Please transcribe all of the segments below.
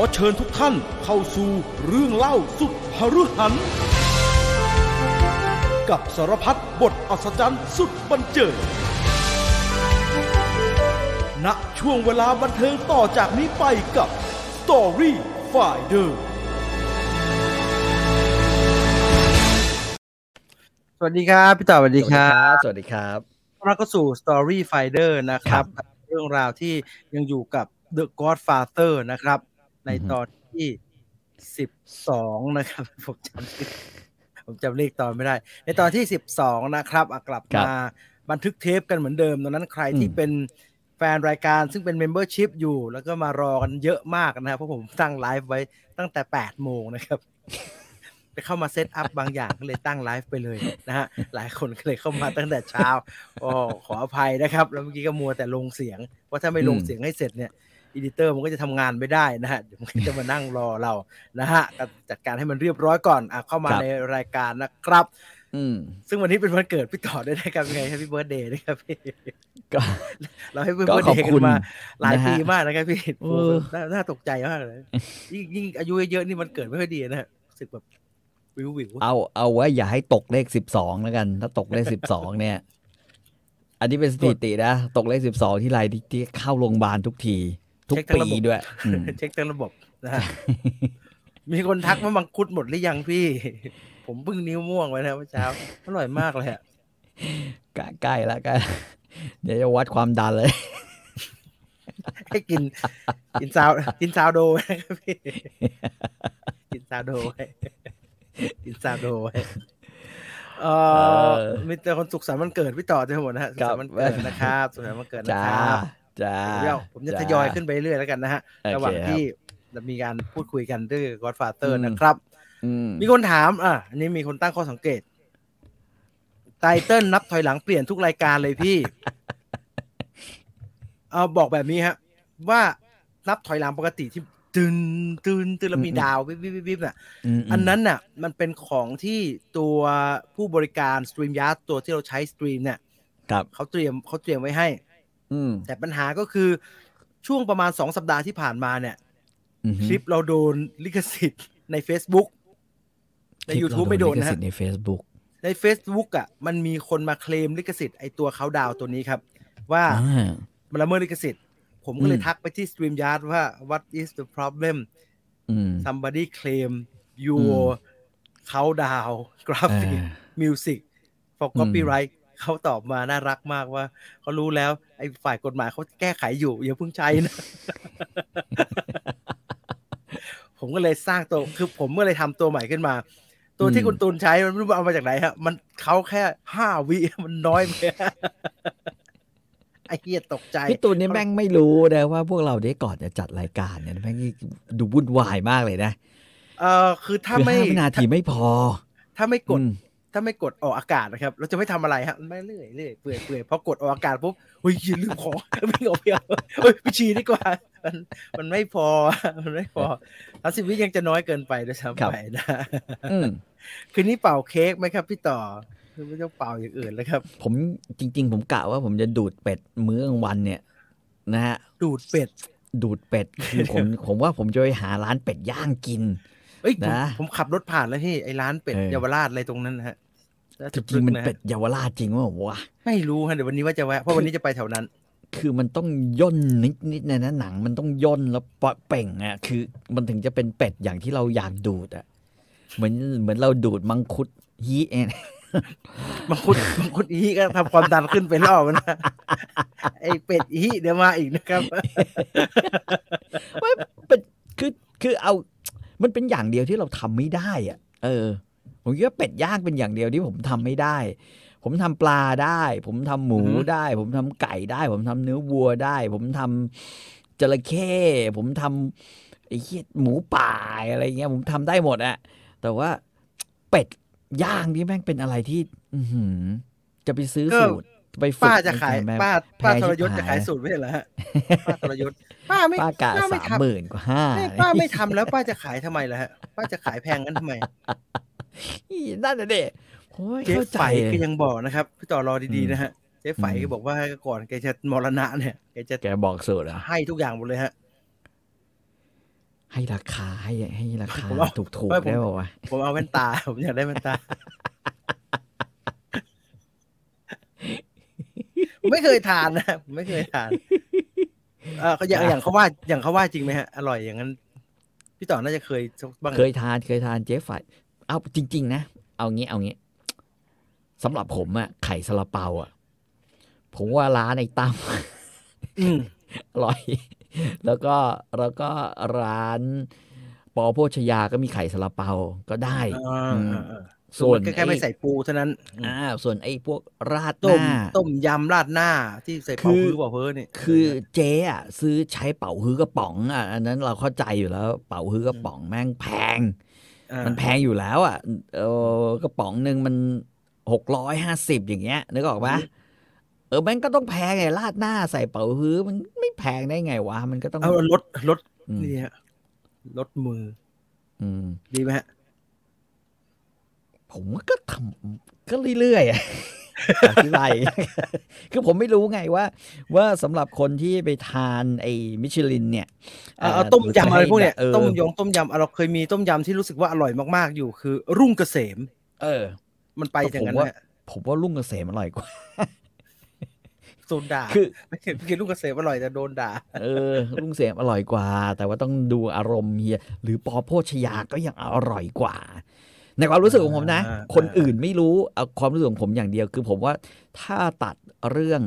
อเชิญทุกท่านเข้าสู่เรื่องเล่าสุดหฤหัน กับสารพัดบทอัศจรรย์สุดบันเจิดณช่วงเวลาบันเทิงต่อจากนี้ไปกับ Story Finder สวัสดีครับพี่ต่อสวัสดีครับ สวัสดีครับเราก็สู่ Story Finder นะครับ เรื่องราวที่ยังอยู่กับ The Godfather นะครับ ในตอนที่สิบสองนะครับ ผมจำผมจำเลขตอนไม่ได้ ในตอนที่สิบสองนะครับอะกลับครับมาบันทึกเทปกันเหมือนเดิมตอนนั้นใครที่อืมเป็นแฟนรายการซึ่งเป็น Membership อยู่ แล้วก็มารอกันเยอะมากนะครับเพราะผมตั้งไลฟ์ไว้ตั้งแต่แปดโมงนะครับไปเข้ามาเซตอัพบางอย่างก็เลยตั้งไลฟ์ไปเลยนะฮะหลายคนก็เลยเข้ามาตั้งแต่เช้าโอ้ขออภัยนะครับ แล้วเมื่อกี้ก็มัวแต่ลงเสียงเพราะถ้าไม่ลงอืมเสียงให้เสร็จเนี่ย อีดิเตอร์มันก็จะทำงานไม่ได้นะฮะเดี๋ยวมันก็จะมานั่งรอเรานะฮะก็จัดการให้มันเรียบร้อยก่อนอะเข้ามาในรายการนะครับ อืมซึ่งวันนี้เป็นวันเกิดพี่ต่อด้วยนะครับยังไงให้พี่เบิร์ดเดย์นะครับพี่ก็เราให้พี่ก็เบิร์ดขอเดบย์กัคุณนมาหลายนะฮะปีมากนะครับพี่เอโอ้อน่าน่าตกใจมากเลยยิ่งยิ่งอายุเยอะๆนี่มันเกิดไม่ค่อยดีนะฮะรู้สึกแบบวิววิวเอาเอาไว้อย่าให้ตกเลขสิบสองแล้วกัน ถ้าตกเลขสิบสองเนี่ย อันนี้เป็นสถิตินะ ตกเลขสิบสองที่ไรที่ที่เข้าโรงพยาบาลทุกที ทุกเช็คทั้งปีระบบด้วยอืมเช็คทั้งระบบนะฮะมีคนทักว่ามังคุดหมดหรือยังพี่ ผมเพิ่งนิ้วม่วงไว้นะเมื่อเช้าอร่อยมากเลยอะใกล้ใกล้แล้วใกล้แล้วเดี๋ยวจะวัดความดันเลย ให้กิน กินซาวกินซาวโดไว้นะครับพี่กินซาวโดไว้กินซาวโดไว้เอ่อเออมีแต่คนสุขสันต์วันเกิดพี่ต่อทั้งหมดนะฮะสุขสันต์วันเกิดนะครับสุขสันต์วันเกิดนะจ้าครับ จ้าเดี๋ยวผมจะทยอยขึ้นไปเรื่อยแล้วกันนะฮะโอเคระหว่างครับที่จะมีการพูดคุยกันเรื่อง Godfather อืมนะครับอืมมีคนถาม อะอันนี้มีคนตั้งข้อสังเกต ไตเติ้ลนับถอยหลังเปลี่ยนทุกรายการเลยพี่ เอาบอกแบบนี้ฮะ ว่านับถอยหลังปกติที่ตึนตึนตึนแล้วมีดาววิบวิบวิบวิบน่ะมอันนั้นน่ะ มันเป็นของที่ตัวผู้บริการ StreamYard ตัวที่เราใช้ stream เนี่ยครับเขาเตรียมเขาเตรียมไว้ให้อืม แต่ปัญหาก็คือช่วงประมาณสองสัปดาห์ที่ผ่านมาเนี่ยอือฮึคลิปเราโดนลิขสิทธิ์ใน Facebook ในคลิป YouTube เราไม่โดนลิขสิฮะทธิ์นะฮะใน Facebook ใน Facebook อะ มันมีคนมาเคลมลิขสิทธิ์ไอตัวเขาดาวตัวนี้ครับ ว่าอ่ามันละเมิดลิขสิทธิ์ ผมก็เลยอืมทักไปที่ StreamYard ว่า what is the problem อืม somebody claim your เขาดาว graphic อ่า music for อืม copyright เขาตอบมาน่ารักมากว่าเขารู้แล้วไอ้ฝ่ายกฎหมายเขาแก้ไขอยู่อย่าเพิ่งใช้นะ ผมก็เลยสร้างตัวคือผมก็เลยทำตัวใหม่ขึ้นมา ตัวที่อืมคุณตูนใช้มันไม่รู้เอามาจากไหนฮะมันเขาแค่ห้าวิมันน้อยไปไอ้เหี้ยตกใจพี่ตูนนี่แม่งไม่รู้นะว่าพวกเราได้ก่อนจะจัดรายการเนี่ยแม่งดูวุ่นวายมากเลยนะเออคือถ้าคือไม่ห้าวินาทีไม่พอ ถ้าไม่กดอืม ถ้าไม่กดออกอากาศนะครับ เราจะไม่ทำอะไรฮะไม่เรื่อยเรื่อยเปื่อยเปื่อยพอกดออกอากาศปุ๊บเฮ้ยลืมของวิ่งออกไปเอาเฮ้ยไปฉี่ดีกว่า มันมันไม่พอ มันไม่พอสามสิบวิยังจะน้อยเกินไปด้วยครับซ้ำไปนะอืมคืนนี้เป่าเค้กไหมครับ พี่ต่อคือไม่ต้องเป่าอย่างอื่นแล้วครับ ผมจริง ๆ ผมกะว่าผมจะดูดเป็ดมื้อกลางวันเนี่ยนะฮะดูดเป็ด ดูดเป็ดคือผมผมว่าผมจะไปหาร้านเป็ดย่างกิน เอ้ยผมนะผมขับรถผ่านแล้วที่ไอ้ร้านเป็ดเออเยาวราชอะไรตรงนั้นนะฮะจริงๆมันนะฮะเป็ดเยาวราชจริงว่าวะไม่รู้ฮะเดี๋ยววันนี้ว่าจะแวะเพราะวันนี้จะไปแถวนั้น คือมันต้องย่นนิดนิดๆนะนะหนัง มันต้องย่นแล้วปะเป่งอะคือ มันถึงจะเป็นเป็ดอย่างที่เราอยากดูดอะเหมือนเหมือนเราดูดมังคุดฮีเองบางคนบางคนอีก็ทำความดันขึ้นไปรอบนะไอเป็ดอีเดี๋ยวมาอีกนะครับว่าเป็นคือคือเอา มันเป็นอย่างเดียวที่เราทำไม่ได้อะ เออ ผมคิดว่าเป็ดย่างเป็นอย่างเดียวที่ผมทำไม่ได้ ผมทำปลาได้ ผมทำหมูอือฮึได้ ผมทำไก่ได้ ผมทำเนื้อวัวได้ ผมทำจระเข้ผมทำไอ้เหี้ยหมูป่าอะไรเงี้ยผมทำได้หมดอะแต่ว่าเป็ดย่างนี่แม่งเป็นอะไรที่ อือหือจะไปซื้อก็สูตร ไปฝึกป้าจะขายแม่งป้าแพป้างทชิบรยศจะหขายสูตรไม่ใช่เหรอฮะป้าทรยศป้าไม่ป้ากะป้าไม่สามทำหมื่นกว่าห้าไม่ป้าไม่ทำแล้วป้าจะขายทำไมล่ะฮะป้าจะขายแพงงั้นทำไมอีนั่นน่ะเด็โอ้ยเจ๊เข้าใจไฝก็ยังบอกนะครับพี่ต่อรอดีอืๆมนะฮะเจ๊ไฝอืมก็บอกว่าก่อนแกจะมรณะเนี่ยแกจะแกบอกสูตรเหรอะให้ทุกอย่างหมดเลยฮะให้ราคาให้ให้ราคาผมว่าถูกถูกไม่ผมได้ป่าวะผมเอาแว่นตา ผมอยากได้แว่นตา ผม ไม่เคยทานนะผมไม่เคยทานเอออย่างอย่างเขาว่าอย่างเขาว่าจริงไหมฮะ อร่อยอย่างนั้นพี่ต่อน่าจะเคยสักบ้างเคยทานเคยทานเจ๊ฝ่ายเอาจริง ๆ นะเอางี้เอางี้สำหรับผมอะไข่ซาลาเปาอะผมว่าร้านไอ้ตั้มอืมอร่อย แล้วก็แล้วก็ร้าน ปอโภชยาก็มีไข่ซาลาเปาก็ได้อ่าอืมอ่าอ่า ส่วนมัแค่ไม่ใส่ปูเท่านั้นอ่าส่วนไอ้พวกราดหต้มน้าต้มยำราดหน้าที่ใส่คืเป่าอฮื้อเป่าเพ้อนี่คือเจ๊อะซื้อใช้เป่าฮื้อกระป๋องอะอันนั้นเราเข้าใจอยู่แล้ว เป่าฮื้อกระป๋องแม่งแพงอ่ามันแพงอยู่แล้วอะเออกระป๋องหนึ่งมันหกร้อยห้าสิบอย่างเงี้ยนึกออกปะเออแม่งก็ต้องแพงไงราดหน้าใส่เป่าฮื้อมันไม่แพงได้ไงวะมันก็ต้องเอารถรถอืมนี่ฮะรถมือ อืมดีไหมฮะ ผมว่าก็ทำก็เรื่อยๆอะอธิบายคือผมไม่รู้ไงว่า ว่าสำหรับคนที่ไปทานไอ้มิชลินเนี่ยเอาเอาต้มยำอะไรพวกเนี้ยเออต้มยงต้มยำเราเคยมีต้มยำที่รู้สึกว่าอร่อยมากๆอยู่คือ รุ่งเกษม เออ มันไปอย่างนั้นผมว่านะผมว่าลุงเกษมอร่อยกว่าโดนด่าคือไม่เห็นกินรุ่งเกษมอร่อยแต่โดนด่าเออลุงเสียมอร่อยกว่า แต่ว่าต้องดูอารมณ์เฮียหรือปอโภชยาก็ยังอร่อยกว่า ในความรู้สึกของผมนะอ่าคนอื่นไม่รู้เอาความรู้สึกของผมอย่างเดียว คือผมว่าถ้าตัดเรื่อง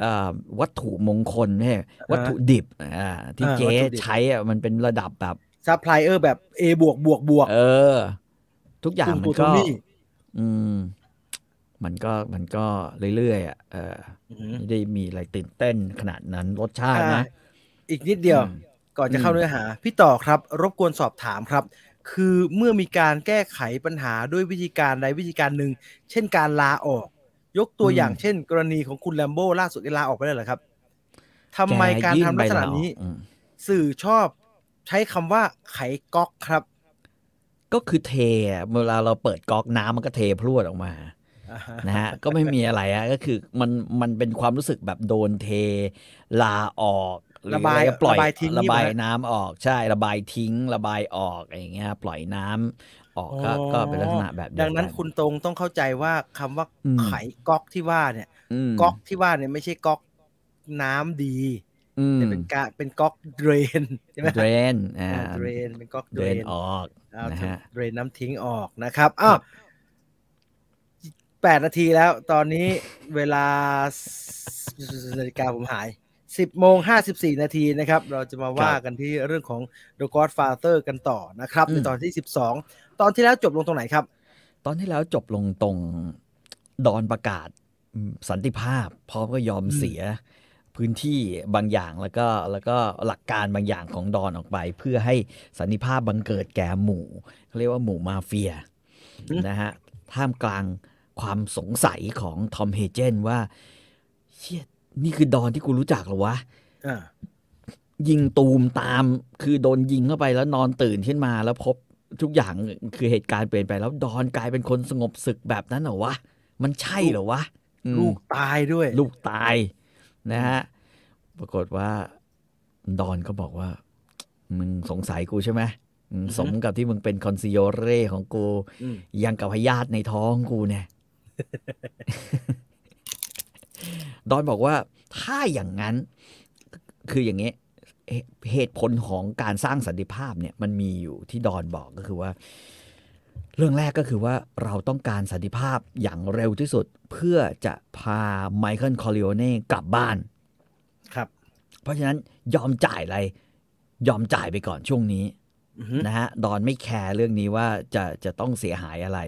เออวัตถุมงคลเนี่ยวัตถุดิบอ่าที่เจ๊ใช้อะมันเป็นระดับแบบซัพพลายเออร์แบบ A บวกบวกบวกเออ ทุกอย่างมันตุ้ก็มๆนี่อืม มันก็มันก็เรื่อยๆอะเอออืมไม่ได้มีอะไรตื่นเต้นขนาดนั้นรสชาตินะอ่าอีกนิดเดียวอืมก่อนจะเข้าอืมเนื้อหา พี่ต่อครับ รบกวนสอบถามครับ คือเมื่อมีการแก้ไขปัญหาด้วยวิธีการใดวิธีการหนึ่ง เช่นการลาออก ยกตัวอย่างเช่น กรณีของคุณแลมโบ้ล่าสุดที่ลาออกไปแล้วเหรอครับทำไมการแยื่ทำลักษณะนี้ใบลาออกอืมสื่อชอบใช้คำว่าไขก๊อกครับ ก็คือเทอะเวลาเราเปิดก๊อกน้ำมันก็เทพรวดออกมาอ่าฮะนะฮะก็ไม่มีอะไรอะก็คือมันมันเป็นความรู้สึกแบบโดนเท ลาออกหอ ระบายอไก็ปล่อยระบายทิ้งระบายนี่ไหมน้ำออกใช่ระบายทิ้ง ระบายออกอะไรอย่างเงี้ยปล่อยน้ำออกก็อ๋อก็เป็นลักษณะแบบเดียวดังนั้นกัคุณตรงต้องเข้าใจว่าคำว่าอืมไขก๊อกที่ว่าเนี่ยอืมก๊อกที่ว่าเนี่ยไม่ใช่ก๊อกน้ำดีอืมแต่เป็นกาเป็นก๊อกเดรนใช่ไหมเดรนอ่าเดรนเป็นก๊อกเดเดรรนนออกเอานะฮะเดรนน้ำทิ้งออกนะครับอ้าวแปดนาทีแล้วตอนนี้เวลานาฬิกาผมหาย สิบโมงห้าสิบสี่นาทีนะครับ เราจะมาว่ากันที่เรื่องของ The Godfather กันต่อนะครับอืมในตอนที่สิบสองตอนที่แล้วจบลงตรงไหนครับ ตอนที่แล้วจบลงตรงดอนประกาศอืมสันติภาพ พร้อมก็ยอมอืมเสียพื้นที่บางอย่างแล้วก็แล้วก็หลักการบางอย่างของดอนออกไป เพื่อให้สันติภาพบังเกิดแก่หมู่เขาเรียกว่าหมู่มาเฟียนะฮะท่ามกลางความสงสัยของทอมเฮเจนว่าเชี่ย นี่คือดอนที่กูรู้จักเหรอวะอ่ายิงตูมตาม คือโดนยิงเข้าไปแล้วนอนตื่นขึ้นมาแล้วพบทุกอย่างคือเหตุการณ์เปลี่ยนไปแล้วดอนกลายเป็นคนสงบศึกแบบนั้นเหรอวะ มันใช่เหรอวะอืมลูกตายด้วย ลูกตายนะฮะ ปรากฏว่า ดอนก็บอกว่า มึงสงสัยกูใช่ไหมอืมอือฮึสมกับที่มึงเป็นคอนซิโยเร่ของกูอืมยังกับพยาธิในท้องกูเนี่ย ดอนบอกว่าถ้าอย่างนั้นคืออย่างนี้เหเหตุผลของการสร้างสันติภาพเนี่ยมันมีอยู่ที่ดอนบอกก็คือว่า เรื่องแรกก็คือว่าเราต้องการสันติภาพอย่างเร็วที่สุดเพื่อจะพาไมเคิลคอริโอเน่กลับบ้านครับ เพราะฉะนั้นยอมจ่ายอะไร ยอมจ่ายไปก่อนช่วงนี้อือฮึ นะฮะดอนไม่แคร์เรื่องนี้ว่าจะจะต้องเสียหายอะไร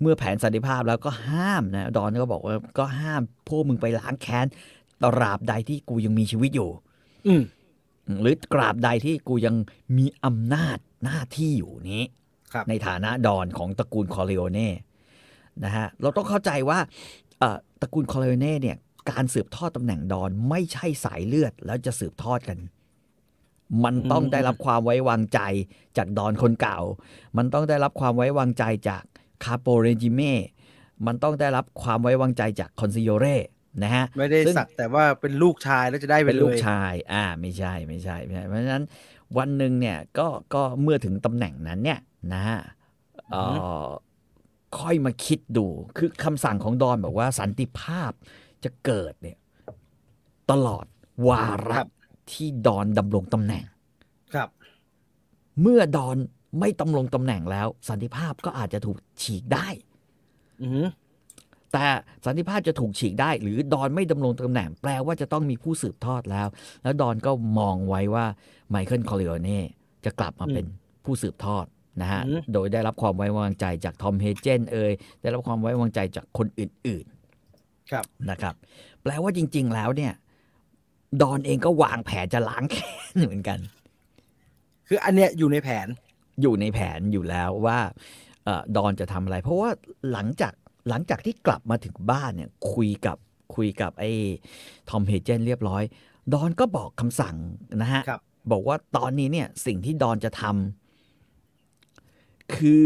เมื่อแผนสันติภาพแล้วก็ห้ามนะดอนก็บอกว่าก็ห้ามพวกมึงไปล้างแค้นตราบใดที่กูยังมีชีวิตอยู่ อืมหรือกราบใดที่กูยังมีอำนาจหน้าที่อยู่นี้ครับในฐานะดอนของตระกูลคอริโอเน่นะฮะเราต้องเข้าใจว่าเอ่อตระกูลคอริโอเน่เนี่ยการสืบทอดตำแหน่งดอนไม่ใช่สายเลือดแล้วจะสืบทอดกัน มันต้องอืมได้รับความไว้วางใจจากดอนคนเก่า มันต้องได้รับความไว้วางใจจากคาโปเรจิเม่ มันต้องได้รับความไว้วางใจจากคอนซิโยเร่นะฮะไม่ได้ซึ่งสักแต่ว่าเป็นลูกชายแล้วจะได้ไปเป็นเลลูกยชาย อ่า ไม่ใช่ไม่ใช่ไม่ใช่ เพราะฉะนั้นวันหนึ่งเนี่ยก็ก็เมื่อถึงตำแหน่งนั้นเนี่ยนะฮะเอ่อค่อยมาคิดดู คือคำสั่งของดอนบอกว่าสันติภาพจะเกิดเนี่ย ตลอดวาคระรับ ที่ดอนดำรงตำแหน่ง ครับ เมื่อดอนไม่ดำรงตำแหน่งแล้ว สันติภาพก็อาจจะถูกฉีกได้อือหือแต่สันติภาพจะถูกฉีกได้ หรือดอนไม่ดำรงตำแหน่ง แปลว่าจะต้องมีผู้สืบทอดแล้ว แล้วดอนก็มองไว้ว่าไมเคิลคอริโอเน่จะกลับมาเป็นผู้สืบทอดนะฮะ โดยได้รับความไว้วางใจจากทอมเฮเจนเอยได้รับความไว้วางใจจากคนอื่นครับๆนะครับ แปลว่าจริง ๆ แล้วเนี่ย ดอนเองก็วางแผนจะล้างแค้นเหมือนกัน คืออันเนี้ยอยู่ในแผนอยู่ในแผนอยู่แล้วว่าเออดอนจะทำอะไร เพราะว่าหลังจากหลังจากที่กลับมาถึงบ้านเนี่ย คุยกับคุยกับไอ้ทอมเฮเจนเรียบร้อย ดอนก็บอกคำสั่งนะฮะครับบอกว่าตอนนี้เนี่ยสิ่งที่ดอนจะทำคือ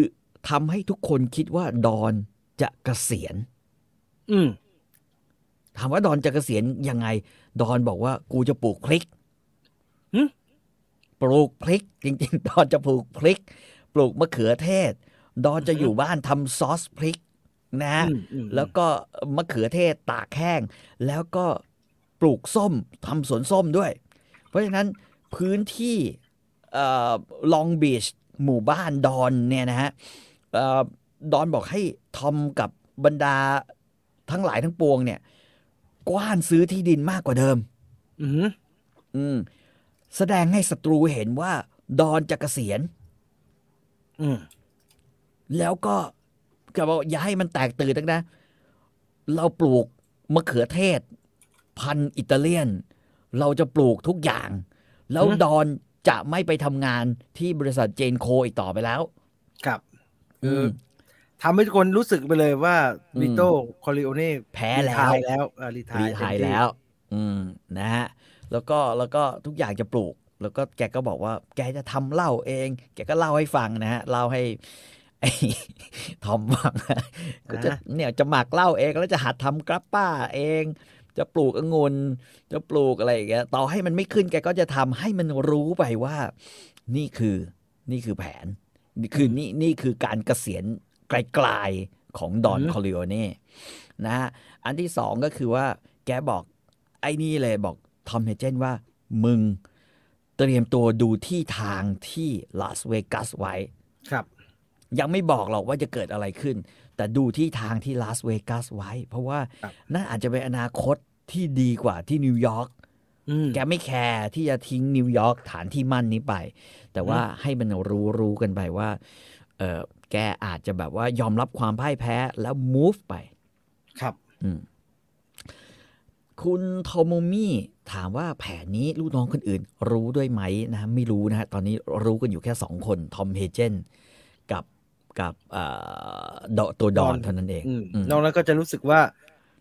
ทำให้ทุกคนคิดว่าดอนจะเกษียณ อืมถามว่าดอนจะเกษียณยังไง ดอนบอกว่ากูจะปลูกพริกหึปลูกพริก จริง ๆ ดอนจะปลูกพริก ปลูกมะเขือเทศ ดอนจะอยู่บ้านทำซอสพริกนะฮะอืมอืมแล้วก็มะเขือเทศตากแห้ง แล้วก็ปลูกส้มทำสวนส้มด้วย เพราะฉะนั้นพื้นที่ลองบีชหมู่บ้านดอนเนี่ยนะฮะเอ่อดอนบอกให้ทอมกับบรรดาทั้งหลายทั้งปวงเนี่ย กว้านซื้อที่ดินมากกว่าเดิม อือหืออืม แสดงให้ศัตรูเห็นว่า ดอนจะเกษียณ อืม แล้วก็ก็บอกอย่าให้มันแตกตื่นตั้งนะ เราปลูกมะเขือเทศ พันธุ์อิตาเลียน เราจะปลูกทุกอย่าง แล้วอืมดอนจะไม่ไปทำงานที่บริษัทเจนโคอีกต่อไปแล้ว ครับอืม ทำให้ทุกคนรู้สึกไปเลยว่าอืมวิโตคอริโอเน่แพ้แล้ว retire แล้วอ่า retire retire แล้ว อืมนะฮะแล้วก็แล้วก็ทุกอย่างจะปลูก แล้วก็แกก็บอกว่า แกจะทำเหล้าเอง แกก็เล่าให้ฟังนะฮะเล่าให้ไอ้ทอมฟังก็จะเนี่ยจะหมักเหล้าเองแล้วจะหัดทำกราปป้าเอง จะปลูกองุ่นจะปลูกอะไรอย่างเงี้ยต่อให้มันไม่ขึ้นแกก็จะทำให้มันรู้ไปว่า นี่คือนี่คือแผนนี่คือนี่นี่คือการเกษียณ ไกลๆของดอนคอริโอเน่นะฮะอันที่สองก็คือว่าแกบอกไอ้นี่เลยบอกทอมเฮเจนว่ามึงเตรียมตัวดูที่ทางที่ลาสเวกัสไว้ครับ ยังไม่บอกหรอกว่าจะเกิดอะไรขึ้น แต่ดูที่ทางที่ลาสเวกัสไว้ เพราะว่าครับนั่นอาจจะเป็นอนาคตที่ดีกว่าที่นิวยอร์กอืมแกไม่แคร์ที่จะทิ้งนิวยอร์กฐานที่มั่นนี้ไป แต่ว่าให้มันรู้รู้กันไปว่าเออ แกอาจจะแบบว่ายอมรับความพ่ายแพ้แล้ว move ไป ครับ อืมคุณโทโมมี่ถามว่าแผนนี้ลูกน้องคนอื่น รู้ด้วยไหมนะไม่รู้นะฮะตอนนี้รู้กันอยู่แค่สองคนทอมเฮเจนกับกับเอ่อดอตัวดอนดอนเท่านั้นเองอืมอืมนอกนั้นก็จะรู้สึกว่า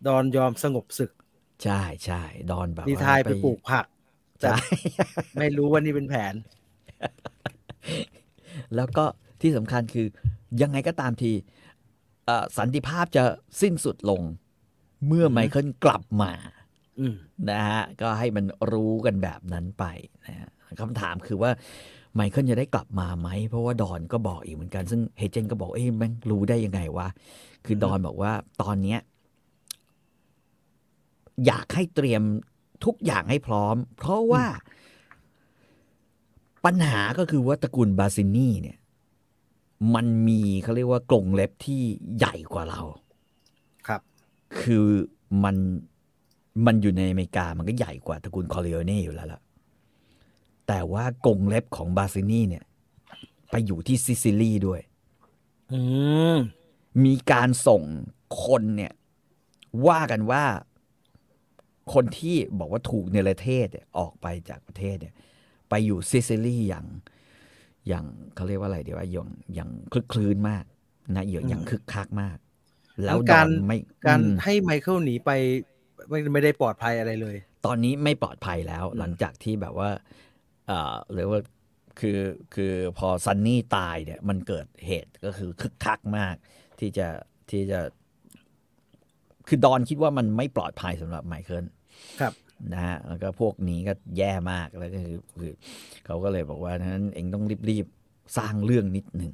ดอนยอมสงบศึก ใช่ใช่ดอนแบบรีว่าไทร์ไปปลูกผักใช่ไม่รู้ว่านี่เป็นแผน แล้วก็ที่สำคัญคือ ยังไงก็ตามทีเอ่อสันติภาพจะสิ้นสุดลง เมื่อไมเคิลกลับมาอืมนะฮะก็ให้มันรู้กันแบบนั้นไปนะฮะคำถามคือว่าไมเคิลจะได้กลับมาไหม เพราะว่าดอนก็บอกอีกเหมือนกัน ซึ่งเฮเจนก็บอกเอ้ยแม่งรู้ได้ยังไงวะ คือดอนบอกว่าตอนเนี้ยอยากให้เตรียมทุกอย่างให้พร้อม เพราะว่า ปัญหาก็คือว่าตระกูลบาซินี่เนี่ย มันมีเขาเรียกว่ากรงเล็บที่ใหญ่กว่าเรา ครับ คือมันมันอยู่ในอเมริกามันก็ใหญ่กว่าตระกูลคอริโอเน่อยู่แล้วล่ะ แต่ว่ากรงเล็บของบาซินี่เนี่ย ไปอยู่ที่ซิซิลีด้วย อืมมีการส่งคนเนี่ย ว่ากันว่าคนที่บอกว่าถูกเนรเทศเนี่ยออกไปจากประเทศเนี่ย ไปอยู่ซิซิลีอย่าง อย่างเขาเรียกว่าอะไรเดี๋ยวว่าอย่างอย่างคลึกคลื้นมากนะอย่างอย่างคึกคักมาก แล้วดกาอรนไม่การอืมให้ไมเคิลหนีไปไม่ไม่ได้ปลอดภัยอะไรเลย ตอนนี้ไม่ปลอดภัยแล้วหลังจากที่แบบว่าเอ่อหรือว่าคือคือพอซันนี่ตายเนี่ยมันเกิดเหตุก็คือคึกคักมาก ที่จะที่จะ คือดอนคิดว่ามันไม่ปลอดภัยสำหรับไมเคิลครับ นะฮะแล้วก็พวกนี้ก็แย่มากแล้วก็คือคือเขาก็เลยบอกว่านั้นเองต้องรีบๆสร้างเรื่องนิดหนึ่ง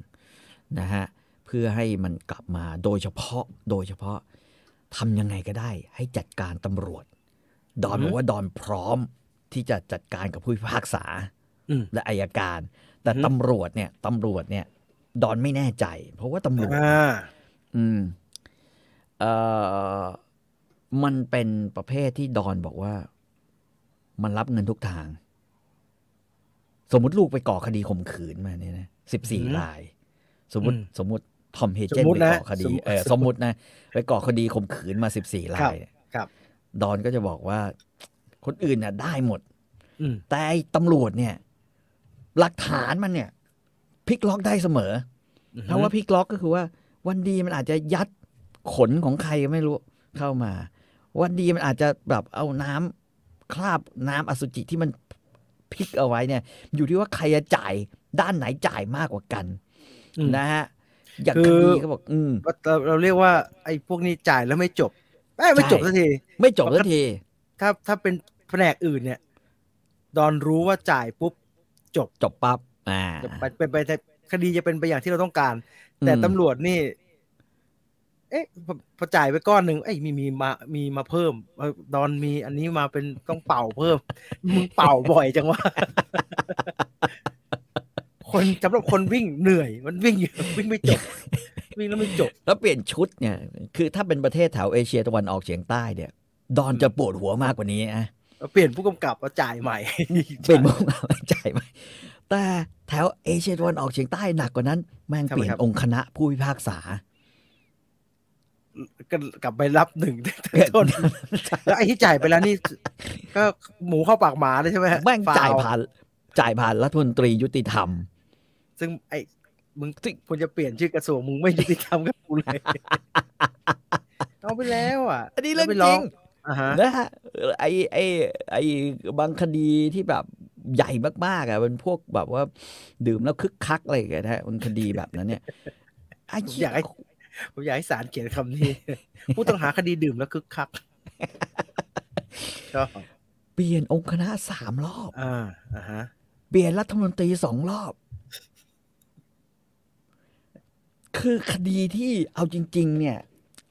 นะฮะเพื่อให้มันกลับมาโดยเฉพาะโดยเฉพาะทำยังไงก็ได้ ให้จัดการตำรวจ ดอนบอกว่าดอนพร้อมที่จะจัดการกับผู้พิพากษาอืมและอายการ แต่อือฮึตำรวจเนี่ยตำรวจเนี่ย ดอนไม่แน่ใจ เพราะว่าตำรวจอ่าอืมเอ่อมันเป็นประเภทที่ดอนบอกว่า มันรับเงินทุกทาง สมมติลูกไปก่อคดีข่มขืนมาเนี่ยนะสิบสี่อืมราย สมมติอืมสมมติทอมเฮเจสนมมุติไปนะก่อคดีสมมุติเออสมมตินะ ไปก่อคดีข่มขืนมาสิบสี่ราครับยครับดอนก็จะบอกว่า คนอื่นน่ะ ได้หมดอืมแต่ไอ้ตำรวจเนี่ย หลักฐานมันเนี่ยพลิกล็อกได้เสมออคำว่าพลิกล็อกก็คือว่า วันดีมันอาจจะยัดขนของใครก็ไม่รู้เข้ามา วันดีมันอาจจะแบบเอาน้ำ คราบน้ำอสุจิที่มันพลิกเอาไว้เนี่ย อยู่ที่ว่าใครจะจ่ายด้านไหนจ่ายมากกว่ากันอืมนะฮะอย่างคืคอดีก็บอก อืมเราเราเรียกว่า ไอ้พวกนี้จ่ายแล้วไม่จบเอ้ยไม่จบใช่สักทีไม่จบสักทีถ้าถ้าเป็นแผนกอื่นเนี่ย ดอนรู้ว่าจ่ายปุ๊บจบจบปั๊บอ่าจะไปเป็นไปแต่คดีจะเป็นไปอย่างที่เราต้องการ แต่อืมตำรวจนี่เอ๊ะพอพอจ่ายไปก้อนหนึ่งเอ้ยมีมีมามีมาเพิ่มเอ้ยดอนมีอันนี้มาเป็นต้องเป่าเพิ่มมึงเป่าบ่อยจังวะคนสำหรับคนวิ่งเหนื่อย มันวิ่งอยู่วิ่งไม่จบ วิ่งแล้วไม่จบ แล้วเปลี่ยนชุดเนี่ย คือถ้าเป็นประเทศแถวเอเชียตะวันออกเฉียงใต้เนี่ย ดอนจะปวดหัวมากกว่านี้นะเปลี่ยนผู้กำกับมาจ่ายใหม่เป็นมุกอะไรใจไหมแต่แถวเอเชียตะวันออกเฉียงใต้หนักกว่านั้น แม่งทำไมเปลี่ยนครับองค์คณะผู้พิพากษา ก็กลับไปรับหนึ่งต้นแล้วไอ้ที่จ่ายไปแล้วนี่ ก็หมูเข้าปากหมาเลยใช่ไหมฮะแม่งฟวจ่ายผ่านจ่ายผ่านรัฐมนตรียุติธรรม ซึ่งไอ้มึงควรจะเปลี่ยนชื่อกระทรวงมึงไม่ยุติธรรมกับกูเลยเอาไปแล้วอะ อันนี้เรื่องแล้วไปจริงอ่าฮะนะฮะไอไอไอบางคดีที่แบบใหญ่มากๆอะเป็นพวกแบบว่า ดื่มแล้วคึกคักอะไรอย่างเงี้ยนะฮะมันคดีแบบนั้นเนี่ยไอ้ผมเหี้อยากให้ ผมอยากให้ศาลเขียนคำนี้ ผู้ต้องหาคดีดื่มแล้วคึกคักชอบเปลี่ยนองค์คณะสามรอบ อ่าอ่าฮะ เปลี่ยนรัฐมนตรีสองรอบ คือคดีที่เอาจริง ๆ เนี่ย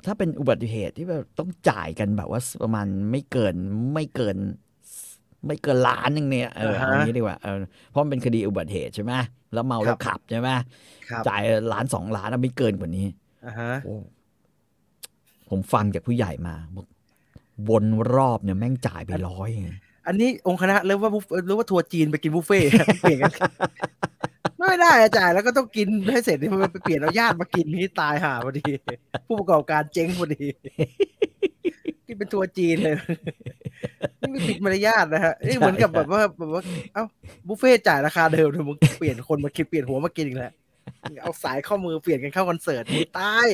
ถ้าเป็นอุบัติเหตุที่แบบต้องจ่ายกันแบบว่าประมาณไม่เกินไม่เกิน ไม่เกินล้านหนึงเนี่ยเออเอางี้ดีกว่าเออเพราะมันเป็นคดีอุบัติเหตุใช่ไหมแล้วเมาแล้วขับใช่ไหมครับจ่ายล้านสองล้านอะไม่เกินกว่านี้ อ่าฮะโอ้ผมฟังจากผู้ใหญ่มาบอกวนรอบเนี่ยแม่งจ่ายไปร้อยไงอันนี้องค์คณะเรียกว่าบุฟหรือว่าทัวร์จีนไปกินบุฟเฟ่ต์เปลี่ยนกันไม่ได้อะจ่ายแล้วก็ต้องกินให้เสร็จนี่มันไปเปลี่ยนเอาญาติมากินนี่ตายห่าพอดี ผู้ประกอบการเจ๊งพอดีที่เป็นทัวร์จีนเลยนี่ไม่ผิดมารยาทนะฮะนี่เหมือนกับแบบว่าแบบว่าเอ้าบุฟเฟ่ต์จ่ายราคาเดิมเลยมึงเปลี่ยนคนมาคิดเปลี่ยนหัวมากินอีกแล้ว เอาสายข้อมือเปลี่ยนกันเข้าคอนเสิร์ตมึงตาย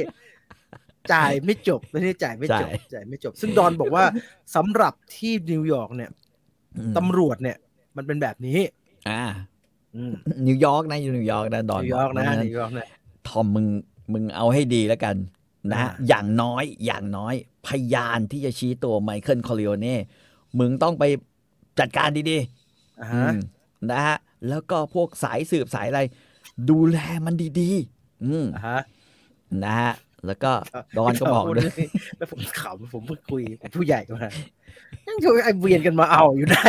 จ่ายไม่จบแล้วนี่จ่ายไม่จบจ่ายจ่ายไม่จบ ซึ่งดอนบอกว่าสำหรับที่นิวยอร์กเนี่ยอืมตำรวจเนี่ย มันเป็นแบบนี้ อ่าอืมนิวยอร์กนะอยู่นิวยอร์กนะดอนนิวยอร์กบนะเพราฉนิวยอร์กนะทอมมึงมึงเอาให้ดีแล้วกัน นะอ่าอย่างน้อยอย่างน้อย พยานที่จะชี้ตัวไมเคิลคอริโอเน่มึงต้องไปจัดการดีอ่าๆอืฮะมนะฮะแล้วก็พวกสายสืบสายอะไร ดูแลมันดีๆ อืมอ่าฮะนะฮะแล้วก็ดอนก็บอกด้วยแล้วผมขำผมเพิ่งคุยกับผู้ใหญ่มายังช่วยไอ้เวียนกันมาเอาอยู่ได้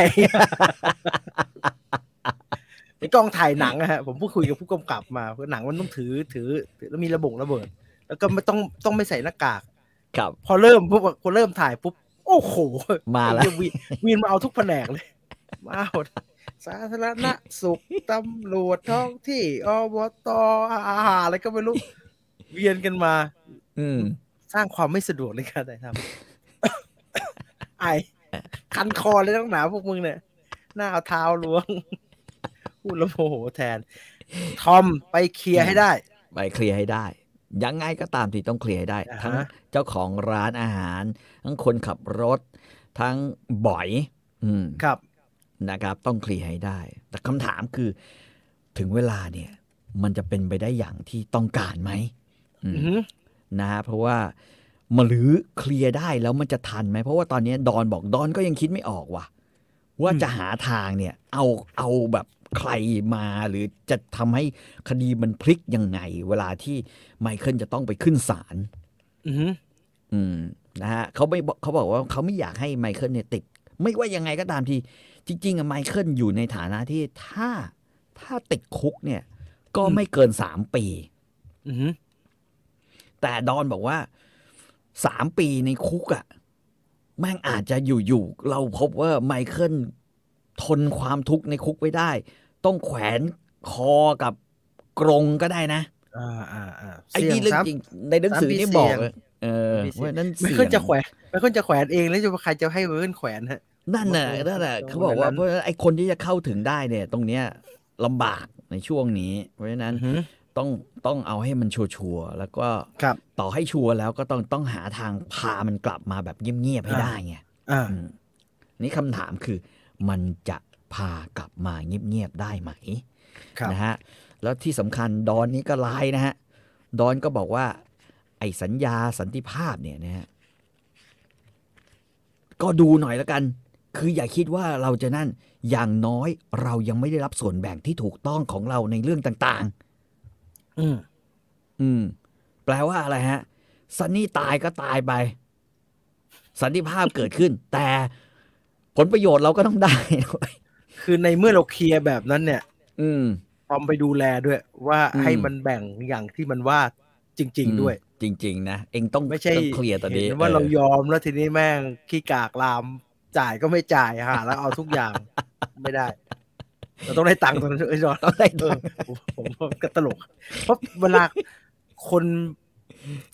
ในกล้องถ่ายหนังอะฮะผมเพิ่งคุยกับผู้กำกับมาเพราะหนังมันต้องถือถือถือแล้วมีระบงระเบิด แล้วก็ไม่ต้องต้องไม่ใส่หน้ากาก ครับ พอเริ่มปุ๊บพอเริ่มถ่ายปุ๊บโอ้โห มาแล้วไอ้เหี้ยวีนวีนมาเอาทุกแผนกเลย มาเอา สาธารณสุขตำรวจท้องที่อบตอาหารอะไรก็ไม่รู้ เวียนกันมา อืมสร้างความไม่สะดวกในการถ่ายทำไอคันคอเลยต้องหนาพวกมึงเนี่ย หน้าเอาเท้าล้วงพูดแล้วโมโหแทน ทอมไปเคลียร์ให้ได้ ไปเคลียร์ให้ได้ ยังไงก็ตามที่ต้องเคลียร์ให้ได้อ่าฮะทั้งเจ้าของร้านอาหาร ทั้งคนขับรถ ทั้งบ่อย อืมครับ นะครับ ต้องเคลียร์ให้ได้ แต่คำถามคือถึงเวลาเนี่ย มันจะเป็นไปได้อย่างที่ต้องการไหมอืมอือหือนะฮะเพราะว่ามาหรือเคลียร์ได้แล้วมันจะทันไหมเพราะว่าตอนนี้ดอนบอกดอนก็ยังคิดไม่ออกว่ะว่าจะหาทางเนี่ย เอาเอาแบบใครมาหรือจะทำให้คดีมันพลิกยังไง เวลาที่ไมเคิลจะต้องไปขึ้นศาลอือหืออืมนะฮะเขาไม่บอกเขาบอกว่าเขาไม่อยากให้ไมเคิลเนี่ยติด ไม่ว่ายังไงก็ตามที จริงๆอะไมเคิลอยู่ในฐานะที่ถ้าถ้าติดคุกเนี่ย ก็ไม่เกินสามปีอือหือแต่ดอนบอกว่าสามปีในคุกอะ่ะแม่งอาจจะอยู่ๆเราพบว่าไมเคิลทนความทุกข์ในคุกไว้ได้ ต้องแขวนคอกับกรงก็ได้นะอ่าอ่าอ่าไอ้นี่เรื่องจริงในหนังสือนี่บอกเลยเออมีเสี่ยงว่านั่นไม่เสี่ยค่อยจะงแขวนไม่ค่อยจะแขวนเองแล้วจะใครจะให้ไมเคิลแขวนฮะ นั่นน่ะบอกเลยนั่นน่ะตรงเขาบอกว่านั้นเพราะฉะนั้นไอ้คนที่จะเข้าถึงได้เนี่ย ตรงเนี้ยลำบากในช่วงนี้ เพราะฉะนั้นอือหือต้องต้องเอาให้มันชัวร์ๆแล้วก็ครับต่อให้ชัวร์แล้วก็ต้องต้องหาทางพามันกลับมาแบบเงียบๆให้ได้ไงอ่าอืมนี่คำถามคือมันจะพากลับมาเงียบๆได้ไหมครับนะฮะแล้วที่สำคัญดอนนี้ก็ไลน์นะฮะดอนก็บอกว่า ไอ้สัญญาสันติภาพเนี่ยนะฮะก็ดูหน่อยแล้วกัน คืออย่าคิดว่าเราจะนั่นอย่างน้อยเรายังไม่ได้รับส่วนแบ่งที่ถูกต้องของเราในเรื่องต่างอืมๆอืม แปลว่าอะไรฮะซันนี่ตายก็ตายไป สันติภาพเกิดขึ้น แต่ผลประโยชน์เราก็ต้องได้ด้วยคือในเมื่อเราเคลียร์แบบนั้นเนี่ย อืมพร้อมไปดูแลด้วย ว่าอืมให้มันแบ่งอย่างที่มันว่าจริง ๆ ด้วย จริง ๆ นะเองต้องไม่ใช่ต้องเคลียร์ตอนนี้เห็นว่าเราออยอมแล้วทีนี้แม่งขี้กากลาม จ่ายก็ไม่จ่ายหาแล้วเอาทุกอย่างไม่ได้เราต้องได้ตังค์ตอนนั้นไอ้ยจอนต้องได้เออผมผมว่าก็ตลก เพราะเวลาคน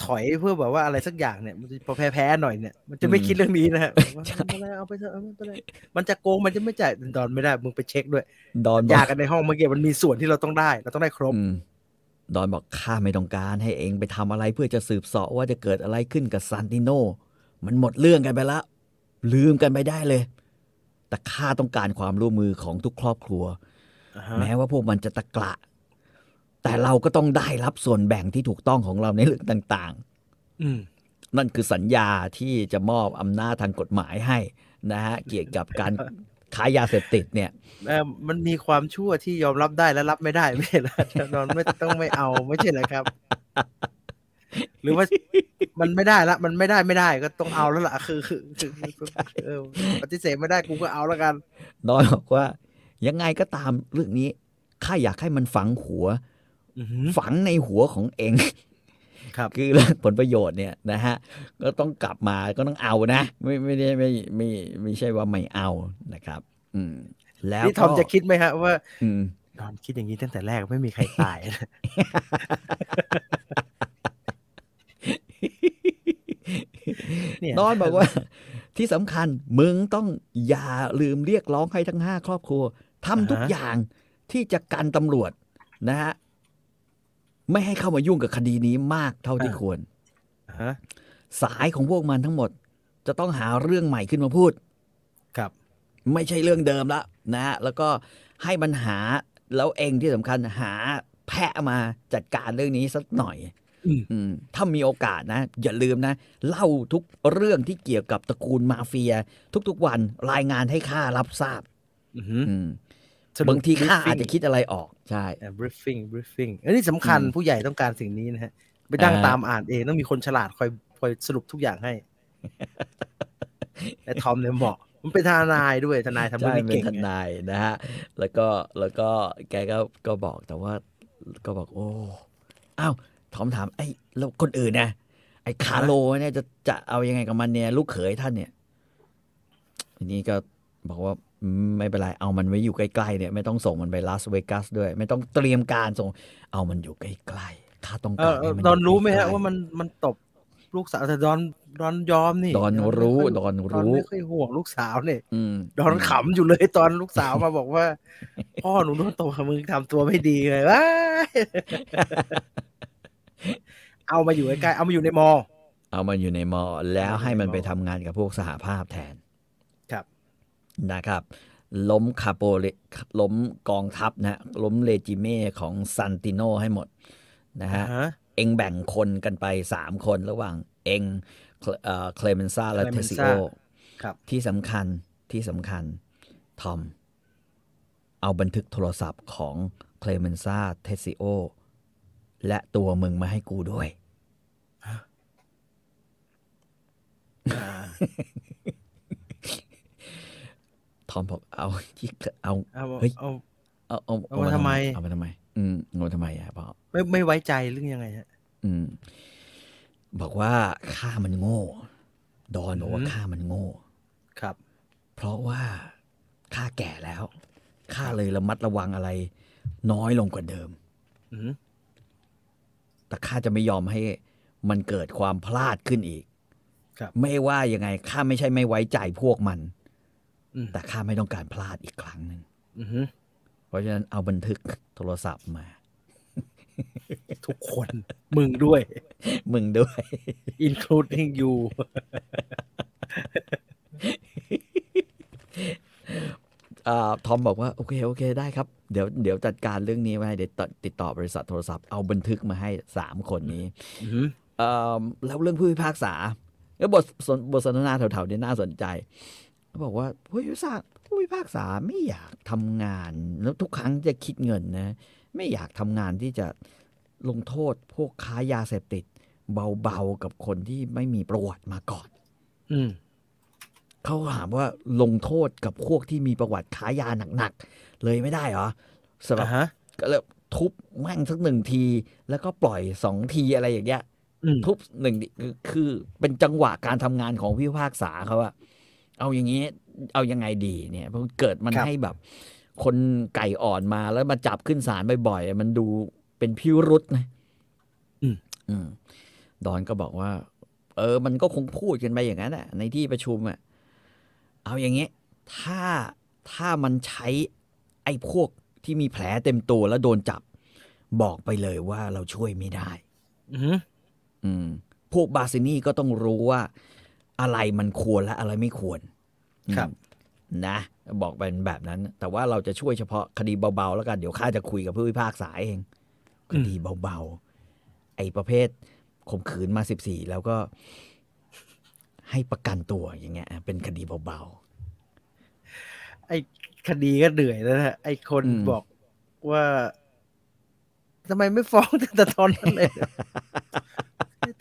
ถอยเพื่อแบบว่าอะไรสักอย่างเนี่ยมันจะพอแพ้ๆหน่อยเนี่ยมันจะไม่คิดเรื่องนี้นะฮะว่าไม่เป็นไรเอาไปเถอะเอาไม่เป็นไรมันจะโกงมันจะไม่จ่ายดอนไม่ได้มึงไปเช็คด้วย ดอนบยาอกกันในห้องเมื่อกี้มันมีส่วนที่เราต้องได้ เราต้องได้ครบอืมดอนบอกข้าไม่ต้องการให้เองไปทำอะไรเพื่อจะสืบเสาะว่าจะเกิดอะไรขึ้นกับซานติโน มันหมดเรื่องกันไปแล้ว ลืมกันไปได้เลย แต่ข้าต้องการความร่วมมือของทุกครอบครัวอ่าฮะแม้ว่าพวกมันจะตะกละแต่เราก็ต้องได้รับส่วนแบ่งที่ถูกต้องของเราในเรื่องต่างอืมๆนั่นคือสัญญาที่จะมอบอำนาจทางกฎหมายให้นะฮะเกี่ยวกับการค้ายาเสพติดเนี่ยเออมันมีความชั่วที่ยอมรับได้และรับไม่ได้ไม่ใช่เหรอนอนไม่ต้องไม่เอาไม่ใช่เหรอครับ หรือว่ามันไม่ได้ละมันไม่ได้ไม่ได้ก็ต้องเอาแล้วล่ะคือคือคือคือเออปฏิเสธไม่ได้กูก็เอาแล้วกันดอนบอกว่า ยังไงก็ตามเรื่องนี้ข้าอยากให้มันฝังหัวอือหือฝังในหัวของเองครับคือเรื่องผลประโยชน์เนี่ยนะฮะก็ต้องกลับมาก็ต้องเอานะ ไม่ไม่ได้ไม่ไม่ไม่ใช่ว่าไม่เอานะครับ อืม แล้วนี่ทอมก็จะคิดไหมฮะว่า อืมนอนคิดอย่างนี้ตั้งแต่แรกไม่มีใครตาย นะเนี่ยนอนบอกว่าที่สำคัญมึงต้องอย่าลืมเรียกร้องให้ทั้งห้าครอบครัวทำทุกอย่างที่จะกันตำรวจนะฮะไม่ให้เข้ามายุ่งกับคดีนี้มากเท่าที่ควรฮะสายของพวกมันทั้งหมด จะต้องหาเรื่องใหม่ขึ้นมาพูด ครับ ไม่ใช่เรื่องเดิมละนะฮะแล้วก็ให้มันหาแล้วเองที่สำคัญหาแพะมาจัดการเรื่องนี้สักหน่อยอืมอืม ถ้ามีโอกาสนะ อย่าลืมนะ เล่าทุกเรื่องที่เกี่ยวกับตระกูลมาเฟีย ทุกๆวันรายงานให้ข้ารับทราบอือหืออืมสรุปบางทีข้า briefing อาจจะคิดอะไรออก ใช่อ่า briefing briefing อันนี้สำคัญอืมผู้ใหญ่ต้องการสิ่งนี้นะฮะไปนั่งอ่าตามอ่านเองต้องมีคนฉลาดคอยคอยสรุปทุกอย่างให้และทอมเนี่ยบอกมันเป็นทนายด้วยทนายทำเรื่อใช่งนี้เป็นเก่งทไงนายนะฮะแล้วก็แล้วก็แกก็ก็บอกแต่ว่าก็บอกโอ้อ้าว ถอมถามไอ้แล้วคนอื่นนะไอ้คาโลเนี่ยจะจะเอายังไงกับมันเนี่ยลูกเขยท่านเนี่ยทีนี้ก็บอกว่าอืมไม่เป็นไรเอามันไว้อยู่ใกล้ๆเนี่ยไม่ต้องส่งมันไปลาสเวกัสด้วย ไม่ต้องเตรียมการส่ง เอามันอยู่ใกล้ๆข้าต้องเอการอเอให้อมันดอนยู่รู้ไหมใกล้ฮะๆว่ามันมันตบลูกสาวแต่ดอนดอนยอมนี่ ดอนไม่รู้ค่ยดอนดอนรู้ไม่ค่อยห่วงลูกสาวเนี่ยอืมดอนขำอยู่เลยตอนลูกสาวมาบอกว่า พ่อหนูโดนตบมึงทำตัวไม่ดีเลยว้าย เอามาอยู่ใกล้ๆเอามาอยู่ในมอ เอามันอยู่ในมอ แล้วให้มันไปมอทำงานกับพวกสหภาพแทน ครับ นะครับ ล้มคาโปเลล้มกองทัพนะฮะล้มเลจิเม่ของซันติโนให้หมดนะฮะอ่าฮะ เองแบ่งคนกันไปสามคนระหว่างเองเคลเมนซ่าและเทซิโอ Clemenza ครับที่สำคัญที่สำคัญ ทอม เอาบันทึกโทรศัพท์ของเคลเมนซ่าเทซิโอ และตัวมึงมาให้กูด้วยอ่าทอมบอกเอาที่เอาเอาเฮ้ยเอาเอาเอาเอามาทำไม เอามาทำไม อืมเอามาทำไมอะพ่อไม่ไม่ไว้ใจเรื่องยังไงฮะอืม บอกว่าข้ามันโง่ ดอนบอกว่าอืมข้ามันโง่ ครับ เพราะว่าข้าแก่แล้วข้าเลยระมัดระวังอะไร น้อยลงกว่าเดิมอืม แต่ข้าจะไม่ยอมให้มันเกิดความพลาดขึ้นอีกครับไม่ว่ายังไงข้าไม่ใช่ไม่ไว้ใจพวกมันอืมแต่ข้าไม่ต้องการพลาดอีกครั้งหนึ่งอือหือเพราะฉะนั้นเอาบันทึกโทรศัพท์มา ทุกคนมึงด้วย มึงด้วย including you อ่า ทอมบอกว่า โอเค โอเค ได้ครับ เดี๋ยวเดี๋ยวจัดการเรื่องนี้ไว้เดี๋ยวติดต่อบริษัทโทรศัพท์เอาบันทึกมาให้สามคนนี้อือหือเอ่อแล้วเรื่องผู้พิพากษาแล้วบทสนบทสนทนาแถวๆนี้น่าสนใจเขาบอกว่าผู้พิพากษาผู้พิพากษาไม่อยากทำงาน แล้วทุกครั้งจะคิดเงินนะ ไม่อยากทำงานที่จะลงโทษพวกค้ายาเสพติด เบาๆกับคนที่ไม่มีประวัติมาก่อน อืม เขาถามว่าลงโทษกับพวกที่มีประวัติค้ายาหนักๆ เลยไม่ได้เหรอสำหรับอ่าฮะก็เลยทุบแม่งสักหนึ่งที แล้วก็ปล่อยสองทีอะไรอย่างเงี้ยอืมทุบหนึ่งดิคือคือเป็นจังหวะการทำงานของผู้พิพากษาเขาอะเอาอย่างนี้ เอายังไงดีเนี่ยเพราะเกิดมันครับให้แบบ คนไก่อ่อนมาแล้วมาจับขึ้นศาลบ่อยๆมันดูเป็นพิรุษนะอืมอืมดอนก็บอกว่า เออ มันก็คงพูดกันไปอย่างนั้นแหละในที่ประชุมอะ เอาอย่างนี้ถ้าถ้ามันใช้ไอ้พวกที่มีแผลเต็มตัวแล้วโดนจับ บอกไปเลยว่าเราช่วยไม่ได้ อือหืออืมพวกบาซินี่ก็ต้องรู้ว่า อะไรมันควรและอะไรไม่ควรครับอืมนะ บอกเป็นแบบนั้น แต่ว่าเราจะช่วยเฉพาะคดีเบาๆแล้วกัน เดี๋ยวข้าจะคุยกับผู้พิพากษาเอง คดีเบาๆ ไอ้ประเภทข่มขืนมาสิบสี่แล้วก็ให้ประกันตัวอย่างเงี้ย เป็นคดีเบา ไอ้คดีก็เหนื่อยแล้วนะไอ้คนอืมบอกว่าทำไมไม่ฟ้องตั้งแต่ตอนนั้นเลย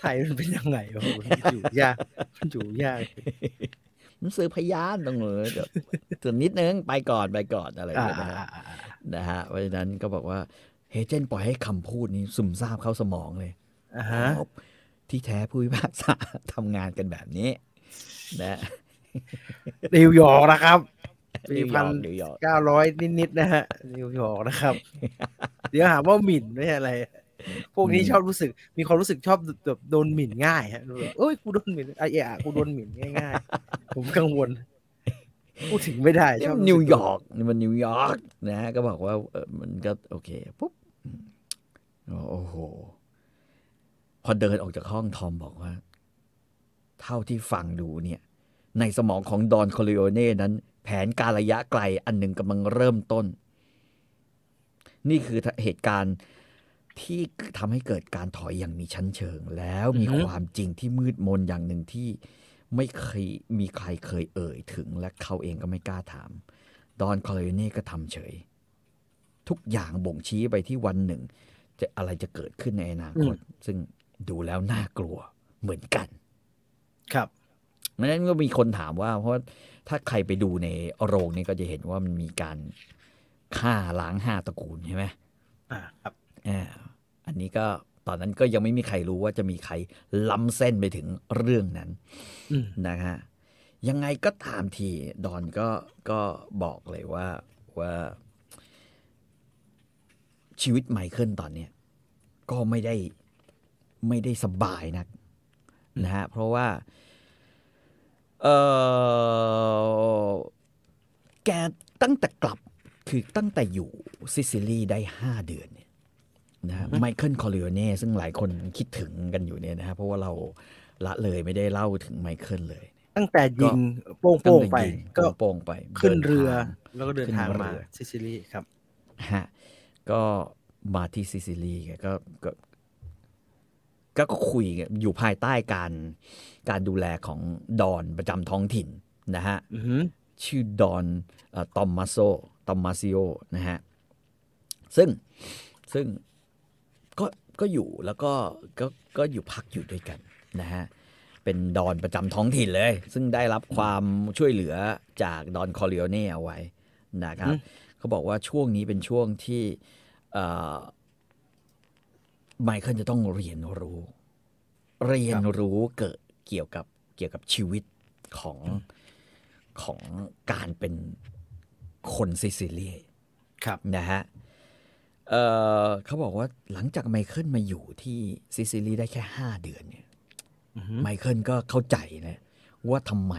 ไทยมันเป็นยังไงวะมันอยู่ยากมันอยู่ยากๆมันซื้อพยานต้องเลยเดี๋ยวส่วนนิดนึงไปก่อนไปก่อนอะไรอย่างอ่าเงี้ยนะฮะอ่าอ่านะฮะเพราะฉะนั้นก็บอกว่าเฮเจนปล่อยให้คำพูดนี้ซึมซาบเข้าสมองเลยอ่าฮะอ๋อที่แท้ผู้พิพากษาทำงานกันแบบนี้ นะนิวยอร์กนะครับ ปีนิวยพัอนร์กนิวยอร์กเก้าร้อยนิดๆนะฮะนิวยอร์กนะครับ เดี๋ยวหาว่าหมิ่นไม่ใช่อะไร พวกนี้ชอบรู้สึก มีความรู้สึกชอบแบบโดนหมิ่นง่ายฮะแบบเอ้ยกูโดนหมิ่นไอ้เอะกูโดนหมิ่นง่ายๆ ผมกังวลพูดถึงไม่ได้นี่ชอบมันรู้สึนิวยอร์กนี่มันนิวยอร์กนะก็บอกว่าเออมันก็โอเคปุ๊บอืมโอ้โห พอเดินออกจากห้องทอมบอกว่า เท่าที่ฟังดูเนี่ย ในสมองของดอนคอริโอเน่นั้น แผนการระยะไกลอันหนึ่งกำลังเริ่มต้น นี่คือเหตุการณ์ที่ทำให้เกิดการถอยอย่างมีชั้นเชิง แล้วมีอือฮึความจริงที่มืดมนอย่างหนึ่งที่ไม่เคยมีใครเคยเอ่ยถึงและเขาเองก็ไม่กล้าถาม ดอนคอริโอเน่ก็ทำเฉย ทุกอย่างบ่งชี้ไปที่วันหนึ่ง จะอะไรจะเกิดขึ้นในอนาคต ซึ่งดูแล้วน่ากลัวเหมือนกัน ครับเพราะฉะนั้นก็มีคนถามว่า เพราะว่า ถ้าใครไปดูในโรงนี่ก็จะเห็นว่ามันมีการฆ่าล้างห้าตระกูลใช่ไหมอ่าครับอ่าอันนี้ก็ตอนนั้นก็ยังไม่มีใครรู้ว่าจะมีใครล้ำเส้นไปถึงเรื่องนั้นอืมนะฮะยังไงก็ตามทีดอนก็ก็บอกเลยว่าว่า ชีวิตไมเคิลตอนเนี้ยก็ไม่ได้ไม่ได้สบายนักนะฮะเพราะว่า เออแกตั้งแต่กลับคือตั้งแต่อยู่ซิซิลีได้ห้าเดือนเนี่ยนะฮะไมเคิลคอริโอเน่ซึ่งหลายคนคิดถึงกันอยู่เนี่ยนะฮะเพราะว่าเราละเลยไม่ได้เล่าถึงไมเคิลเลย ตั้งแต่ยิงโป้งตั้โป้งงแต่ไปยิงก็โป้งๆไป ขึ้นดิทางเรือ แล้วก็เดินทางขึ้นมาเรือซิซิลีครับฮะก็มาที่ซิซิลีแก ก็ก็ก็ก็คุยกันอยู่ภายใต้การการดูแลของดอนประจำท้องถิ่นนะฮะอือหือชื่อดอนตอมมาโซตอมมาซิโอนะฮะซึ่งซึ่งก็ก็อยู่แล้วก็ก็ก็อยู่พักอยู่ด้วยกันนะฮะเป็นดอนประจำท้องถิ่นเลย ซึ่งได้รับความช่วยเหลือจากดอนคอริโอเน่เอาไว้นะครับเขาบอกว่าช่วงนี้เป็นช่วงที่เอ่อ ไมเคิลจะต้องเรียนรู้ เรียนรู้เกิดเกี่ยวกับเกี่ยวกับชีวิตของของการเป็นคนซิซิลีครับนะฮะเอ่อเขาบอกว่าหลังจากไมเคิลมาอยู่ที่ซิซิลีได้แค่ห้าเดือนเนี่ยอือหือไมเคิลก็เข้าใจนะว่าทำไม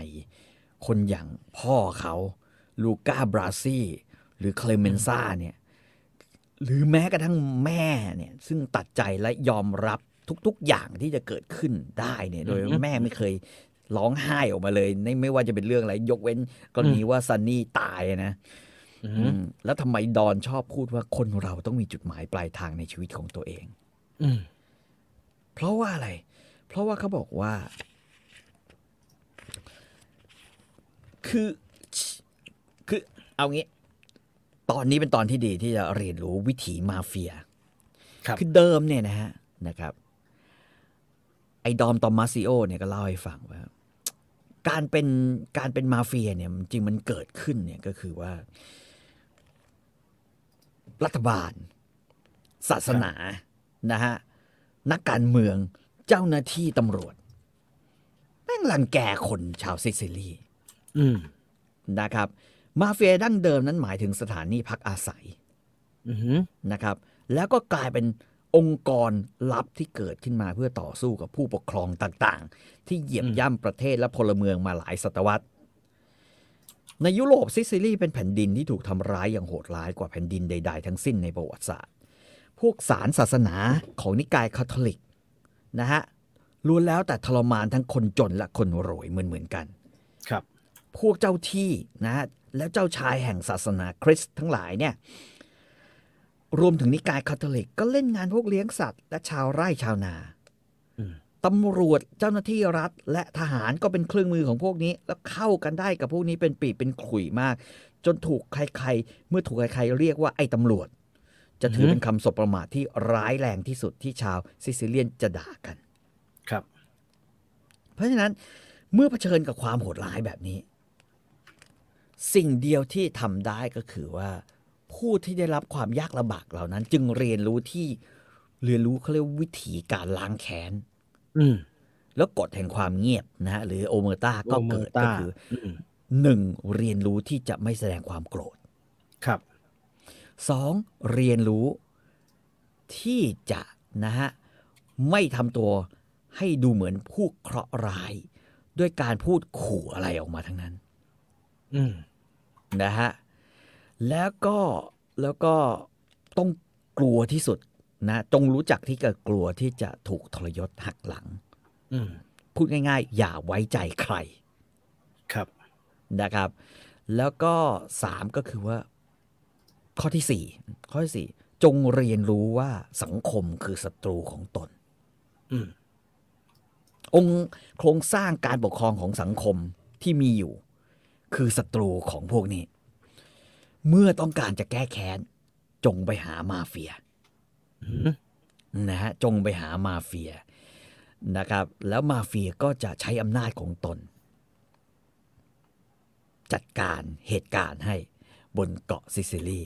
คนอย่างพ่อเขาลูก้าบราซี่ หรือเคลเมนซ่าเนี่ย หรือแม้กระทั่งแม่เนี่ยซึ่งตัดใจและยอมรับทุกๆ อย่างที่จะเกิดขึ้นได้เนี่ยโดยแม่ไม่เคยร้องไห้ออกมาเลยไม่ไม่ว่าจะเป็นเรื่องอะไร ยกเว้นกรณีว่าซันนี่ตายนะอืออืหือมแล้วทำไมดอนชอบพูดว่าคนเราต้องมีจุดหมายปลายทางในชีวิตของตัวเองอืมเพราะว่าอะไร เพราะว่าเขาบอกว่า คือ คือเอางี้ ตอนนี้เป็นตอนที่ดีที่จะเรียนรู้วิถีมาเฟียครับคือเดิมเนี่ยนะฮะนะครับ ไอ้ดอนตอมมาซิโอเนี่ยก็เล่าให้ฟังว่าการเป็นการเป็นมาเฟียเนี่ยจริงๆมันเกิดขึ้นเนี่ยก็คือว่า รัฐบาล ศาสนานะฮะนักการเมืองเจ้าหน้าที่ตำรวจ แม่งรังแกคนชาวซิซิลีอืมนะครับ มาเฟียดั้งเดิมนั้นหมายถึงสถานีพักอาศัยอือหือนะครับ แล้วก็กลายเป็นองค์กรลับที่เกิดขึ้นมาเพื่อต่อสู้กับผู้ปกครองต่างๆ ที่เหยียบย่ำประเทศและพลเมืองมาหลายศตวรรษ ในยุโรปซิซิลีเป็นแผ่นดินที่ถูกทำร้ายอย่างโหดร้ายกว่าแผ่นดินใด ๆ ทั้งสิ้นในประวัติศาสตร์ พวกศาลศาสนาของนิกายคาทอลิกนะฮะล้วนแล้วแต่ทรมานทั้งคนจนและคนรวยเหมือนๆกัน ครับ พวกเจ้าที่นะฮะ แล้วเจ้าชายแห่งศาสนาคริสต์ทั้งหลายเนี่ยรวมถึงนิกายคาทอลิกก็เล่นงานพวกเลี้ยงสัตว์ และชาวไร่ชาวนาอืมตำรวจเจ้าหน้าที่รัฐ และทหารก็เป็นเครื่องมือของพวกนี้ แล้วเข้ากันได้กับพวกนี้เป็นปีเป็นขลุ่ยมาก จนถูกใครๆ เมื่อถูกใครๆ เรียกว่าไอ้ตำรวจ จะถือเป็นคำสบประมาทที่ร้ายแรงที่สุดที่ชาวซิซิเลียนจะด่ากัน ครับ เพราะฉะนั้นเมื่อเผชิญกับความโหดร้ายแบบนี้ สิ่งเดียวที่ทำได้ก็คือว่า ผู้ที่ได้รับความยากลำบากเหล่านั้น จึงเรียนรู้ที่เรียนรู้เขาเรียกวิธีการล้างแค้นอืมแล้วกฎแห่งความเงียบนะฮะหรือโอเมอร์ตาก็เกิด Omerta ก็คืออืมหนึ่งเรียนรู้ที่จะไม่แสดงความโกรธ ครับสองเรียนรู้ที่จะนะฮะไม่ทำตัวให้ดูเหมือนผู้เคราะห์ร้าย ด้วยการพูดขู่อะไรออกมาทั้งนั้น อืม นะฮะแล้วก็แล้วก็ต้องกลัวที่สุดนะจงรู้จักที่จะกลัวที่จะถูกทรยศหักหลังอืมพูดง่าย ๆ อย่าไว้ใจใคร ครับนะครับ แล้วก็สามก็คือว่า ข้อที่สี่ข้อที่สี่จงเรียนรู้ว่าสังคมคือศัตรูของตนอืมองค์โครงสร้างการปกครองของสังคมที่มีอยู่ คือศัตรูของพวกนี้ เมื่อต้องการจะแก้แค้น จงไปหามาเฟียอืมนะฮะจงไปหามาเฟียนะครับ แล้วมาเฟียก็จะใช้อำนาจของตน จัดการเหตุการณ์ให้บนเกาะซิซิลี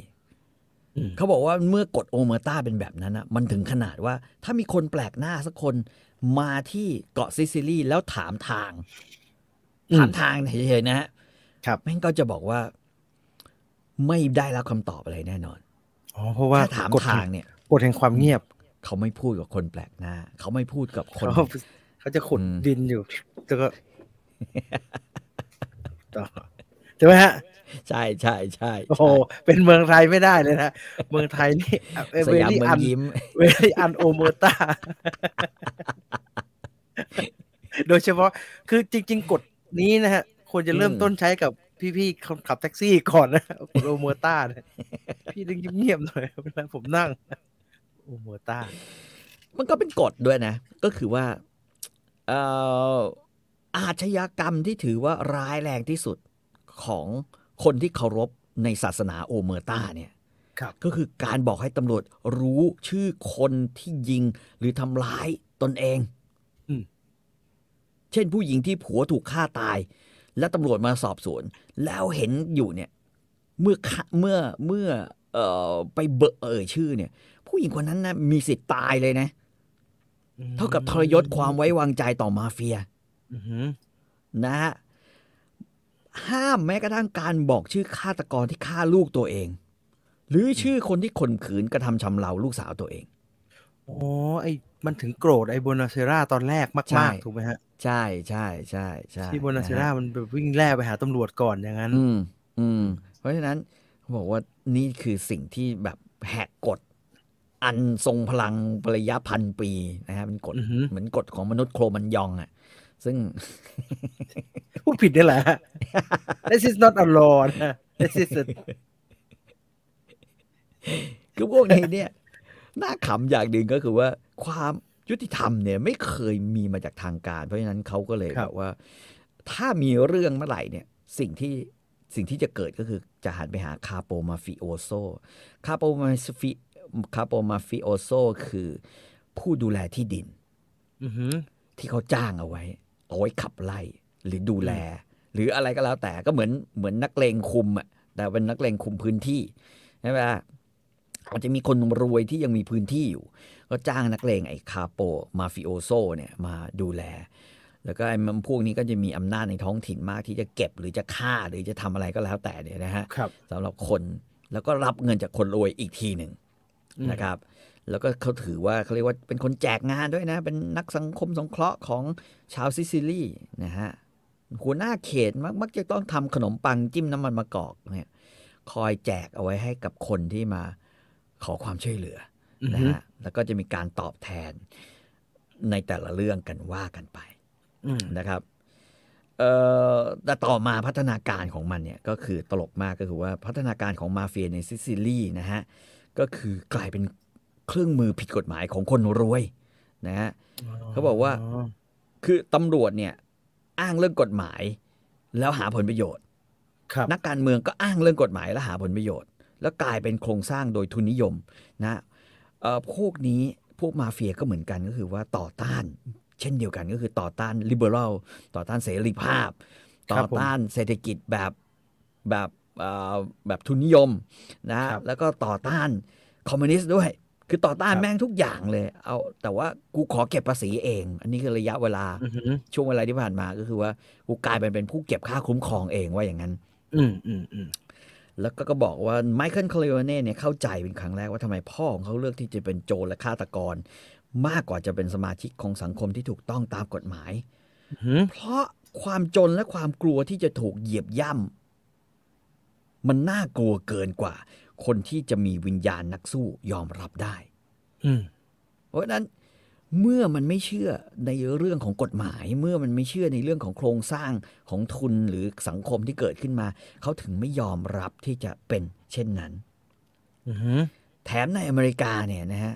อืมเขาบอกว่าเมื่อกฎโอเมอร์ตาเป็นแบบนั้นนะมันถึงขนาดว่า ถ้ามีคนแปลกหน้าสักคนมาที่เกาะซิซิลีแล้วถามทาง ถามทางเฉยๆนะฮะ ครับแม่งก็จะบอกว่า ไม่ได้รับคำตอบอะไรแน่นอนอ๋อเพราะว่าถ้าถามกฎทางเนี่ยกฎแห่งความเงียบ เขาไม่พูดกับคนแปลกหน้า เขาไม่พูดกับคน เขาเขาจะขุดอืมดินอยู่ แล้วก็ต่อใช่ไหมฮะใช่ใช่ใช่โอ้โหเป็นเมืองไทยไม่ได้เลยนะ เมืองไทยนี่สยามเมืองยิ้มเวลี่อันโอโมตาโดยเฉพาะคือจริง ๆ กฎนี้นะฮะ ควรจะเริ่มอืมต้นใช้กับพี่ๆคนขับแท็กซี่ก่อนนะกฎโอโมตาเนี่ยพี่ต้องเงียบๆหน่อยเวลาผมนั่งโอโมตามันก็เป็นกฎด้วยนะ ก็คือว่าเอ่ออาชญากรรมที่ถือว่าร้ายแรงที่สุดของคนที่เคารพในศาสนาโอเมอร์ตาเนี่ยครับก็คือการบอกให้ตำรวจรู้ชื่อคนที่ยิงหรือทำร้ายตนเองอืมเช่นผู้หญิงที่ผัวถูกฆ่าตาย และตำรวจมาสอบสวน แล้วเห็นอยู่เนี่ยเมื่อฆ่าเมื่อเมื่อเอ่อไปเบอเอ่ยชื่อเนี่ย ผู้หญิงคนนั้นนะมีสิทธิ์ตายเลยนะ เท่ากับทรยศความไว้วางใจต่อมาเฟียอือหือนะฮะห้ามแม้กระทั่งการบอกชื่อฆาตกรที่ฆ่าลูกตัวเอง หรือชื่อคนที่ข่มขืนกระทำชำเราลูกสาวตัวเอง อ๋อไอ้มันถึงโกรธไอ้โบนาเซราตอนแรกใช่ มากๆถูกไหมฮะใช่ใช่ใช่ใช่ที่โบนาเซะราฮะมันแบบวิ่งแล่ไปหาตำรวจก่อนอย่างนั้น อืมอืม เพราะฉะนั้นเขาบอกว่านี่คือสิ่งที่แบบแหกกฎ อันทรงพลังระยะพันปีนะฮะเป็นกฎอือฮึเหมือนกฎของมนุษย์โครมันยองอะ ซึ่ง พูดผิดนี่แหละ This is not a law นะ This is a คือพวกนี้เนี่ย น่าขำอย่างหนึ่งก็คือว่าความยุติธรรมเนี่ยไม่เคยมีมาจากทางการ เพราะฉะนั้นเขาก็เลยครับแบบว่า ถ้ามีเรื่องเมื่อไหร่เนี่ยสิ่งที่สิ่งที่จะเกิดก็คือจะหันไปหา capo mafiosoคาโปมาฟิ capo mafioso คือผู้ดูแลที่ดินอือหือที่เขาจ้างเอาไว้ เอาไว้ขับไล่หรือดูแล หรืออะไรก็แล้วแต่ก็เหมือนเหมือนนักเลงคุมอะแต่เป็นนักเลงคุมพื้นที่ใช่ไหม อาจจะมีคนรวยที่ยังมีพื้นที่อยู่ ก็จ้างนักเลงไอ้คาโปมาฟิโอโซเนี่ยมาดูแล แล้วก็ไอ้มันพวกนี้ก็จะมีอำนาจในท้องถิ่นมากที่จะเก็บหรือจะฆ่าหรือจะทำอะไรก็แล้วแต่เนี่ยนะฮะครับสำหรับคนแล้วก็รับเงินจากคนรวยอีกทีหนึ่งอืมนะครับ แล้วก็เขาถือว่าเขาเรียกว่าเป็นคนแจกงานด้วยนะ เป็นนักสังคมสงเคราะห์ของชาวซิซิลีนะฮะหัวหน้าเขตมักมักจะต้องทำขนมปังจิ้มน้ำมันมะกอกเนี่ยคอยแจกเอาไว้ให้กับคนที่มา ขอความช่วยเหลืออือนะหือฮะแล้วก็จะมีการตอบแทนในแต่ละเรื่องกันว่ากันไปอืมนะครับเอ่อแต่ต่อมาพัฒนาการของมันเนี่ยก็คือตลกมากก็คือว่าพัฒนาการของมาเฟียในซิซิลีนะฮะก็คือกลายเป็นเครื่องมือผิดกฎหมายของคนรวยนะฮะเขาบอกว่าคือตำรวจเนี่ยอ้างเรื่องกฎหมาย แล้วหาผลประโยชน์ครับนักการเมืองก็อ้างเรื่องกฎหมายแล้วหาผลประโยชน์ แล้วกลายเป็นโครงสร้างโดยทุนนิยมนะเอ่อพวกนี้พวกมาเฟียก็เหมือนกันก็คือว่าต่อต้าน เช่นเดียวกันก็คือต่อต้านลิเบอรัลต่อต้านเสรีภาพครัต่อบผมต้านเศรษฐกิจแบบแบบเอ่อแบบทุนนิยมนะฮะครับแล้วก็ต่อต้านคอมมิวนิสต์ด้วย คือต่อต้านครับแม่งทุกอย่างเลยเอาแต่ว่ากูขอเก็บภาษีเอง อันนี้คือระยะเวลาอือหือช่วงเวลาที่ผ่านมาก็คือว่ากูกลายเป็นเป็นผู้เก็บค่าคุ้มครองเองว่าอย่างนั้น อืมอืมอืม แล้วก็ก็บอกว่าไมเคิลคาริโอเน่เนี่ยเข้าใจเป็นครั้งแรกว่าทำไมพ่อของเขาเลือกที่จะเป็นโจรและฆาตกร มากกว่าจะเป็นสมาชิกของสังคมที่ถูกต้องตามกฎหมายอือหือเพราะความจนและความกลัวที่จะถูกเหยียบย่ำมันน่ากลัวเกินกว่า คนที่จะมีวิญญาณนักสู้ยอมรับได้อืมเพราะฉะนั้น เมื่อมันไม่เชื่อในเรื่องของกฎหมาย เมื่อมันไม่เชื่อในเรื่องของโครงสร้างของทุนหรือสังคมที่เกิดขึ้นมา เขาถึงไม่ยอมรับที่จะเป็นเช่นนั้นอือหือแถมในอเมริกาเนี่ยนะฮะ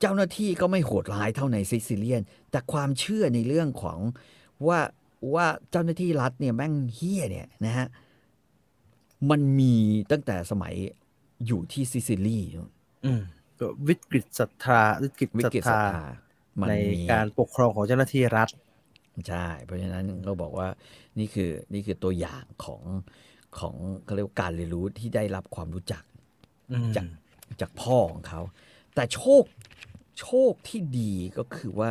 เจ้าหน้าที่ก็ไม่โหดร้ายเท่าในซิซิเลียน แต่ความเชื่อในเรื่องของว่าว่าเจ้าหน้าที่รัฐเนี่ยแม่งเฮี้ยเนี่ยนะฮะมันมีตั้งแต่สมัยอยู่ที่ซิซิลีอืมก็ วิกฤตศรัทธาวิกฤตวิศรัทกฤตศรัธาทธามันในมีการปกครองของเจ้าหน้าที่รัฐใช่เพราะฉะนั้นเขาบอกว่านี่คือนี่คือตัวอย่างของของเขาเรียกว่าการเรียนรู้ที่ได้รับความรู้จักอืมจากจากพ่อของเขา แต่โชคโชคที่ดีก็คือว่า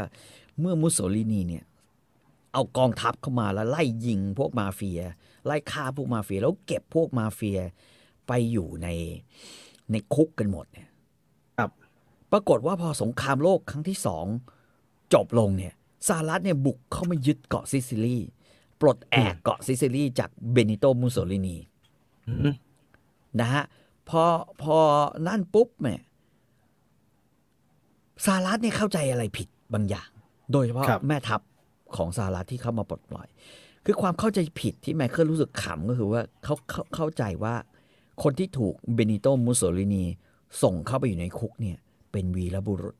เมื่อมุสโสลินีเนี่ยเอากองทัพเข้ามาแล้วไล่ยิงพวกมาเฟีย ไล่ฆ่าพวกมาเฟีย แล้วเก็บพวกมาเฟียไปอยู่ในในคุกกันหมดเนี่ยครับ ปรากฏว่าพอสงครามโลกครั้งที่สองจบลงเนี่ยสหรัฐเนี่ยบุกเข้ามายึดเกาะซิซิลีปลดแอกเกาะซิซิลีจากเบนิโตมุสโสลินีอืมนะฮะพอพอนั่นปุ๊บเนี่ยสหรัฐเนี่ยเข้าใจอะไรผิดบางอย่าง โดยเฉพาะครับแม่ทัพของสหรัฐที่เข้ามาปลดปล่อย คือความเข้าใจผิดที่ไมเคิลรู้สึกขำก็คือว่าเขาเขาเข้าใจว่าคนที่ถูกเบนิโตมุสโสลินีส่งเข้าไปอยู่ในคุกเนี่ย เป็นวีรบุรุษ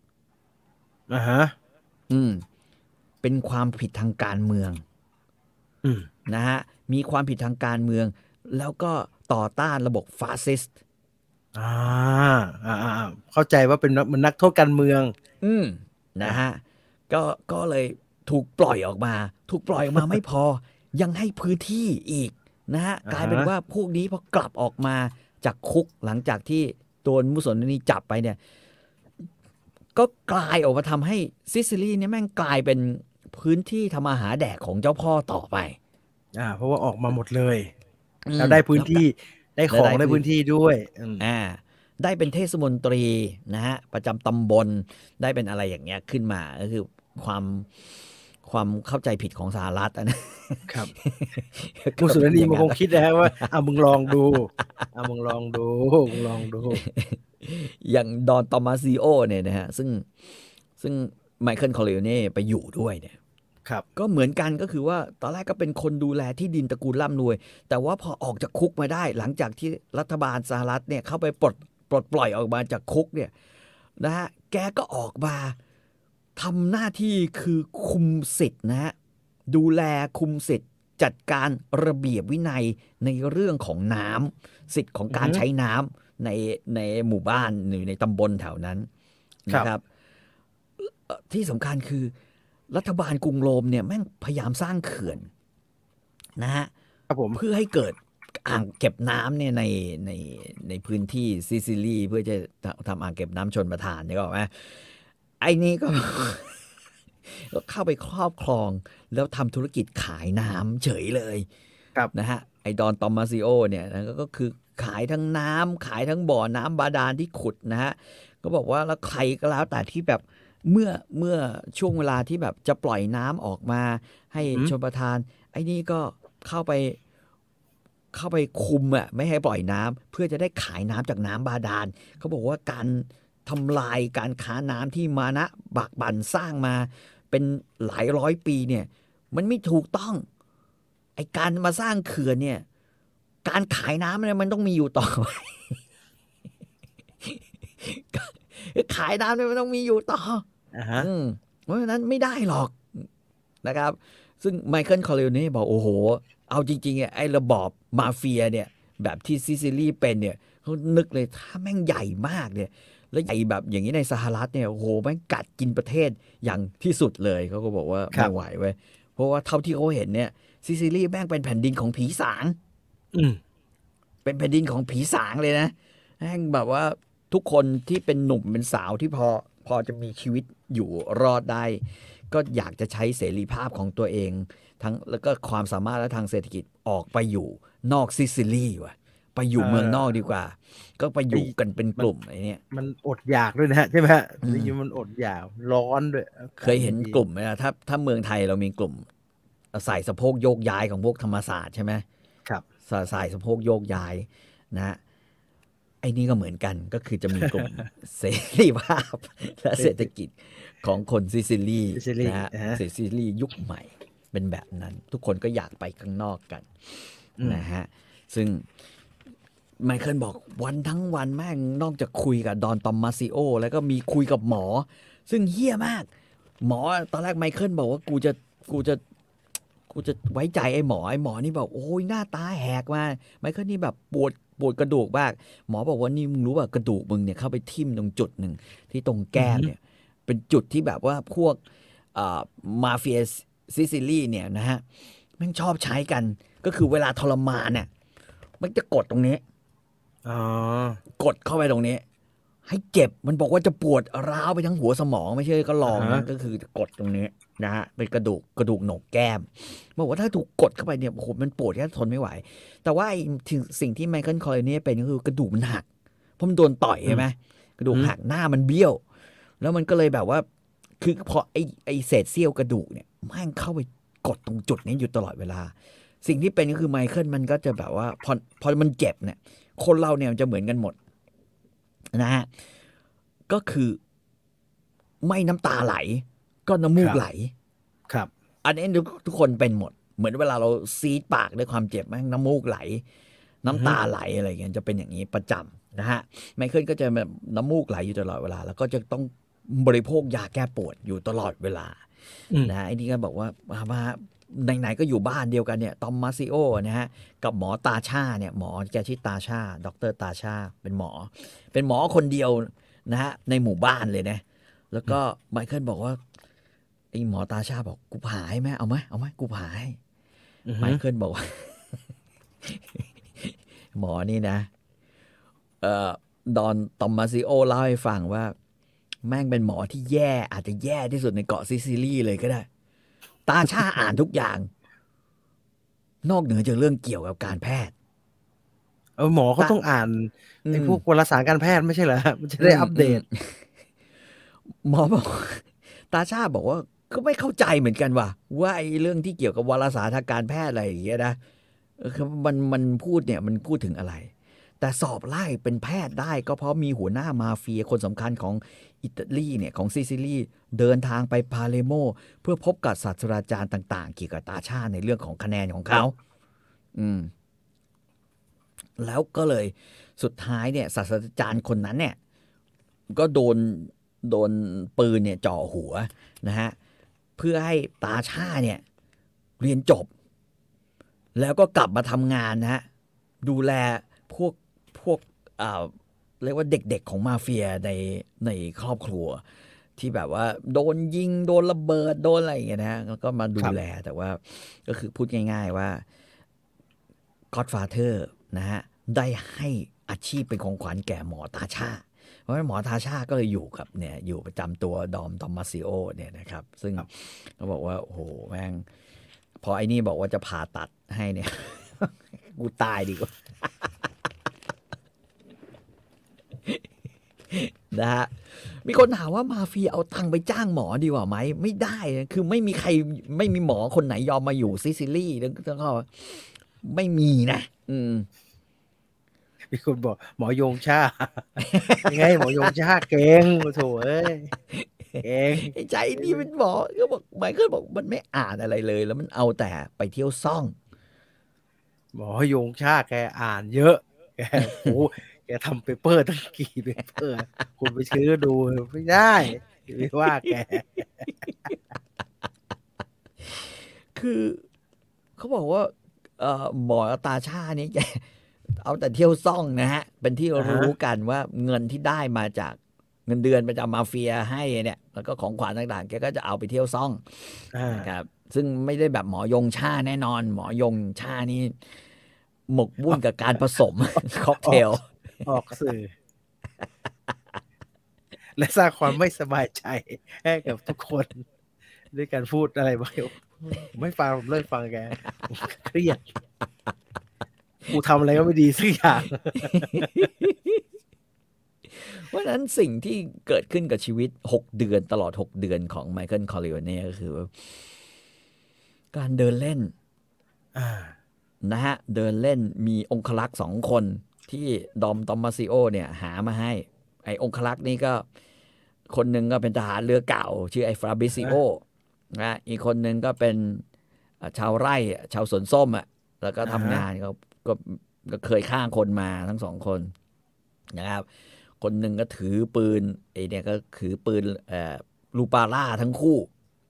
อ่าฮะอืม เป็นความผิดทางการเมืองอืมนะฮะมีความผิดทางการเมือง แล้วก็ต่อต้านระบบฟาสซิสต์อ่าอ่าอ่าอ่าเข้าใจว่าเป็นเหมันนักโทษการเมือง อืมนะฮะก็ก็เลยถูกปล่อยออกมา ถูกปล่อยออกมาไม่พอ ยังให้พื้นที่อีกนะฮะอ่าฮะกลายเป็นว่าพวกนี้พอกลับออกมาจากคุกหลังจากที่โดนมุสโสลินีจับไปเนี่ย ก็กลายออกมาทำให้ซิซิลีเนี่ยแม่งกลายเป็นพื้นที่ทำอาหารแดกของเจ้าพ่อต่อไป อ่า เพราะว่าออกมาหมดเลยอืมแล้วได้พื้นที่ได้ของได้ได้พื้พื้นนที่ด้วยอืมอ่าได้เป็นเทศมนตรีนะฮะประจำตำบลได้เป็นอะไรอย่างเงี้ยขึ้นมาก็คือความความเข้าใจผิดของสหรัฐอะนะครับมุสลินีมันคงคิดนะฮะว่าอ่ามึงลองดูอ่ามึงลองดูมึงลองดู อย่างดอนโทมาซิโนเนี่ยนะฮะซึ่งซึ่งไมเคิลคอร์เลโอเนไปอยู่ด้วยเนี่ยครับก็เหมือนกันก็คือว่าตอนแรกก็เป็นคนดูแลที่ดินตระกูลร่ำรวย แต่ว่าพอออกจากคุกมาได้ หลังจากที่รัฐบาลสหรัฐเนี่ยเข้าไปปลดปลดปล่อยออกมาจากคุกเนี่ยนะฮะแกก็ออกมาทำหน้าที่คือคุมสิทธิ์นะฮะดูแลคุมสิทธิ์จัดการระเบียบวินัยในเรื่องของน้ำสิทธิ์ของการอือฮึใช้น้ำ ในในหมู่บ้านหรือในตำบลแถวนั้นครับนะครับเอ่อที่สำคัญคือรัฐบาลกรุงโรมเนี่ยแม่งพยายามสร้างเขื่อนนะฮะครับผมเพื่อให้เกิดอ่างเก็บน้ำเนี่ยในในในพื้นที่ซิซิลีเพื่อจะทำอ่างเก็บน้ำชนประทานเนี่ยก็ไหมไอ้นี่ก็ก็เข้าไปครอบครองแล้วทำธุรกิจขายน้ำเฉยเลย ครับนะฮะไอดอนตอมมาซิโอเนี่ยนะก็ก็คือ ขายทั้งน้ำขายทั้งบ่อน้ำบาดาลที่ขุดนะฮะก็บอกว่าแล้วใครก็แล้วแต่ที่แบบเมื่อเมื่อช่วงเวลาที่แบบจะปล่อยน้ำออกมา ให้อืมชนประทาน ไอ้นี่ก็เข้าไปเข้าไปคุมอะไม่ให้ปล่อยน้ำเพื่อจะได้ขายน้ำจากน้ำบาดาลเขาบอกว่าการทำลายการค้าน้ำที่มานะบากบั่นสร้างมา เป็นหลายร้อยปีเนี่ย มันไม่ถูกต้องไอการมาสร้างเขื่อนเนี่ย การขายน้ำเนี่ยมันต้องมีอยู่ต่อไปขายน้ำเนี่ยมันต้องมีอยู่ต่ออ่าฮะอืมเพราะฉะนั้นไม่ได้หรอกนะครับ ซึ่งไมเคิลคอร์เลโอเนบอกโอ้โห เอาจริงๆอะไอ้ระบอบมาเฟียเนี่ย แบบที่ซิซิลีเป็นเนี่ยเขานึกเลยถ้าแม่งใหญ่มากเนี่ย แล้วใหญ่แบบอย่างนี้ในสหรัฐเนี่ยโอ้โหแม่งกัดกินประเทศอย่างที่สุดเลยเขาก็บอกว่าครับไม่ไหวเว้ยเพราะว่าเท่าที่เขาเห็นเนี่ยซิซิลีแม่งเป็นแผ่นดินของผีสางอืม เป็นแผ่นดินของผีสางเลยนะแม่งแบบว่าทุกคนที่เป็นหนุ่มเป็นสาวที่พอพอจะมีชีวิตอยู่รอดได้ ก็อยากจะใช้เสรีภาพของตัวเอง ทั้งแล้วก็ความสามารถและทางเศรษฐกิจออกไปอยู่นอกซิซิลีว่ะไปอยู่เออเมืองนอกดีกว่า ก็ไปอยู่ไอ้กันเป็นกลุ่มไอ้เนี่ยมันอดอยากด้วยนะฮะใช่ไหมฮะอืมได้ยินมันอดอยากร้อนด้วย เคยเห็นกลุ่มไหมล่ะถ้าถ้าเมืองไทยเรามีกลุ่มส่ายสะโพกโยกย้ายของพวกธรรมศาสตร์ใช่ไหมครับ ส่ายสะโพกโยกย้ายนะฮะไอ้นี่ก็เหมือนกันก็คือจะมีกลุ่มเสรีภาพ และเศรษฐกิจของคนซิซิลีซิซิลีนะฮะอ่าฮะซิซิลียุคใหม่เป็นแบบนั้น ทุกคนก็อยากไปข้างนอกกันอืมนะฮะซึ่งไมเคิลบอกวันทั้งวันแม่งนอกจากคุยกับดอนตอมมาซิโอ แล้วก็มีคุยกับหมอ ซึ่งเฮี้ยมาก หมอตอนแรกไมเคิลบอกว่ากูจะกูจะ กูจะไว้ใจไอ้หมอไอ้หมอนี่บอกโอ้ยหน้าตาแหกมาไมเคิลนี่แบบปวดปวดกระดูกมาก หมอบอกว่านี่มึงรู้ว่ากระดูกมึงเนี่ยเข้าไปทิ่มตรงจุดหนึ่งที่ตรงแก้มเนี่ย เป็นจุดที่แบบว่าพวกอ่ามาเฟียซิซิลีเนี่ยนะฮะแม่งชอบใช้กัน ก็คือเวลาทรมานเนี่ยมันจะกดตรงนี้อ๋อกดเข้าไปตรงนี้ ให้เจ็บมันบอกว่าจะปวดร้าวไปทั้งหัวสมองไม่เชื่อก็ลองนะก็คือกดตรงนี้ นะฮะเป็นกระดูกกระดูกโหนกแก้มบอกว่าถ้าถูกกดเข้าไปเนี่ยโอ้โหมันปวดแค่ทนไม่ไหว แต่ว่าไอ้ที่สิ่งที่ไมเคิลคอร์เลโอเนเป็นก็คือกระดูกมันหักเพราะมันโดนต่อยใช่ไหมกระดูกหักหน้ามันเบี้ยว แล้วมันก็เลยแบบว่าคือพอไอ้ไอ้เศษเสี้ยวกระดูกเนี่ยแม่งเข้าไปกดตรงจุดนี้อยู่ตลอดเวลา สิ่งที่เป็นก็คือไมเคิลมันก็จะแบบว่าพอพอมันเจ็บเนี่ย คนเราเนี่ยมันจะเหมือนกันหมดนะฮะก็คือไม่น้ำตาไหล ก็น้ำมูกไหล ครับ อันนี้ทุกทุกคนเป็นหมด เหมือนเวลาเราซีดปากด้วยความเจ็บแม่งน้ำมูกไหล น้ำตาไหลอะไรอย่างเงี้ยจะเป็นอย่างนี้ประจำนะฮะไมเคิลก็จะแบบน้ำมูกไหลอยู่ตลอดเวลา แล้วก็จะต้องบริโภคยาแก้ปวดอยู่ตลอดเวลาอืมนะฮะไอ้นี่ก็บอกว่ามามาไหนๆก็อยู่บ้านเดียวกันเนี่ยตอมมาซิโอนะฮะกับหมอตาชาเนี่ยหมอแกชื่อตาชาดรตาชาเป็นหมอ เป็นหมอคนเดียวนะฮะในหมู่บ้านเลยนะแล้วก็ไมเคิลบอกว่าไอ้หมอตาชาบอกกูผ่าให้ไหมเอาไหมเอาไหมกูผ่าให้อือไมฮึเคิลบอกว่าหมอนี่นะ เอ่อดอนตอมมาซิโอเล่าให้ฟังว่า แม่งเป็นหมอที่แย่ อาจจะแย่ที่สุดในเกาะซิซิลีเลยก็ได้ ตาชาอ่านทุกอย่าง นอกเหนือจากเรื่องเกี่ยวกับการแพทย์ เออหมอเขาต้องอ่านไอ้พวกวารสารการแพทย์ไม่ใช่เหรอมันจะได้อัปเดต หมอบอก ตาชาบอกว่า ก็ไม่เข้าใจเหมือนกันว่าว่าไอ้เรื่องที่เกี่ยวกับวารสารทางการแพทย์อะไรอย่างเงี้ยนะมันมันพูดเนี่ยมันพูดถึงอะไร แต่สอบไล่เป็นแพทย์ได้ก็เพราะมีหัวหน้ามาเฟียคนสำคัญของอิตาลีเนี่ยของซิซิลีเดินทางไปพาเลอร์โม เพื่อพบกับศาสตราจารย์ต่างๆ เกี่ยวกับทาซาในเรื่องของคะแนนของเขา อืม แล้วก็เลยสุดท้ายเนี่ยศาสตราจารย์คนนั้นเนี่ย ก็โดนโดนปืนเนี่ยจ่อหัวนะฮะ เพื่อให้ตาชาเนี่ยเรียนจบ แล้วก็กลับมาทำงานนะฮะดูแลพวกพวกอ่าเรียกว่าเด็กๆของมาเฟียในในครอบครัว ที่แบบว่า โดนยิงโดนระเบิดโดนอะไรอย่างเงี้ยนะฮะแล้วก็มาดูแลแต่ว่าก็คือพูดง่าย ๆว่า Godfather นะฮะได้ให้อาชีพเป็นของขวัญแก่หมอตาชา เพราะฉะนั้นหมอทาชาก็เลยอยู่กับเนี่ยอยู่ประจำตัวดอมตอมมาซิโอเนี่ยนะครับ ซึ่งครับเขาบอกว่า โอ้โหแม่ง พอไอ้นี่บอกว่าจะผ่าตัดให้เนี่ยกูตายดีกว่านะฮะมีคนถามว่ามาเฟียเอาตังค์ไปจ้างหมอดีกว่าไหม ไม่ได้นะคือไม่มีใครไม่มีหมอคนไหนยอมมาอยู่ซิซิลีแล้วก็ไม่มีนะ อืม มีคนบอกหมอโยงชายังไงหมอโยงชาเก่งโอ้โถเอ้ยเก่งไอ้ใจนี่เป็นหมอก็บอกไมเคิลบอกมันไม่อ่านอะไรเลย แล้วมันเอาแต่ไปเที่ยวซ่อง หมอโยงชาแกอ่านเยอะแกโอ้โหแกทำเปเปอร์ตั้งกี่เปเปอร์ คุณไปซื้อดูไม่ได้ไม่ว่าแก คือเขาบอกว่า เอ่อหมอตาชานี่แก เอาแต่เที่ยวซ่องนะฮะ เป็นที่อ่าฮะรู้กันว่าเงินที่ได้มาจากเงินเดือนประจำมาเฟียให้เนี่ย แล้วก็ของขวัญต่างๆ แกก็จะเอาไปเที่ยวซ่องอ่านะครับ ซึ่งไม่ได้แบบหมอยงชาแน่นอน หมอยงชานี่ หมกบุ่นกับการผสมค็อกเทล ออกสื่อ และสร้างความไม่สบายใจให้กับทุกคน ด้วยการพูดอะไรบางอย่างผมไม่ฟังผมเลิกฟังแกผมเครียด กูทำอะไรก็ไม่ดีสักอย่างเพราะฉะนั้นสิ่งที่เกิดขึ้นกับชีวิต6เดือนตลอด6เดือนของไมเคิลคอริโอเน่ก็คือว่าการเดินเล่นอ่านะฮะ เดินเล่นมีองคลักษ์สองคนที่ดอมตอมมาซิโอ เนี่ย หามาให้ ไอ้องคลักษ์นี่ก็ คนหนึ่งก็เป็นทหารเรือเก่า ชื่อไอ้ฟราบิซิโอนะอีกคนหนึ่งก็เป็นเอ่อชาวไร่อะชาวสวนส้มอะแล้วก็ทำงานก็ก็ ก็เคยฆ่าคนมาทั้งสองคนนะครับ คนหนึ่งก็ถือปืนไอ้เนี่ยก็ถือปืนเอ่อลูปาร่าทั้งคู่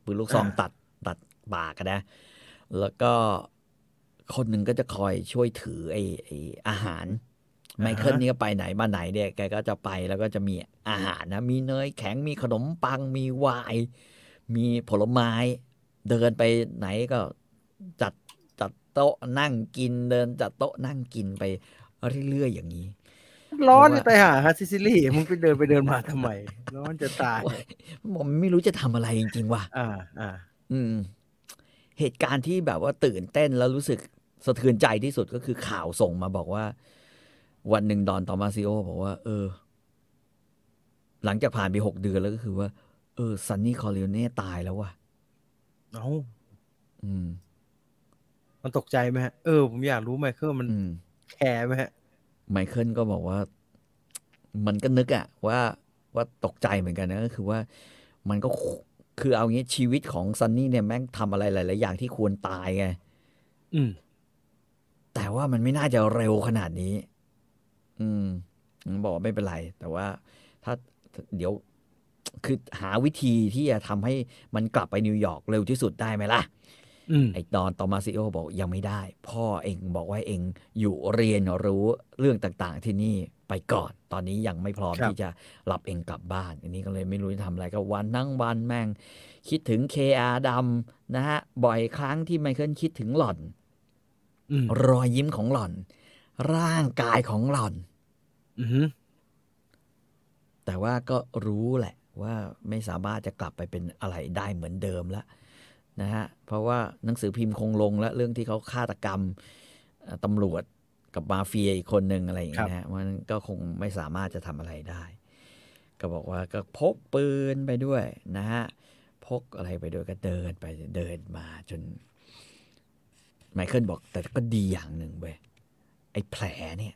ปืนลูกซองอ่าตัดตัดปากอะนะ แล้วก็คนหนึ่งก็จะคอยช่วยถือไอ้ไอ้อาหารไมเคิลนี่ก็ไปไหนมาไหนเนี่ยแกก็จะไปแล้วก็จะมีอาหารนะ มีเนยแข็งมีขนมปัง มีไวน์มีผลไม้ เดินไปไหนก็จัดจัด โต๊ะนั่งกินเดินจัดโต๊ะนั่งกินไปเรื่อยๆอย่างนี้ ร้อนเพราะว่าจะตายหาฮะซิซิลี่มึงไปเดินไปเดินมาทำไม ร้อนจะตายผมไม่รู้จะทำอะไรจริงๆว่ะอ่าอ่าอืม เหตุการณ์ที่แบบว่าตื่นเต้นแล้วรู้สึกสะเทือนใจที่สุดก็คือข่าวส่งมาบอกว่า วันหนึ่งดอนตอมาซิโอบอกว่า เออ หลังจากผ่านไปหกเดือนแล้วก็คือว่า เออซันนี่คอร์เลโอเน่ตายแล้วว่ะ เอ้าอืม มันตกใจไหมฮะ เออ ผมอยากรู้ไมเคิลมันอืมแคร์ไหมฮะ ไมเคิลก็บอกว่า มันก็นึกอะว่าว่าตกใจเหมือนกันนะก็คือว่ามันก็คือเอางี้ชีวิตของซันนี่เนี่ยแม่งทำอะไรหลายๆอย่างที่ควรตายไงอืม แต่ว่ามันไม่น่าจะเร็วขนาดนี้ อืมผมบอกว่าไม่เป็นไร แต่ว่าถ้าเดี๋ยวคือหาวิธีที่จะทำให้มันกลับไปนิวยอร์กเร็วที่สุดได้ไหมล่ะอืม ไอ้ดอนโทมาซิโนบอกยังไม่ได้ พ่อเอ็งบอกว่าเอ็งอยู่เรียนรู้เรื่องต่างๆที่นี่ไปก่อน ตอนนี้ยังไม่พร้อมครับที่จะรับเอ็งกลับบ้าน อันนี้ก็เลยไม่รู้จะทำอะไรก็วันนั่งวันแม่ง คิดถึง KR ดำนะฮะ บ่อยครั้งที่ไมเคิลคิดถึงหล่อนอืมรอยยิ้มของหล่อน ร่างกายของหล่อนอือหือแต่ว่าก็รู้แหละว่าไม่สามารถจะกลับไปเป็นอะไรได้เหมือนเดิมแล้ว นะฮะเพราะว่าหนังสือพิมพ์คงลงแล้วเรื่องที่เขาฆาตกรรมเอ่อตำรวจกับมาเฟียอีกคนหนึ่งอะไรอย่างเงี้ยนะฮะมันก็คงไม่สามารถจะทำอะไรได้ ก็บอกว่าก็พกปืนไปด้วยนะฮะพกอะไรไปด้วยก็เดินไปเดินมาจนไมเคิลบอกแต่ก็ดีอย่างหนึ่งเว้ยไอ้แผลเนี่ย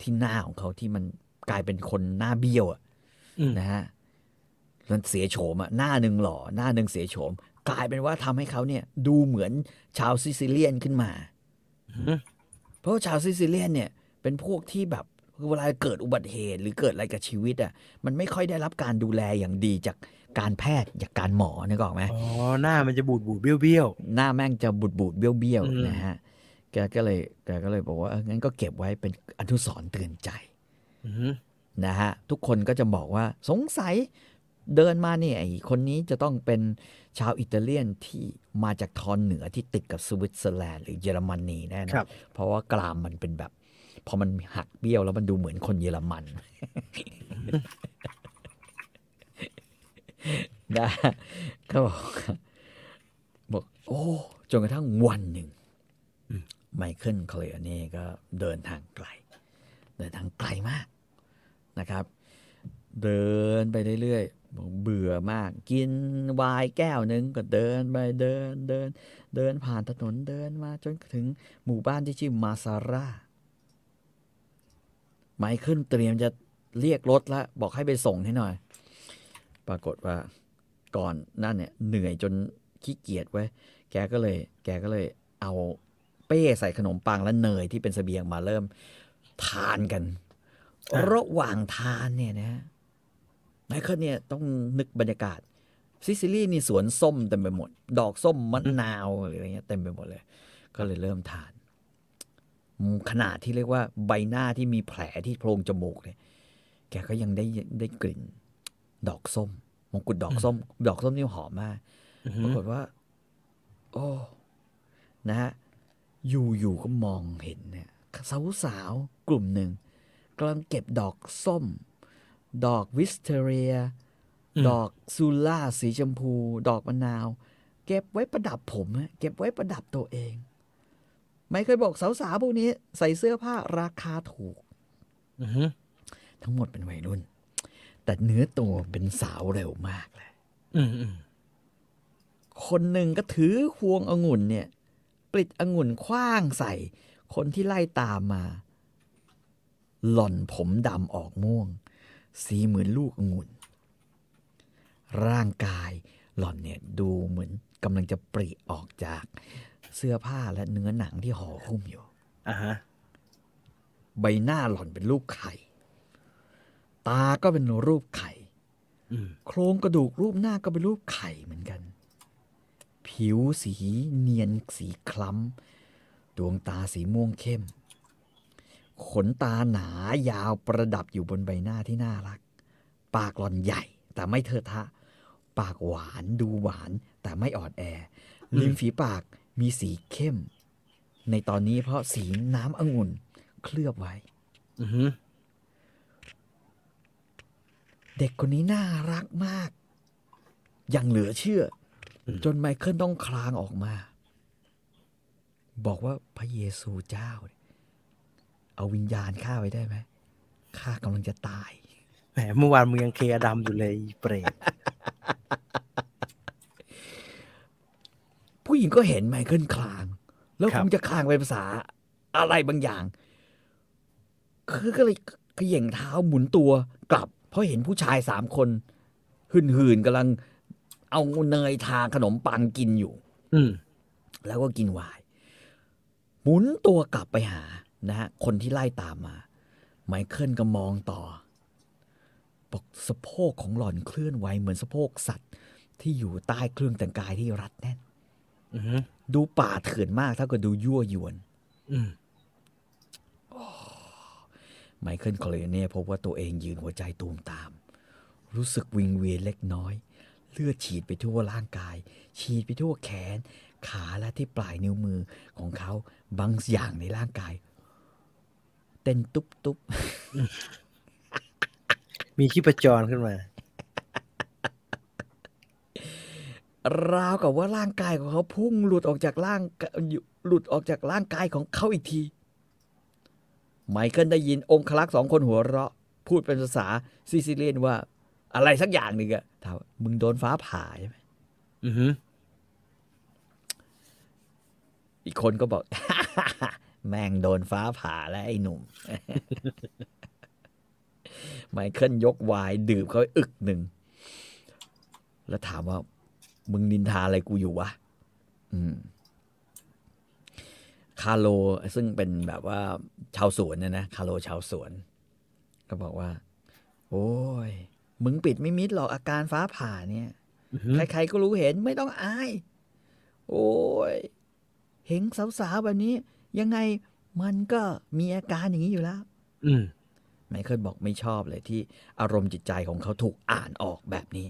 ที่หน้าของเขาที่มันกลายเป็นคนหน้าเบี้ยวอะอืมนะฮะมันเสียโฉมอะหน้าหนึ่งหล่อหน้าหนึ่งเสียโฉม กลายเป็นว่าทำให้เขาเนี่ยดูเหมือนชาวซิซิเลียนขึ้นมาอือหือเพราะว่าชาวซิซิเลียนเนี่ย เป็นพวกที่แบบเวลาเกิดอุบัติเหตุหรือเกิดอะไรกับชีวิตอะมันไม่ค่อยได้รับการดูแลอย่างดีจากการแพทย์จากการหมอนึกออกไหมอ๋อหน้ามันจะบูดบูดๆเบี้ยวเบี้ยวหน้าแม่งจะบูดบูดๆเบี้ยวเบี้ยวๆอืมนะฮะแกก็เลยแกก็เลยบอกว่าเอองั้นก็เก็บไว้เป็นอนุสรณ์เตือนใจๆอือหือนะฮะทุกคนก็จะบอกว่าสงสัยเดินมาเนี่ยไอ้คนนี้จะต้องเป็น ชาวอิตาเลียนที่มาจากทอนเหนือที่ติดกับสวิตเซอร์แลนด์หรือเยอรมนีแน่นอครันบเพราะว่ากรามมันเป็นแบบ พอมันหักเบี้ยวแล้วมันดูเหมือนคนเยอรมันนะก็บอกบอก โอ้จนกระทั่งวันหนึ่งไมเคิลเคลียร์นี่ก็เดินทางไกล เดินทางไกลมากนะครับ เดินไปเรื่อยๆบอก เบื่อมาก กินวายแก้วหนึ่งก็เดินไปเดินเดิน เดินผ่านถนนเดินมาจนถึงหมู่บ้านที่ชื่อมาซาร่าไมเคิลเตรียมจะเรียกรถแล้วบอกให้ไปส่งให้หน่อย ปรากฏว่าก่อนนั่นเนี่ยเหนื่อยจนขี้เกียจไว้แกก็เลย แกก็เลยเอาเป้ใส่ขนมปังและเนยที่เป็นเสบียงมาเริ่มทานกัน ระหว่างทานเนี่ยนะ ไมเคิลเนี่ยต้องนึกบรรยากาศซิซิลีนี่สวนส้มเต็มไปหมด ดอกส้มมะนาวหรืออะไรเงี้ยเต็มไปหมดเลย ก็เลยเริ่มทานอืมขนาดที่เรียกว่าใบหน้าที่มีแผลที่โพรงจมูกเนี่ย แกก็ยังได้ได้กลิ่น ดอกส้ม มงกุฎดอกส้ม ดอกส้มนี่หอมมากอือหืปราอกฏว่า โอ้นะฮะอยู่ๆก็มองเห็นเนี่ยสาวๆกลุ่มหนึ่งกำลังเก็บดอกส้ม ดอกวิสเทเรีย ดอกซูล่าสีชมพู ดอกมะนาว เก็บไว้ประดับผมอะเก็บไว้ประดับตัวเอง ไม่เคยบอกสาวๆพวกนี้ ใส่เสื้อผ้าราคาถูกอือหือทั้งหมดเป็นวัยรุ่น แต่เนื้อตัวเป็นสาวเร็วมากเลยอืมอืมคนหนึ่งก็ถือพวงองุ่นเนี่ยปลิดองุ่นคว้างใส่ คนที่ไล่ตามมา หล่อนผมดำออกม่วง สีเหมือนลูกองุ่น ร่างกายหล่อนเนี่ยดูเหมือนกำลังจะปริออกจากเสื้อผ้าและเนื้อหนังที่ห่อหุ้มอยู่อ่าฮะ ใบหน้าหล่อนเป็นรูปไข่ ตาก็เป็นรูปไข่อืมโครงกระดูกรูปหน้าก็เป็นรูปไข่เหมือนกัน ผิวสีเนียนสีคล้ำ ดวงตาสีม่วงเข้ม ขนตาหนายาวประดับอยู่บนใบหน้าที่น่ารัก ปากหล่อนใหญ่ แต่ไม่เทอะทะ ปากหวานดูหวานแต่ไม่อ่อนแอ ริมฝีปากมีสีเข้ม ในตอนนี้เพราะสีน้ำองุ่นเคลือบไว้อือหือเด็กคนนี้น่ารักมาก อย่างเหลือเชื่ออจนไมเคิลต้องคลางออกมา บอกว่าพระเยซูเจ้าเนี่ย เอาวิญญาณข้าไว้ได้ไหมข้ากำลังจะตาย แหมเมื่อวานมึงยังเคอดำอยู่เลยอีเปรตผู้หญิงก็เห็นไมเคิลคลาง แล้วครัคบงจะคลางเป็นภาษาอะไรบางอย่างคือก็เลยเขย่งเท้าหมุนตัวกลับ เพราะเห็นผู้ชายสามคนหื่นๆกำลังเอาเนยทาขนมปังกินอยู่ อืมแล้วก็กินไวน์หมุนตัวกลับไปหา นะฮะคนที่ไล่ตามมา ไมเคิลก็มองต่อ บอกสะโพกของหล่อนเคลื่อนไหวเหมือนสะโพกสัตว์ ที่อยู่ใต้เครื่องแต่งกายที่รัดแน่นอือฮึดูป่าเถื่อนมากเท่ากับดูยั่วยวนอืมไมเคิลคอร์เลโอเน่พบว่าตัวเองยืนหัวใจตูมตาม รู้สึกวิงเวียนเล็กน้อย เลือดฉีดไปทั่วร่างกาย ฉีดไปทั่วแขน ขาและที่ปลายนิ้วมือของเขาบางอย่างในร่างกาย เต้นตุ๊บตุ๊บมีชีพจรขึ้นมาราวกับว่าร่างกายของเขาพุ่งหลุดออกจากร่างกหลุดออกจากร่างกายของเขาอีกที ไมเคิลได้ยินองคลักษ์สองคนหัวเราะ พูดเป็นภาษาซิซิเลียนว่า อะไรสักอย่างหนึ่งอะถามว่ามึงโดนฟ้าผ่าใช่ไหมอือฮึอีกคนก็บอก แม่งโดนฟ้าผ่าแล้วไอ้หนุ่ม ไมเคิลยกไวาย ดื่มเขาอึกหนึ่ง แล้วถามว่า มึงนินทาอะไรกูอยู่วะ อืม คาโล ซึ่งเป็นแบบว่า ชาวสวนนะนะ คาโลชาวสวน ก็บอกว่า โอ้ย มึงปิดไม่มิดหรอกอาการฟ้าผ่าเนี่ยอือฮึใครๆก็รู้เห็นไม่ต้องอาย โอ้ย เห็นสาวๆแบบนี้ ยังไงมันก็มีอาการอย่างนี้อยู่แล้ว อืมไมเคิลบอกไม่ชอบเลยที่อารมณ์จิตใจของเขาถูกอ่านออกแบบนี้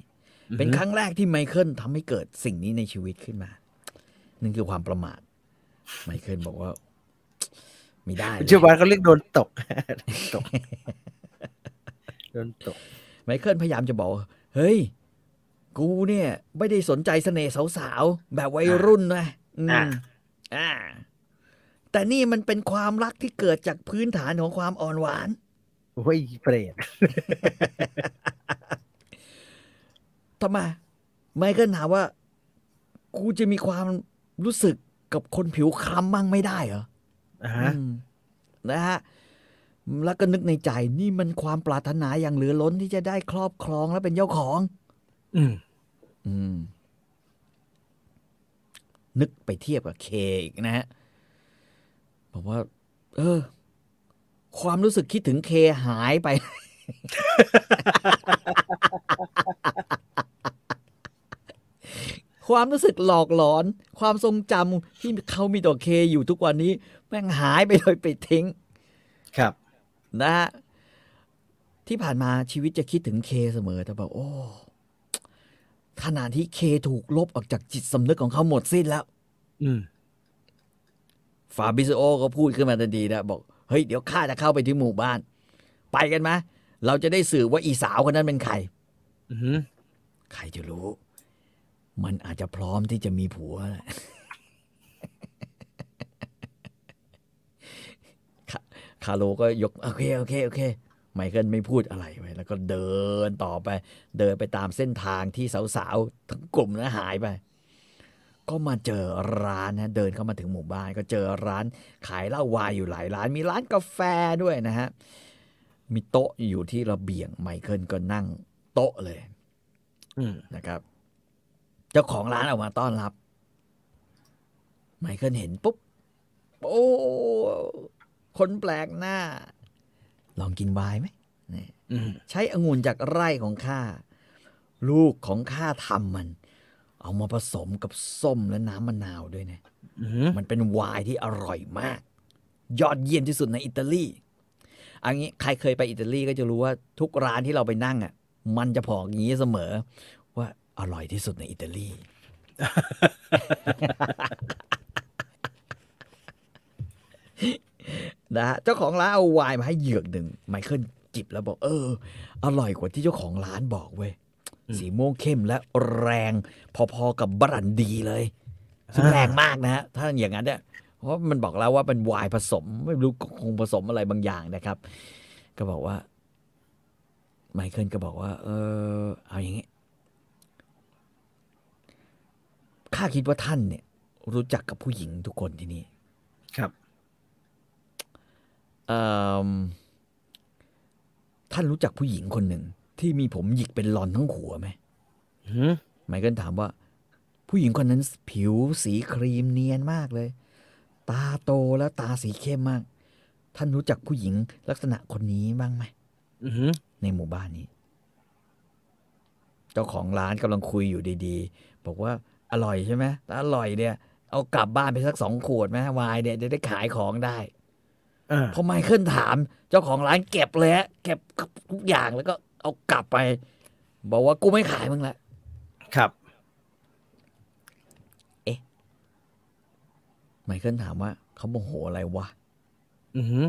อือฮึเป็นครั้งแรกที่ไมเคิลทำให้เกิดสิ่งนี้ในชีวิตขึ้นมานั่นคือความประมาท ไมเคิลบอกว่า ไม่ได้เลปัจจุยบันเขาเรียกโดนตกตกโดนตก ไมเคิลพยายามจะบอกว่าเฮ้ย กูเนี่ย ไม่ได้สนใจเสน่ห์สาวๆ แบบวัยรุ่นนะอืมอ่าอ่า แต่นี่มันเป็นความรักที่เกิดจากพื้นฐานของความอ่อนหวานโอ้ยเปรตทำไมไมเคิลถามว่า กูจะมีความรู้สึกกับคนผิวคล้ำบ้างไม่ได้เหรออ่าฮะอืมนะฮะแล้วก็นึกในใจนี่มันความปรารถนาอย่างเหลือล้นที่จะได้ครอบครองและเป็นเจ้าของ อืม อืม นึกไปเทียบกับเคอีกนะฮะ บอกว่า เออ ความรู้สึกคิดถึงเคหายไป ความรู้สึกหลอกหลอน ความทรงจำที่เขามีต่อเคอยู่ทุกวันนี้ แม่งหายไปโดยปลิดทิ้ง ครับ นะฮะที่ผ่านมาชีวิตจะคิดถึงเคเสมอแต่แบบโอ้ขณะที่เคถูกลบออกจากจิตสำนึกของเขาหมดสิ้นแล้ว อืม ฟาบิโซโอก็พูดขึ้นมาทันทีนะบอก เฮ้ย เดี๋ยวข้าจะเข้าไปที่หมู่บ้าน ไปกันไหมเราจะได้สืบว่าอีสาวคนนั้นเป็นใครอือฮึใครจะรู้ มันอาจจะพร้อมที่จะมีผัวแหละคาคาโลก็ยก โอเค โอเค โอเค ไมเคิลไม่พูดอะไรไปแล้วก็เดินต่อไป เดินไปตามเส้นทางที่สาวๆทั้งกลุ่มนะหายไป ก็มาเจอร้านนะเดินเข้ามาถึงหมู่บ้าน ก็เจอร้านขายเหล้าวายอยู่หลายร้าน มีร้านกาแฟด้วยนะฮะมีโต๊ะอยู่ที่ระเบียงไมเคิลก็นั่งโต๊ะเลยอืมนะครับ เจ้าของร้านออกมาต้อนรับ ไมเคิลเห็นปุ๊บ โอ้คนแปลกหน้า ลองกินไวน์ไหมนี่อืมใช้องุ่นจากไร่ของข้า ลูกของข้าทำมัน เอามาผสมกับส้มและน้ำมะนาวด้วยนะอือฮึมันเป็นไวน์ที่อร่อยมาก ยอดเยี่ยมที่สุดในอิตาลีเอันนี้ใครเคยไปอิตาลีก็จะรู้ว่าทุกร้านที่เราไปนั่งอะ มันจะบอกอย่างนี้เสมอ ว่าอร่อยที่สุดในอิตาลี นะฮะเจ้าของร้านเอาไวน์มาให้เหยือกหนึ่งไมเคิลจิบแล้วบอก เออ อร่อยกว่าที่เจ้าของร้านบอกเว้ย สีม่วงเข้มและแรงพอๆกับบรันดีเลย ซึ่งแรงมากนะฮะถ้าอย่างนั้นเนี่ยเพราะมันบอกแล้วว่าเป็นไวน์ผสม ไม่รู้คงผสมอะไรบางอย่างนะครับ ก็บอกว่า ไมเคิลก็บอกว่า เออ เอาอย่างนี้ข้าคิดว่าท่านเนี่ย รู้จักกับผู้หญิงทุกคนที่นี่ ครับเอิ่มท่านรู้จักผู้หญิงคนหนึ่ง ที่มีผมหยิกเป็นหลอนทั้งหัวไหมอือฮึไมเคิลถามว่า ผู้หญิงคนนั้นผิวสีครีมเนียนมากเลย ตาโตแล้วตาสีเข้มมาก ท่านรู้จักผู้หญิงลักษณะคนนี้บ้างไหมอือฮึในหมู่บ้านนี้ เจ้าของร้านกำลังคุยอยู่ดีๆ บอกว่าอร่อยใช่ไหมถ้าอร่อยเนี่ย เอากลับบ้านไปสักสองขวดไหมวายเนี่ยจะได้ขายของได้อ่าพอไมเคิลถาม เจ้าของร้านเก็บเลยฮะเก็บทุกอย่างแล้วก็ เอากลับไป บอกว่ากูไม่ขายมึงละครับไมเคิลถามว่าเขาโมโหอะไรวะอือหือ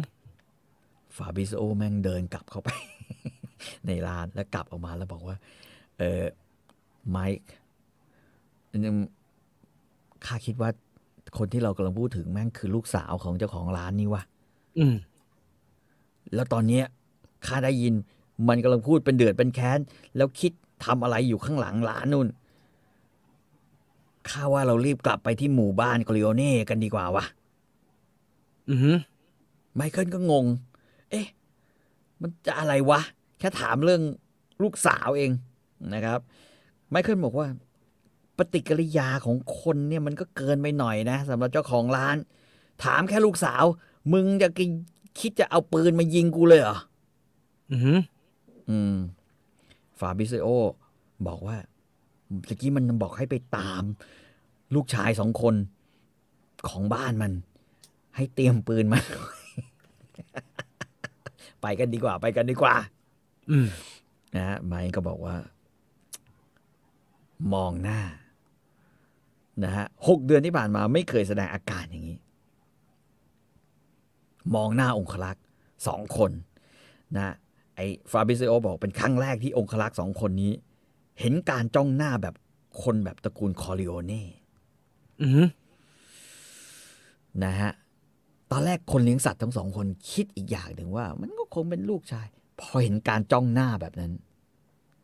ฟาบิโซแม่งเดินกลับเข้าไป ในร้านแล้วกลับออกมาแล้วบอกว่า เออไมค์อืมข้าคิดว่าคนที่เรากำลังพูดถึงแม่งคือลูกสาวของเจ้าของร้านนี่วะอืมแล้วตอนเนี้ยข้าได้ยิน มันกำลังพูดเป็นเดือดเป็นแค้น แล้วคิดทำอะไรอยู่ข้างหลังร้านนู่นข้าว่าเรารีบกลับไปที่หมู่บ้านกริโอเน่กันดีกว่าวะอือหือไมเคิลก็งง เอ๊ะ มันจะอะไรวะ แค่ถามเรื่องลูกสาวเองนะครับ ไมเคิลบอกว่า ปฏิกิริยาของคนเนี่ยมันก็เกินไปหน่อยนะสำหรับเจ้าของร้าน ถามแค่ลูกสาว มึงจะคิดจะเอาปืนมายิงกูเลยเหรอ อือหื ออืม ฟาบิเซโอ บอกว่าตะกี้มันบอกให้ไปตาม ลูกชายสองคนของบ้านมัน ให้เตรียมปืนมา ไปกันดีกว่า ไปกันดีกว่าอืมนะฮะไมค์ก็บอกว่า มองหน้า นะฮะหกเดือนที่ผ่านมาไม่เคยแสดงอาการอย่างนี้ มองหน้าองคลักษ์สองคน นะไอ้ฟาบิเซโอบอกเป็นครั้งแรกที่องคลักษ์สองคนนี้ เห็นการจ้องหน้าแบบคนแบบตระกูลคอริโอเน่อือหือนะฮะ ตอนแรกคนเลี้ยงสัตว์ทั้งสองคนคิดอีกอย่างหนึ่งว่า มันก็คงเป็นลูกชาย พอเห็นการจ้องหน้าแบบนั้น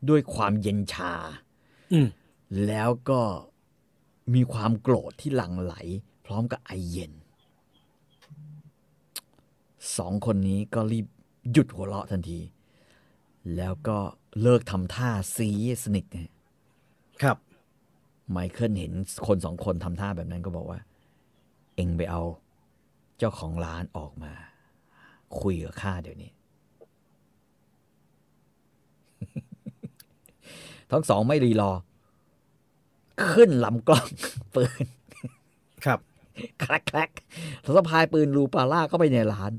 ด้วยความเย็นชาอืมแล้วก็มีความโกรธที่หลั่งไหล พร้อมกับไอเย็นสองคนนี้ก็รีบหยุดหัวเราะทันที แล้วก็เลิกทำท่าซีสนิทเนี่ยครับ ไมเคิลเห็นคนสองคนทำท่าแบบนั้นก็บอกว่า เอ็งไปเอา เจ้าของร้านออกมา คุยกับข้าเดี๋ยวนี้ ทั้งสองไม่รีรอ ขึ้นลำกล้องปืน ครับแคลกแคลกแล้วสะพายปืนรูปาล่าเข้าไปในร้าน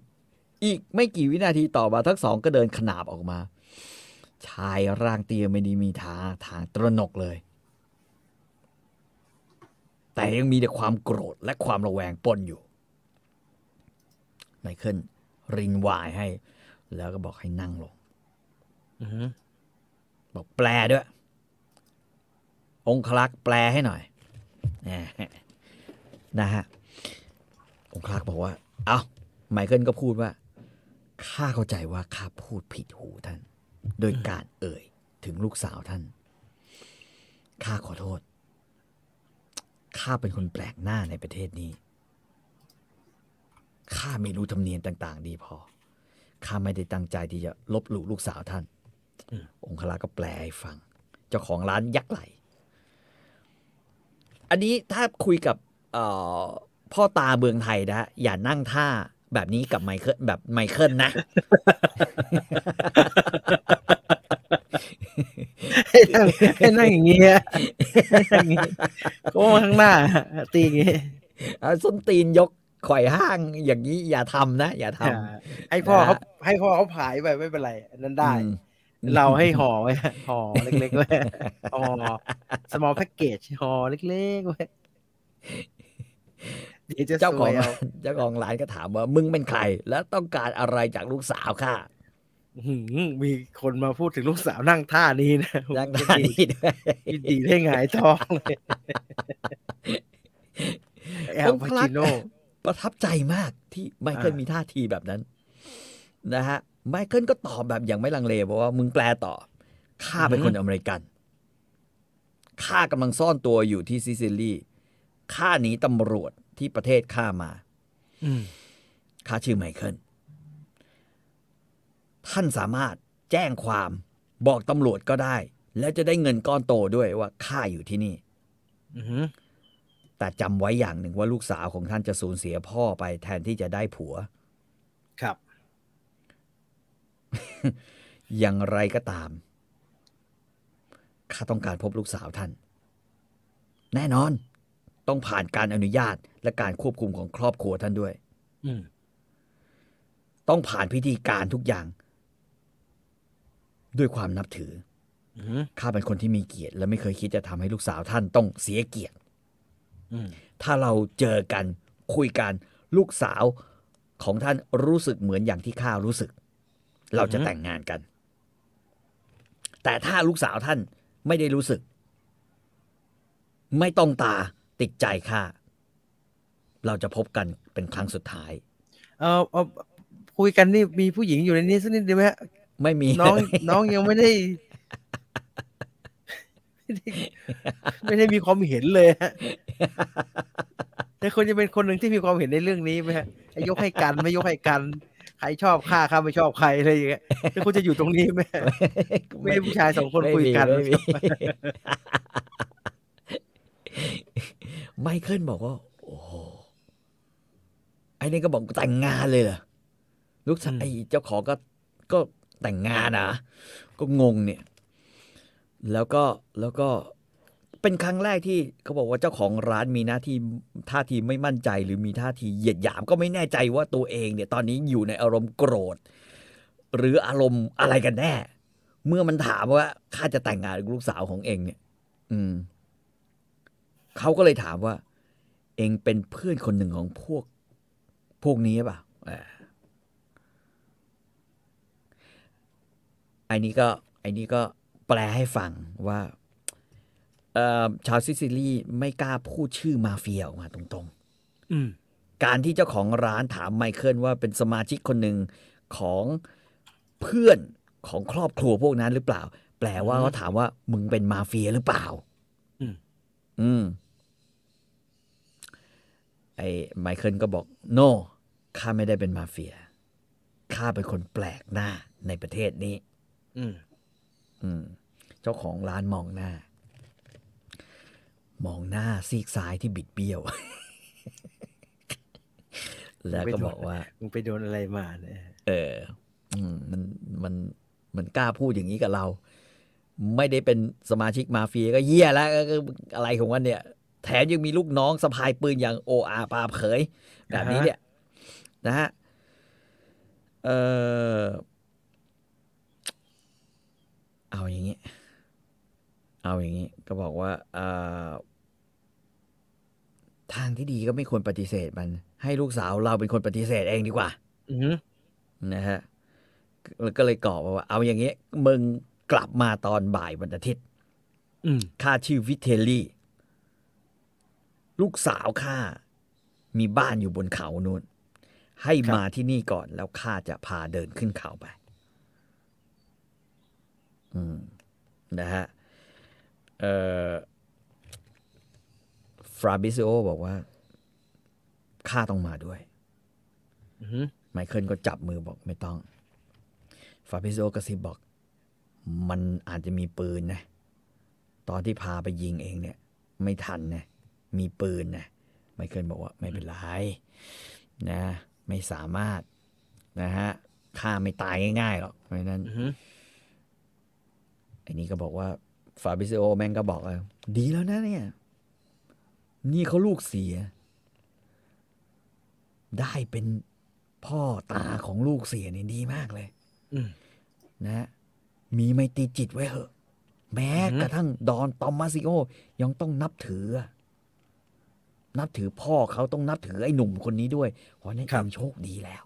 อีกไม่กี่วินาทีต่อมาทั้งสองก็เดินขนาบออกมา ชายร่างเตี้ยไม่ไดีมีทาทางตระหนกเลย แต่ยังมีแต่ความโกรธและความระแวงปนอยู่ไมเคิลรินวายให้ แล้วก็บอกให้นั่งลงอือหือบอกแปลด้วย องคลักษ์แปลให้หน่อยแหมนะฮะองคลักษ์บอกว่า เอา้าไมเคิลก็พูดว่าข้าเข้าใจว่าข้าพูดผิดหูท่าน โดยการเอ่ยถึงลูกสาวท่าน ข้าขอโทษ ข้าเป็นคนแปลกหน้าในประเทศนี้ ข้าไม่รู้ธรรมเนียมต่าง ๆ ดีพอ ข้าไม่ได้ตั้งใจที่จะลบหลู่ลูกสาวท่าน องคลักษ์ก็แปลให้ฟัง เจ้าของร้านยักษ์ไหล อันนี้ถ้าคุยกับพ่อตาเบืองไทยนะ อย่านั่งท่า แบบนี้กับไมเคิลแบบไมเคิลนะให้นั่งให้นั่งอย่างเงี้ยให้นั่งอย่างเงี้ยโค้งมาข้างหน้า ตีอย่างเงี้ยเอาส้นตีนยกไขว่ห้างอย่างนี้อย่าทำนะ อย่าทอ่าให้พ่อนะเขาฮะให้พ่อเขาผายไปไม่เป็นไรอันนั้นำได้อืมเราให้ห่อไว้ห่อเล็กๆไว้ห่อ small package ห่อเล็กๆไว้ เดี๋ยวจะเจ้าสขอวงยเอาเจ้าของร้านก็ถามว่ามึงเป็นใคร และต้องการอะไรจากลูกสาวข้าอื้อหือมีคนมาพูดถึงลูกสาวนั่งท่านี้นะดังนั้นนี่ด้วยดีได้หงายท้องเลยแอลปาจิโน่ประทับใจมากที่ไมเคิลอ่ามีมีท่าทีแบบนั้น นะฮะ ไมเคิลก็ตอบแบบอย่างไม่ลังเลบอกว่ามึงแปลต่อข้าเป็นคนอเมริกันข้ากำลังซ่อนตัวอยู่ที่ซิซิลีข้าหนีตำรวจ ที่ประเทศข้ามาอืมข้าชื่อไมเคิลท่านสามารถแจ้งความบอกตำรวจก็ได้ แล้วจะได้เงินก้อนโตด้วยว่าข้าอยู่ที่นี่อือหือแต่จำไว้อย่างหนึ่งว่าลูกสาวของท่านจะสูญเสียพ่อไปแทนที่จะได้ผัว ครับ อย่างไรก็ตาม ข้าต้องการพบลูกสาวท่าน แน่นอน ต้องผ่านการอนุญาตและการควบคุมของครอบครัวท่านด้วยอืมต้องผ่านพิธีการทุกอย่าง ด้วยความนับถืออืมข้าเป็นคนที่มีเกียรติ และไม่เคยคิดจะทำให้ลูกสาวท่านต้องเสียเกียรติอืมถ้าเราเจอกันคุยกันลูกสาวของท่านรู้สึกเหมือนอย่างที่ข้ารู้สึก เราจะแต่งงานกัน แต่ถ้าลูกสาวท่านไม่ได้รู้สึก ไม่ต้องตาติดใจข้า เราจะพบกันเป็นครั้งสุดท้าย เออเอาคุยกันนี่มีผู้หญิงอยู่ในนี้สักนิดดีไหมฮะไม่มีน้องเลยน้องยังไม่ได้ไม่ได้ ไม่ได้มีความเห็นเลยฮะแต่คนจะเป็นคนหนึ่งที่มีความเห็นในเรื่องนี้ไหมฮะให้ยกให้กันไม่ยกให้กันใครชอบข้าข้าไม่ชอบใครอะไรอย่างเงี้ยแล้วคุณจะอยู่ตรงนี้ไหมฮะไม่ได้ผู้ชายสองคนคุยกันไม่มีไม่มีไมเคิลบอกว่า โอ้โห ไอ้นี่ก็บอกแต่งงานเลยเหรอลูกชายไอ้เจ้าของก็ก็แต่งงานอะก็งงเนี่ย แล้วก็แล้วก็เป็นครั้งแรกที่เขาบอกว่าเจ้าของร้านมีหน้าที่ท่าทีไม่มั่นใจ หรือมีท่าทีเหยียดหยามก็ไม่แน่ใจว่าตัวเองเนี่ย ตอนนี้อยู่ในอารมณ์โกรธ หรืออารมณ์อะไรกันแน่ เมื่อมันถามว่าข้าจะแต่งงานกับลูกสาวของเองเนี่ย อืมเขาก็เลยถามว่า เองเป็นเพื่อนคนหนึ่งของพวก พวกนี้หรือเปล่าอ่าไอ้นี้ก็ไอ้นี้ก็แปลให้ฟังว่าเอ่อชาวซิซิลีไม่กล้าพูดชื่อมาเฟียออกมาตรงๆอืมการที่เจ้าของร้านถามไมเคิลว่าเป็นสมาชิกคนหนึ่งของเพื่อนของครอบครัวพวกนั้นหรือเปล่า แปลว่าอืมเขาถามว่ามึงเป็นมาเฟียหรือเปล่า อืมอืม ไอ้ไมเคิลก็บอกโน no, ข้าไม่ได้เป็นมาเฟีย ข้าเป็นคนแปลกหน้าในประเทศนี้ อืม อืม เจ้าของร้านมองหน้า มองหน้าซีกซ้ายที่บิดเบี้ยว แล้วก็บอกว่า มึงไปโดนอะไรมาเนี่ย เออ อืม มัน มัน มันกล้าพูดอย่างนี้กับเรา ไม่ได้เป็นสมาชิกมาเฟียก็เหี้ยแล้วก็ก็อะไรของมันเนี่ย แถมยังมีลูกน้องสะพายปืนอย่างโออาปาเผย แบบนี้เนี่ยนะฮะเออเอาอย่างนี้ เอาอย่างนี้ ก็บอกว่าเอ่อทางที่ดีก็ไม่ควรปฏิเสธมัน ให้ลูกสาวเราเป็นคนปฏิเสธเองดีกว่าอืมนะฮะแล้วก็เลยกรอบมาว่า เอาอย่างเงี้ยมึงกลับมาตอนบ่ายวันอาทิตย์อืมข้าชื่อวิเทลลี่ ลูกสาวข้ามีบ้านอยู่บนเขานู่นให้มาที่นี่ก่อนแล้วข้าจะพาเดินขึ้นเขาไป อืมนะฮะเอ่อฟราบิซิโอบอกว่าข้าต้องมาด้วย อืมไมเคิลก็จับมือบอกไม่ต้อง ฟาบิโซกระซิบบอก มันอาจจะมีปืนนะ ตอนที่พาไปยิงเองเนี่ย ไม่ทันนะ มีปืนนะไมเคิลบอกว่าไม่เป็นไรนะไม่สามารถนะฮะฆ่าไม่ตายง่ายๆหรอกเพราะฉะนั้นอืมไอ้นี่ก็บอกว่าฟาบิซิโอแม่งก็บอกว่าดีแล้วนะเนี่ย นี่เขาลูกเสีย ได้เป็นพ่อตาของลูกเสียนี่ดีมากเลยอืมนะ มีไมตรีจิตไว้เหอะ แม้อือฮึกระทั่งดอนตอมมาซิโอ ยังต้องนับถืออะ นับถือพ่อเขาต้องนับถือไอ้หนุ่มคนนี้ด้วยเพราะนั่นเองโชคดีแล้ว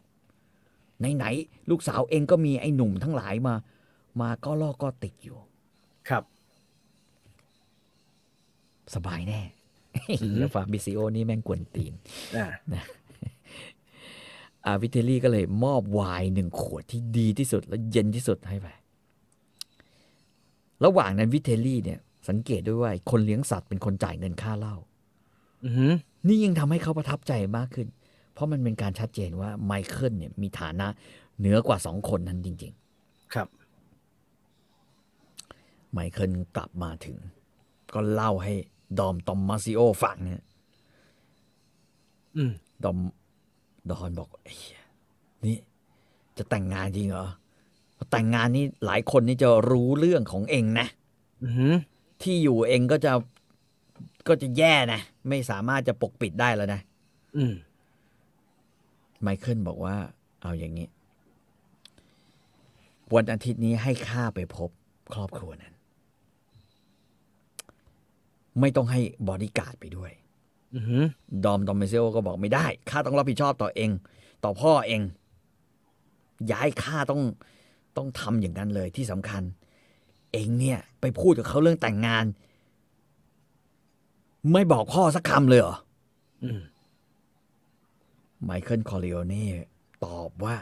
ไหนๆลูกสาวเองก็มีไอ้หนุ่มทั้งหลายมา มาก็ลอกก็ติดอยู่ ครับ สบายแน่อืมแล้วฟาบิซิโอนี่แม่งกวนตีนอ่าอาวิเทลลี่ก็เลยมอบไวน์หนึ่งขวดที่ดีที่สุด และเย็นที่สุดให้ไประหว่างนั้นวิเทลลี่เนี่ย สังเกตด้วยว่าคนเลี้ยงสัตว์เป็นคนจ่ายเงินค่าเหล้าอืม นี่ยิ่งทำให้เขาประทับใจมากขึ้น เพราะมันเป็นการชัดเจนว่าไมเคิลเนี่ยมีฐานะเหนือกว่าสองคนนั้นจริงครับๆไมเคิลกลับมาถึง ก็เล่าให้ดอมตอมมาซิโอฟังเนี่ยอืมดอมดอนบอกไอ้เหี้ยนี่ จะแต่งงานจริงเหรอแต่งงานนี่หลายคนนี่จะรู้เรื่องของเองนะอือหือที่อยู่เองก็จะ ก็จะแย่นะ ไม่สามารถจะปกปิดได้แล้วนะ อืมไมเคิลบอกว่า เอาอย่างนี้ วันอาทิตย์นี้ให้ข้าไปพบครอบครัวนั้น ไม่ต้องให้บอดี้การ์ดไปด้วยอือหือดอมดอมเมเซลก็บอกไม่ได้ข้าต้องรับผิดชอบต่อเอง ต่อพ่อเอง ย้ายข้าต้องต้องทำอย่างนั้นเลยที่สำคัญ เองเนี่ย ไปพูดกับเขาเรื่องแต่งงาน ไม่บอกพ่อสักคำเลยเหรออืมไมเคิลคอริโอเน่ตอบว่า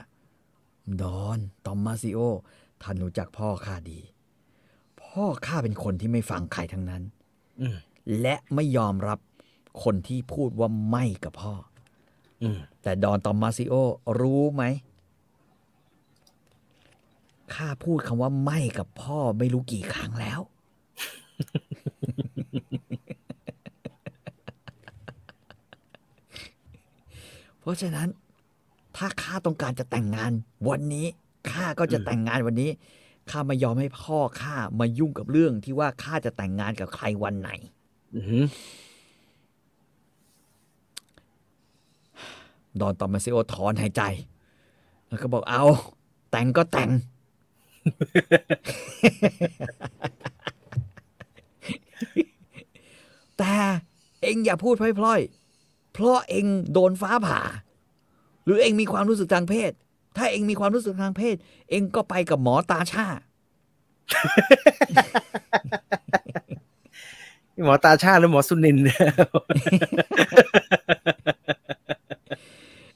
ดอนตอมมาซิโอท่านรู้จักพ่อข้าดี พ่อข้าเป็นคนที่ไม่ฟังใครทั้งนั้นอืมและไม่ยอมรับคนที่พูดว่าไม่กับพ่ออืมแต่ดอนตอมมาซิโอรู้ไหมข้าพูดคำว่าไม่กับพ่อไม่รู้กี่ครั้งแล้ว เพราะฉะนั้นถ้าข้าต้องการจะแต่งงาน วันนี้ข้าก็จะแต่งงานวันนี้ข้าไม่ยอมให้พ่อข้ามายุ่งกับเรื่องที่ว่าข้าจะแต่งงานกับใครวันไหนอือหือดอนตอมมาซิโอถอนหายใจ แล้วก็บอกเอา แต่งก็แต่ง แต่เองอย่าพูดพล่อยๆ เพราะเองโดนฟ้าผ่า หรือเองมีความรู้สึกทางเพศ ถ้าเองมีความรู้สึกทางเพศ เองก็ไปกับหมอตาชาหมอตาชาติหรือหมอสุนินทร์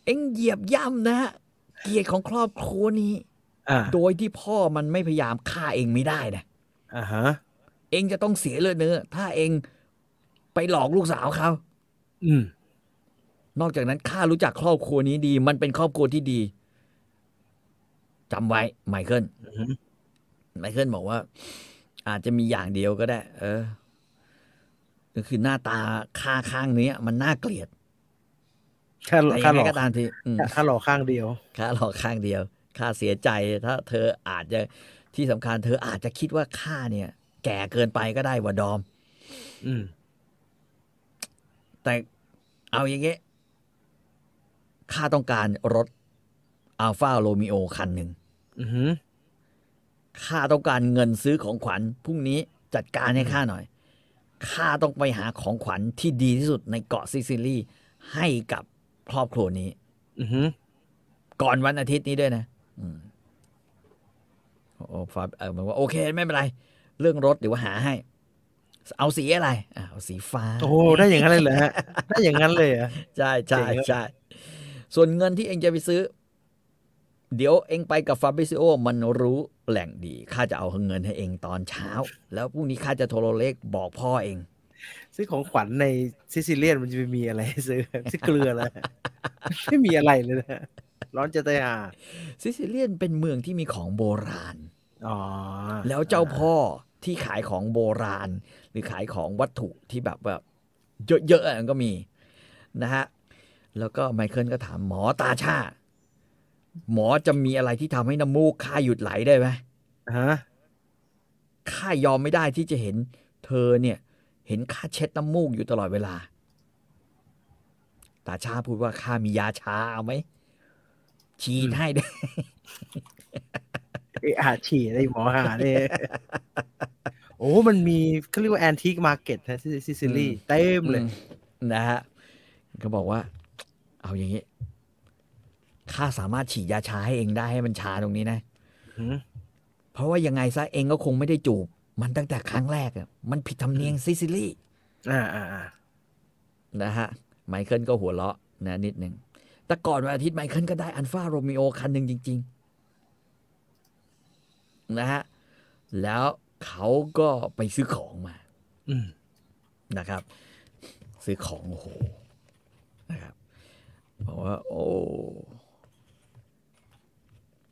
เองเหยียบย่ำนะฮะเกียรติของครอบครัวนี้อ่าโดยที่พ่อมันไม่พยายามฆ่าเองไม่ได้นะอ่าฮะ เองจะต้องเสียเลือดเนื้อ ถ้าเองไปหลอกลูกสาวเขา อืม นอกจากนั้นข้ารู้จักครอบครัวนี้ดี มันเป็นครอบครัวที่ดีจำไว้ไมเคิลอือหือไมเคิลบอกว่า อาจจะมีอย่างเดียวก็ได้ เออ ก็คือหน้าตาข้าข้างเนี้ย มันน่าเกลียดค่าแต่ค่ายังหลไงอกก็ตามทีอืมค่าหลอกข้างเดียวข้าหลอกข้างเดียวข้าเสียใจถ้า เธออาจจะที่สำคัญ เธออาจจะคิดว่าข้าเนี่ย แก่เกินไปก็ได้ว่าดอม อืม แต่เอาอย่างเงี้ย ข้าต้องการรถ Alfa Romeo คันหนึ่งอือหือข้าต้องการเงินซื้อของขวัญพรุ่งนี้จัดการให้ข้าหน่อย ข้าต้องไปหาของขวัญที่ดีที่สุดในเกาะซิซิลีให้กับครอบครัวนี้อือหือก่อนวันอาทิตย์นี้ด้วยนะอืมโอ้ฟาเออมันว่าโอเคไม่เป็นไร เรื่องรถเดี๋ยวหาให้ เอาสีอะไรอะเอาสีฟ้า โอ้โหได้อย่างนั้นเลยเหรอฮะได้อย่างนั้นเลยเหรอใช่ใช่เจ๋งอะใช่ ส่วนเงินที่เองจะไปซื้อ เดี๋ยวเองไปกับฟาบริซิโอมันรู้แหล่งดีข้าจะเอาเงินให้เองตอนเช้า แล้วพรุ่งนี้ข้าจะโทรเลขบอกพ่อเอง ซื้อของขวัญในซิซิเลียนมันจะมีอะไรให้ซื้อซื้อเกลือแล้วไม่มีอะไรเลยนะร้อนจะตายห่าซิซิเลียนเป็นเมืองที่มีของโบราณอ๋อแล้วเจ้าพ่อที่ขายของโบราณ หรือขายของวัตถุที่แบบแบบเยอะๆอะก็มีนะฮะ แล้วก็ไมเคิลก็ถามหมอตาชา หมอจะมีอะไรที่ทำให้น้ำมูกข้าหยุดไหลได้ไหมฮะข้ายอมไม่ได้ที่จะเห็น เธอเนี่ย เห็นข้าเช็ดน้ำมูกอยู่ตลอดเวลา ตาชาพูดว่าข้ามียาชาเอาไหมฉีดให้ได้ไออาฉี่ไอหมอหาเนี่ยโอ้มันมีเขาเรียกว่า antique market นะที่ซิซิลีอืมเต็มเลยอืมนะฮะก็บอกว่า เอาอย่างนี้ข้าสามารถฉีดยาชาให้เองได้ให้มันชาตรงนี้นะหือเพราะว่ายังไงซะเองก็คงไม่ได้จูบ มันตั้งแต่ครั้งแรกอะมันผิดธรรมเนียมซิซิลีอ่าอ่าอ่านะฮะ ไมเคิลก็หัวเราะนะนิดหนึ่งแต่ก่อนวันอาทิตย์ไมเคิลก็ได้ Alfa Romeo คันหนึ่งจริง ๆ นะฮะ แล้วเขาก็ไปซื้อของมาอืมนะครับ ซื้อของโอ้โหนะครับ บอกว่า โอ้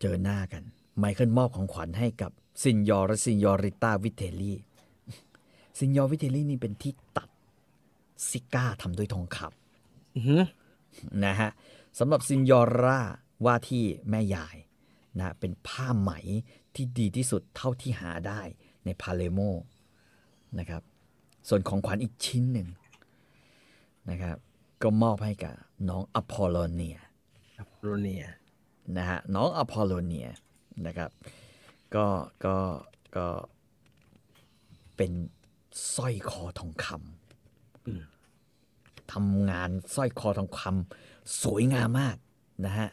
เจอหน้ากัน ไมเคิลมอบของขวัญให้กับซินยอร์และซินยอริต้าวิเทลีซินยอร์วิเทลีนี่เป็นที่ตัดซิการ์ทำด้วยทองคำอือหือนะฮะสำหรับซินยอร่าว่าที่แม่ยายนะเป็นผ้าไหมที่ดีที่สุดเท่าที่หาได้ในพาเลโมนะครับ ส่วนของขวัญอีกชิ้นหนึ่งนะครับ ก็มอบให้กับน้องอพอลโลเนียโรเนียนะฮะน้องอพอลโลเนียนะครับ ก็ก็ก็เป็นสร้อยคอทองคำอืมทำงานสร้อยคอทองคำสวยงามมากนะฮะ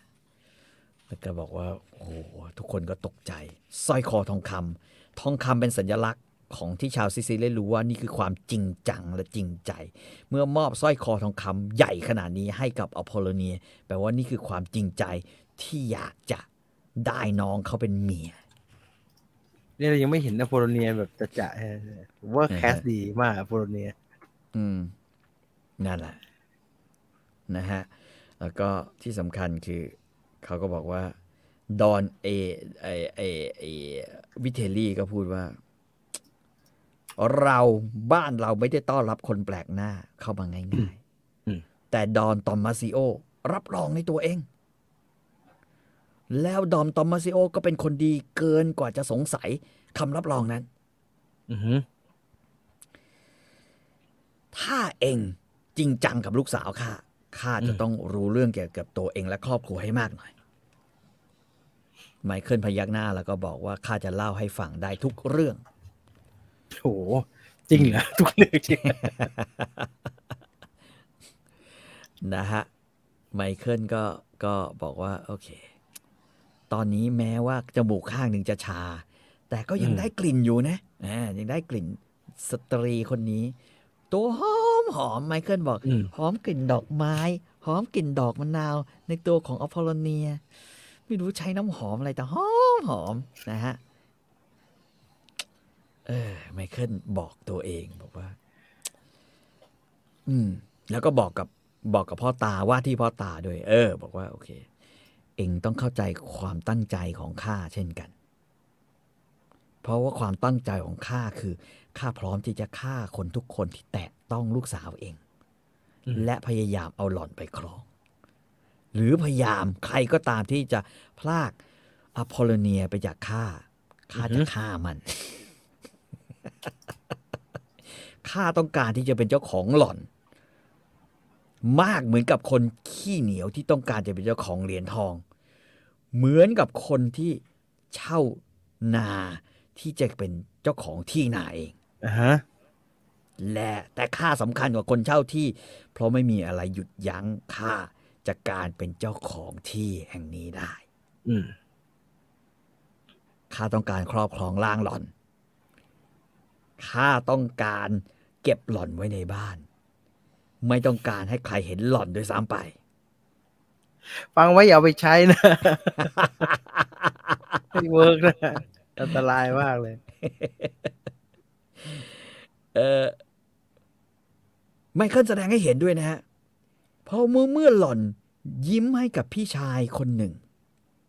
แล้วก็บอกว่าโอ้โหทุกคนก็ตกใจสร้อยคอทองคำทองคำเป็นสัญลักษณ์ ของที่ชาวซิซิลีรู้ว่านี่คือความจริงจังและจริงใจ เมื่อมอบสร้อยคอทองคำใหญ่ขนาดนี้ให้กับอพอลโลเนียแปลว่านี่คือความจริงใจที่อยากจะได้น้องเขาเป็นเมียเนี่ยเรายังไม่เห็นอโพโลเนียแบบจะจะๆผมว่า cast ดีมากอโพโลเนีย อืม นั่นแหละนะฮะ แล้วก็ที่สำคัญคือเขาก็บอกว่า ดอนเอไอไอไอวิเทลลี่ก็พูดว่า เราบ้านเราไม่ได้ต้อนรับคนแปลกหน้าเข้ามาง่ายอืมๆแต่ดอนตอมมาซิโอ รับรองในตัวเอง แล้วดอมตอมมาซิโอ ก็เป็นคนดีเกินกว่าจะสงสัยคำรับรองนั้นอือหือถ้าเองจริงจังกับลูกสาวข้าข้าจะอืมต้องรู้เรื่องเกี่ยวกับตัวเองและครอบครัวให้มากหน่อย ไมเคิลพยักหน้าแล้วก็บอกว่าข้าจะเล่าให้ฟังได้ทุกเรื่อง โหจริงเหรอทุกเรื่องจริงนะฮะไมเคิลก็ก็บอกว่า โอเค ตอนนี้แม้ว่าจมูกข้างหนึ่งจะชา แต่ก็ยังอืมได้กลิ่นอยู่นะอ่ายังได้กลิ่นสตรีคนนี้ ตัวหอมหอมไมเคิลบอกอืมหอมกลิ่นดอกไม้ หอมกลิ่นดอกมะนาว ในตัวของอพอลโลเนีย ไม่รู้ใช้น้ำหอมอะไรแต่หอมหอมนะฮะ เออไมเคิลบอกตัวเองบอกว่า อืม แล้วก็บอกกับบอกกับพ่อตาว่าที่พ่อตาด้วย เออ บอกว่า โอเค เองต้องเข้าใจความตั้งใจของข้าเช่นกัน เพราะว่าความตั้งใจของข้าคือข้าพร้อมที่จะฆ่าคนทุกคนที่แตะต้องลูกสาวเองอืมและพยายามเอาหล่อนไปครอง หรือพยายามใครก็ตามที่จะพลากอพอลโลเนียไปจากข้าข้าจะฆ่ามัน ข้าต้องการที่จะเป็นเจ้าของหล่อน มากเหมือนกับคนขี้เหนียวที่ต้องการจะเป็นเจ้าของเหรียญทอง เหมือนกับคนที่เช่านาที่จะเป็นเจ้าของที่นาเองอ่าฮะและแต่ค่าสำคัญกว่าคนเช่าที่ เพราะไม่มีอะไรหยุดยั้งข้าจากการเป็นเจ้าของที่แห่งนี้ได้ อืมข้าต้องการครอบครองร่างหล่อน ข้าต้องการเก็บหล่อนไว้ในบ้าน ไม่ต้องการให้ใครเห็นหล่อนด้วยซ้ำไป ฟังไว้อย่าเอาไปใช้นะไม่เวิร์กนะอันตรายมากเลย เออไมเคิลแสดงให้เห็นด้วยนะฮะเพราะเมื่อเมื่อหล่อนยิ้มให้กับพี่ชายคนหนึ่ง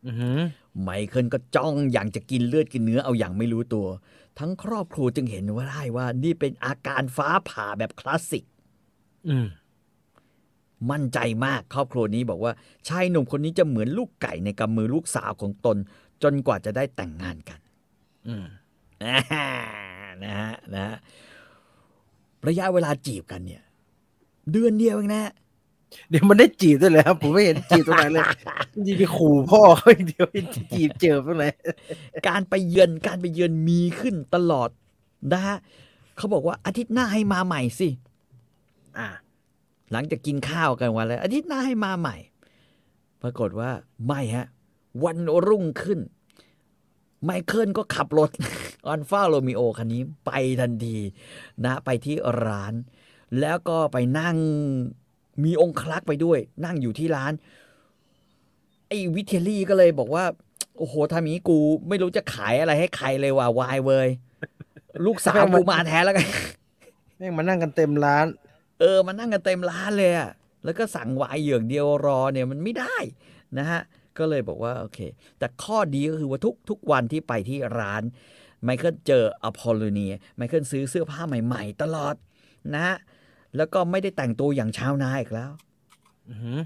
อือหือไมเคิลก็จ้องอย่างจะกินเลือดกินเนื้อเอาอย่างไม่รู้ตัว ทั้งครอบครัวจึงเห็นว่าได้ว่า นี่เป็นอาการฟ้าผ่าแบบคลาสสิกอืมมั่นใจมากครอบครัวนี้บอกว่าชายหนุ่มคนนี้จะเหมือนลูกไก่ในกำมือลูกสาวของตน จนกว่าจะได้แต่งงานกันอืมอ่านะฮะนะฮะระยะเวลาจีบกันเนี่ย เดือนเดียวเองนะ เดี๋ยวมันได้จีบด้วยเลยครับ ผมไม่เห็นจีบตรงไหนเลยจริงๆไปขู่พ่อเขาอย่างเดียวจีบเจอตรงไหนการไปเยือนการไปเยือนมีขึ้นตลอดนะฮะเขาบอกว่าอาทิตย์หน้าให้มาใหม่สิอ่า หลังจากกินข้าวกันวันแล้วอาทิตย์หน้าให้มาใหม่ ปรากฏว่าไม่ฮะ วันรุ่งขึ้น ไมเคิลก็ขับรถออนฟ้าโรมิโอคันนี้ ไปทันทีนะ ไปที่ร้าน แล้วก็ไปนั่ง มีองคลักษ์ไปด้วย นั่งอยู่ที่ร้าน ไอ้วิเทลลี่ก็เลยบอกว่า โอ้โหทำอย่างนี้กูไม่รู้จะขายอะไรให้ใครเลยว่ะวายเวยลูกสาวกูมาแทนแล้วกันแม่งมานั่งกันเต็มร้าน เออมานั่งกันเต็มร้านเลยอะแล้วก็สั่งไวน์เหยือกเดียวรอเนี่ยมันไม่ได้นะฮะก็เลยบอกว่าโอเค แต่ข้อดีก็คือว่าทุกทุกวันที่ไปที่ร้านไมเคิลเจออพอลโลเนียไมเคิลซื้อเสื้อผ้าใหม่ ๆ ตลอดนะฮะ แล้วก็ไม่ได้แต่งตัวอย่างชาวนาอีกแล้วอือหือ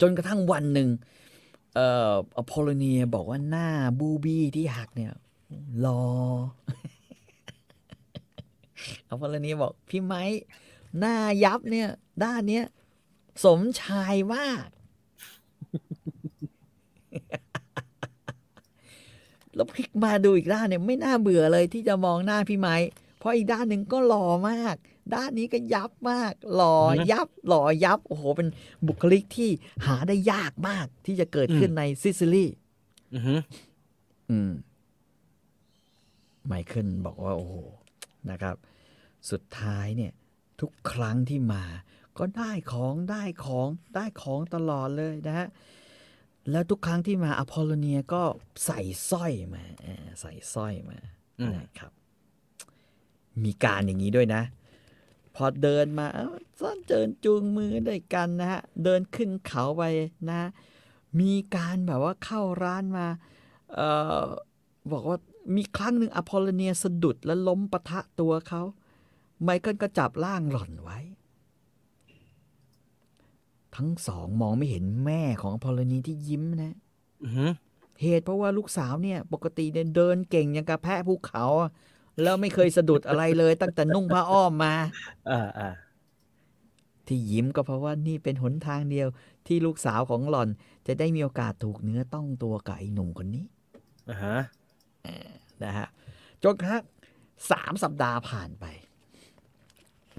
จนกระทั่งวันหนึ่งเอ่ออพอลโลเนียบอกว่าหน้าบุบบี้ที่หักเนี่ยรออพอลเนียบอกพี่ไมค์หน้ายับเนี่ย ด้านเนี้ยสมชายมาก แล้วพลิกมาดูอีกด้านเนี่ย ไม่น่าเบื่อเลยที่จะมองหน้าพี่ไม้ เพราะอีกด้านหนึ่งก็หล่อมาก ด้านนี้ก็ยับมากหล่อยับหล่อยับโอ้โห เป็นบุคลิกที่หาได้ยากมากที่จะเกิดขึ้นในซิซิลีอือหืออืมไมเคิลบอกว่า โอ้โหนะครับ สุดท้ายเนี่ย ทุกครั้งที่มา ก็ได้ของได้ของได้ของตลอดเลยนะฮะแล้วทุกครั้งที่มาอพอลโลเนียก็ใส่สร้อยมาเออใส่สร้อยมาอืมนะครับ มีการอย่างนี้ด้วยนะ พอเดินมาเอ้าซ่อนเจินจูงมือด้วยกันนะฮะ เดินขึ้นเขาไปนะ มีการแบบว่าเข้าร้านมาเอ่อบอกว่ามีครั้งหนึ่งอพอลโลเนียสะดุดและล้มปะทะตัวเขาไมเคิลก็จับร่างหล่อนไว้ ทั้งสองมองไม่เห็นแม่ของอพอลโลเนียที่ยิ้มนะอือหือเหตุเพราะว่าลูกสาวเนี่ย ปกติเนี่ยเดินเก่งอย่างกระแพะภูเขาอะ แล้วไม่เคยสะดุดอะไรเลย ตั้งแต่นุ่งผ้าอ้อมมาอ่าอ่าที่ยิ้มก็เพราะว่านี่เป็นหนทางเดียว ที่ลูกสาวของหล่อน จะได้มีโอกาสถูกเนื้อต้องตัวกับไอ้หนุ่มคนนี้อ่าฮะนะฮะจนกระทั่งสามสัปดาห์ผ่านไป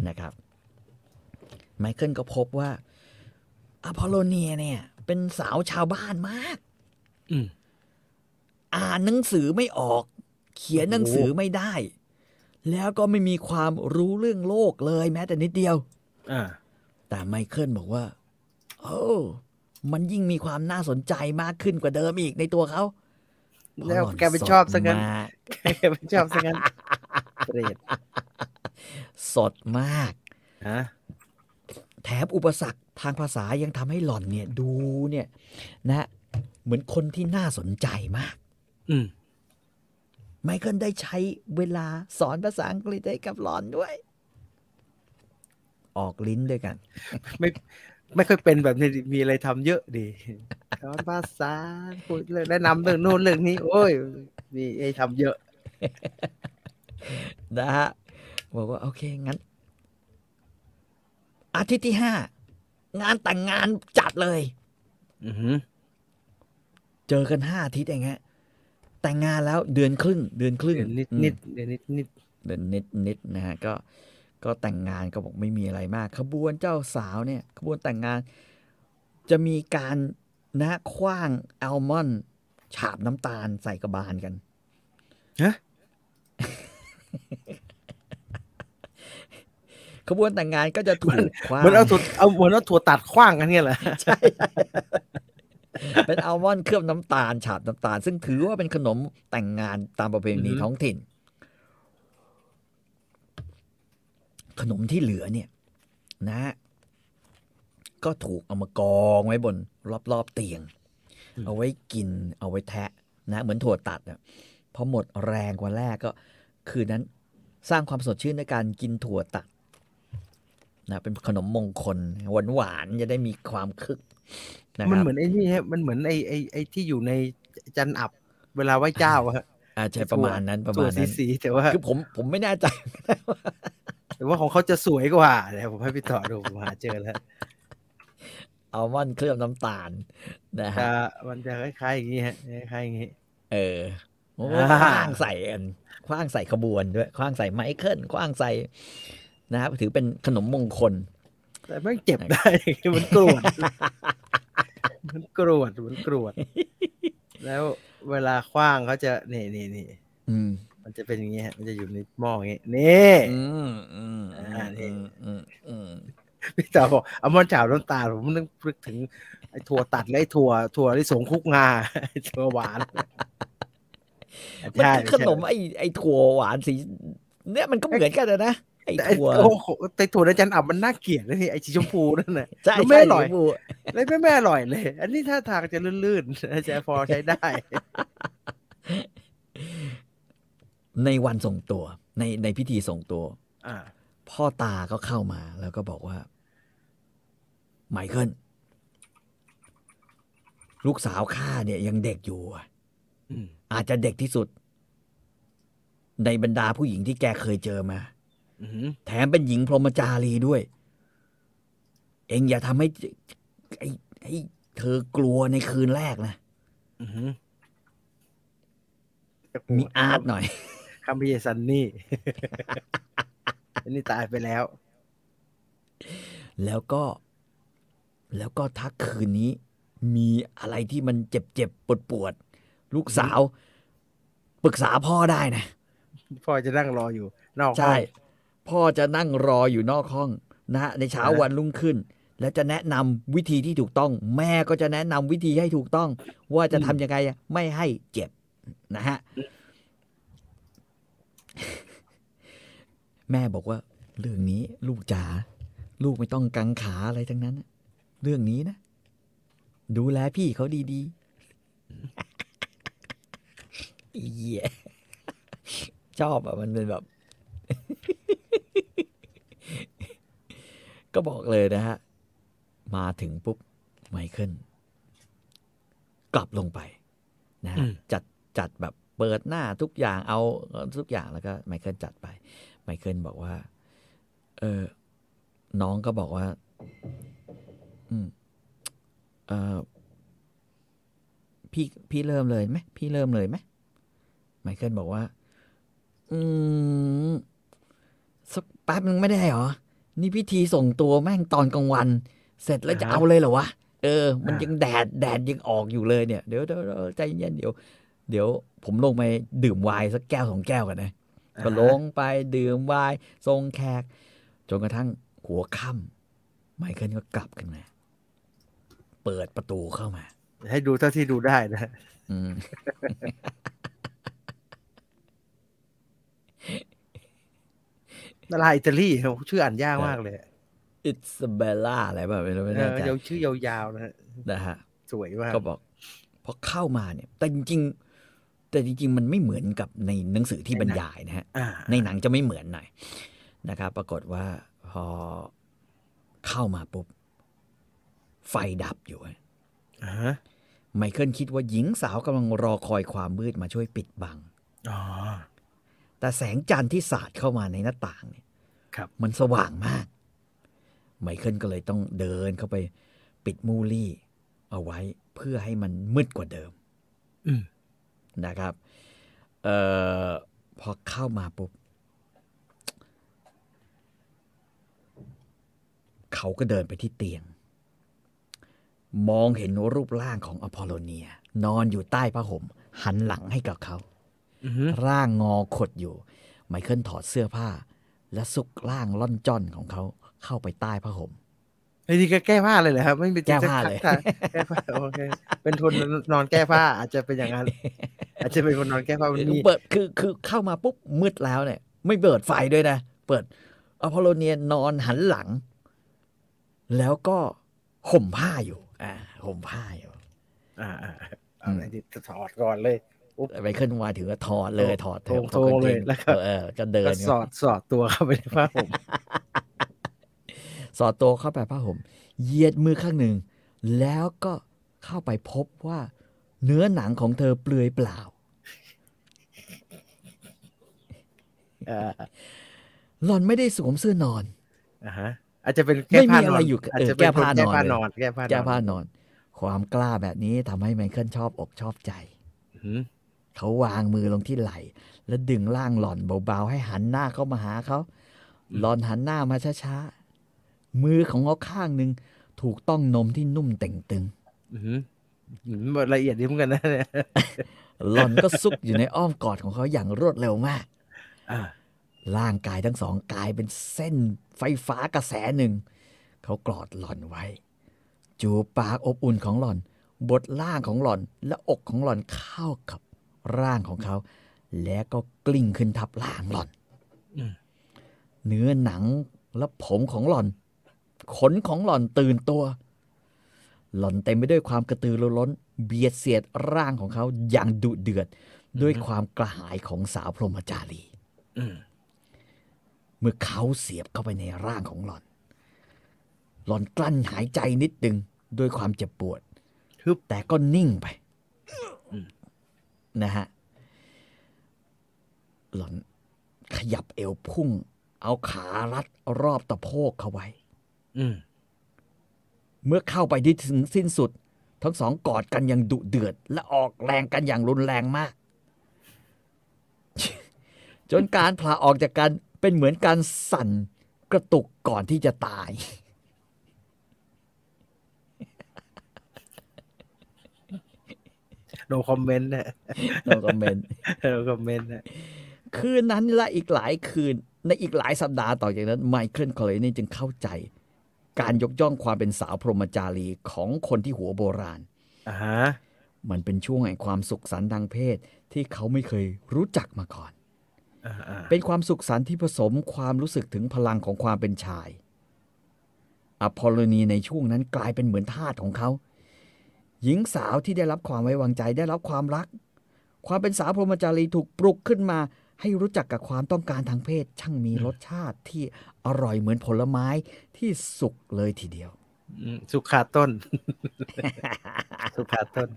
นะครับ ไมเคิลก็พบว่าอพอลโลเนียเนี่ย เป็นสาวชาวบ้านมาก อืมอ่านหนังสือไม่ออก เขียนหนังสือไม่ได้ แล้วก็ไม่มีความรู้เรื่องโลกเลยแม้แต่นิดเดียวอ่าแต่ไมเคิลบอกว่า โอ้มันยิ่งมีความน่าสนใจมากขึ้นกว่าเดิมอีกในตัวเขา แล้วพราะหอนแกไปชอบซะงั้นสดมากแกไม่ชอบซะงั้นเปรตสดมากฮะแถมอุปสรรคทางภาษายังทำให้หล่อนเนี่ย ดูเนี่ย นะ เหมือนคนที่น่าสนใจมาก อืม ไมเคิลได้ใช้เวลาสอนภาษาอังกฤษให้กับหลอนด้วย ออกลิ้นด้วยกัน ไม่ไม่ค่อยเป็นแบบนี้มีอะไรทำเยอะดีสอนภาษาพูดเรื่องแนะนำเรื่องโน้นเรื่องนี้ โอ้ยมีไอ้ทำเยอะ นะฮะบอกว่า โอเค งั้น อาทิตย์ที่ห้างานแต่งงานจัดเลยอือหือเจอกันห้าอาทิตย์เองฮะ แต่งงานแล้วเดือนครึ่ง เดือนครึ่งเดี๋ยวนิดอืมนิดเดี๋ยวนิดนิดเดินนิดนิดนะฮะก็ก็แต่งงานก็บอกไม่มีอะไรมาก ขบวนเจ้าสาวเนี่ยขบวนแต่งงาน จะมีการนะคว้างอัลมอนด์ฉาบน้ำตาลใส่กระบาลกันฮะขบวนแต่งงานก็จะถูกคว้างเหมือนเอาถั่วเอาเหมือนเอาถั่วตัดขว้างกันเนี่ยเหรอใช่ เป็นอัลมอนด์เคลือบน้ำตาล ฉาบน้ำตาล ซึ่งถือว่าเป็นขนมแต่งงานตามประเพณีอือฮึท้องถิ่น ขนมที่เหลือเนี่ย นะ ก็ถูกเอามากองไว้บน รอบๆเตียง เอาไว้กิน เอาไว้แทะ นะ เหมือนถั่วตัดอะพอหมดแรงวันแรกก็ คืนนั้นสร้างความสดชื่นด้วยการกินถั่วตัด นะเป็นขนมมงคลหวานหวานๆจะได้มีความคึกนะมันครับเหมือนไอ้นี่ฮะมันเหมือนไอ้ไอ้ไอ้ที่อยู่ในจันอับเวลาไหว้เจ้าอะฮะอาใช่ประมาณนั้นประถั่มาวณนั้นสีๆแต่ว่าคือผมผมไม่แน่ใจแต่ว่าของเขาจะสวยกว่าเดี๋ยวผมให้พี่ต่อดูผมหาเจอแล้วอัลมอนด์เคลือบน้ำตาลนะจะฮะมันจะคล้ายๆอย่างนี้ฮะคล้ายๆอย่างนี้ เออโอ้อ่าคว้างใส่กันคว้างใส่ขบวนด้วยคว้างใส่ไมเคิลคว้างใส่ นะครับถือเป็นขนมมงคล แต่ไม่งเจ็บได้มันกรวดมันกรวดมันกรวด แล้วเวลาคว้างเขาจะนี่นี่นี่อืมมันจะเป็นอย่างนี้ฮะมันจะอยู่ในหม้ออย่างนี้นี่อืมอืมอ่านี่อืมอืมอืมพี่ต่อบอกเอามันฉาบน้ำตาลผมนึกนึกถึงไอ้ถั่วตัดและไอ้ถั่วถั่วที่สงคลุกงาไอ้ถั่วหวานมันใช่คือขนมไอ้ไอ้ถั่วหวานสีเนี่ยมันก็เหมือนกันอะนะ ไอ้แต่ไอ้ถั่วโอ้โหแต่ถั่วในจันอับมันน่าเกลียดนะนี่ไอ้สีชมพูนั่นน่ะไม่อร่อยเลยไม่แม่อร่อยเลย อันนี้ท่าทางจะลื่นๆจะพอใช้ได้ ในวันส่งตัว ในในพิธีส่งตัวอพ่อตาก็เข้ามาแล้วก็บอกว่า ไมเคิลลูกสาวข้าเนี่ยยังเด็กอยู่อาจจะเด็กที่สุด ในบรรดาผู้หญิงที่แกเคยเจอมา แถมเป็นหญิงพรหมจารีด้วย เองอย่าทำให้ไอ้ไอ้เธอกลัวในคืนแรกนะอืมมีอาร์ตหน่อยคำพี่ซันนี่อันนี้ตายไปแล้ว แล้วก็ แล้วก็ถ้าคืนนี้ มีอะไรที่มันเจ็บเจ็บปวดปวดๆลูกสาว ปรึกษาพ่อได้นะ พ่อจะนั่งรออยู่ นอกห้ใช่อง พ่อจะนั่งรออยู่นอกห้องนะฮะในเช้าวันรุ่งขึ้น แล้วจะแนะนำวิธีที่ถูกต้อง แม่ก็จะแนะนำวิธีให้ถูกต้อง ว่าจะทำยังไงไม่ให้เจ็บนะฮะแม่บอกว่า เรื่องนี้ลูกจ๋าลูกไม่ต้องกังขาอะไรทั้งนั้นเรื่องนี้นะ ดูแลพี่เขาดีๆเหี้ยชอบอะมันเป็นแบบ ก็บอกเลยนะฮะ มาถึงปุ๊บไมเคิลกลับลงไปนะฮะอืมจัดจัดแบบเปิดหน้าทุกอย่างเอาทุกอย่างแล้วก็ไมเคิลจัดไป ไมเคิลบอกว่า เออน้องก็บอกว่า อืมเออพี่พี่เริ่มเลยไหมพี่เริ่มเลยไหมไมเคิลบอกว่า อืมสักแป๊บนึงไม่ได้เหรอ นี่พิธีส่งตัวแม่งตอนกลางวัน เสร็จแล้วจะอ่าฮะเอาเลยเหรอวะเออ มันอ่ายัยังแดดแดดยังออกอยู่เลยเนี่ยเดี๋ยวเดี๋ยวเดี๋ยวใจเย็นเดี๋ยวเดี๋ยวผมลงไปดื่มไวน์สักแก้วสองแก้วกันนะก็ลงไปดื่มไวน์ทรงแขก จนกระทั่งหัวค่ำไมเคิลก็กลับกันมาเปิดประตูเข้ามา ให้ดูเท่าที่ดูได้นะ อืม ดาราอิตาลีเขาชื่ออ่านยากมากเลยอิสเบลล่าอะไรแบบไม่รู้ไม่เอแน่อใจยาวชื่อยาวๆนะฮะนะฮะสวยมากก็บอกพอเข้ามาเนี่ย แต่จริงๆแต่จริงๆ มันไม่เหมือนกับในหนังสือที่บรรยายนะฮะอ่าในหนังจะไม่เหมือนหน่อยนะครับ ปรากฏว่าพอเข้ามาปุ๊บ ไฟดับอยู่ฮะอ่าฮะไมเคิลคิดว่าหญิงสาวกำลังรอคอยความมืดมาช่วยปิดบังอ๋อ แต่แสงจันทร์ที่สาดเข้ามาในหน้าต่างเนี่ยครับมันสว่างมาก ไมเคิลก็เลยต้องเดินเข้าไปปิดมูลี่ เอาไว้เพื่อให้มันมืดกว่าเดิมอืมนะครับเอ่อพอเข้ามาปุ๊บ เขาก็เดินไปที่เตียง มองเห็นรูปร่างของอพอลโลเนีย นอนอยู่ใต้ผ้าห่มหันหลังให้กับเขาอือฮึ ร่างงอขดอยู่ ไมเคิลถอดเสื้อผ้า และซุกร่างล่อนจ้อนของเขาเข้าไปใต้ผ้าห่มไอ้นี่ก็แก้ผ้าเลยเหรอครับ ไม่มีแก้ผ้าเลยแก้ผ้าโอเคเป็นคนนอนแก้ผ้า อาจจะเป็นอย่างนั้น อาจจะเป็นคนนอนแก้ผ้ามันมีเปิดคือคือเข้ามาปุ๊บมืดแล้วเนี่ย ไม่เปิดไฟด้วยนะ เปิดอพอลโลเนียนอนหันหลัง แล้วก็ห่มผ้าอยู่ อ่าห่มผ้าอยู่ อ่าอ่าเอาอะไรที่ถอดก่อนเลย ไมเคิลมาถึงก็ถอดเลยถอดโทรโทรเลยแล้วก็เออก็เดินก็สอดสอดตัวเข้าไปในผ้าห่มสอดตัวเข้าไปผ้าห่มเหยียดมือข้างหนึ่ง แล้วก็เข้าไปพบว่า เนื้อหนังของเธอเปลือยเปล่าอ่าหล่อนไม่ได้สวมเสื้อนอนอ่าฮะอาจจะเป็นแก้ผ้าไม่มีนอะอไรนอยู่อาจเออจะเป็นแก้ผ้านอนแก้ผ้าเลยนอนแก้ผ้านอนแก้ผ้านอน ความกล้าแบบนี้ทำให้ไมเคิลชอบอกชอบใจอือหือ เขาวางมือลงที่ไหล่ แล้วดึงร่างหล่อนเบาๆ ให้หันหน้าเข้ามาหาเขา หล่อนหันหน้ามาช้าๆ มือของเขาข้างหนึ่งถูกต้องนมที่นุ่มเต่งตึงอือหืออืมละเอียดดีเหมือนกันนะเนี่ยหล่อนก็ซุกอยู่ในอ้อมกอดของเขาอย่างรวดเร็วมากอ่าร่างกายทั้งสองกลายเป็นเส้นไฟฟ้ากระแสหนึ่ง เขากอดหล่อนไว้ จูบปากอบอุ่นของหล่อนบดล่างของหล่อนและอกของหล่อนเข้ากับ ร่างของเขา แล้วก็กลิ้งขึ้นทับร่างหล่อนอืมเนื้อหนังและผมของหล่อน ขนของหล่อนตื่นตัว หล่อนเต็มไปด้วยความกระตือรือร้น เบียดเสียดร่างของเขาอย่างดุเดือด ด้วยความกระหายของสาวพรหมจารีอืมเมื่อเขาเสียบเข้าไปในร่างของหล่อน หล่อนกลั้นหายใจนิดนึงด้วยความเจ็บปวดฮึบแต่ก็นิ่งไปอืม นะฮะ หล่อนขยับเอวพุ่ง เอาขารัดรอบตะโพกเขาไว้อืมเมื่อเข้าไปที่ถึงสิ้นสุด ทั้งสองกอดกันอย่างดุเดือด และออกแรงกันอย่างรุนแรงมาก จนการพลาออกจากกันเป็นเหมือนการสั่นกระตุกก่อนที่จะตาย no comment นะ no comment no comment นะคืนนั้นและอีกหลายคืนในอีกหลายสัปดาห์ต่อจากนั้นไมเคิลคอร์เลโอเนจึงเข้าใจ การยกย่องความเป็นสาวพรหมจารีของคนที่หัวโบราณอ่าฮะมันเป็นช่วงแห่งความสุขสันต์ทางเพศที่เขาไม่เคยรู้จักมาก่อนอ่าอ่าเป็นความสุขสันต์ที่ผสมความรู้สึกถึงพลังของความเป็นชายอพอลโลนีในช่วงนั้นกลายเป็นเหมือนทาสของเขา หญิงสาวที่ได้รับความไว้วางใจได้รับความรัก ความเป็นสาวพรหมจารีถูกปลุกขึ้นมา ให้รู้จักกับความต้องการทางเพศ ช่างมีรสชาติที่อร่อยเหมือนผลไม้ที่สุกเลยทีเดียวอืมสุขาต้น สุขาต้น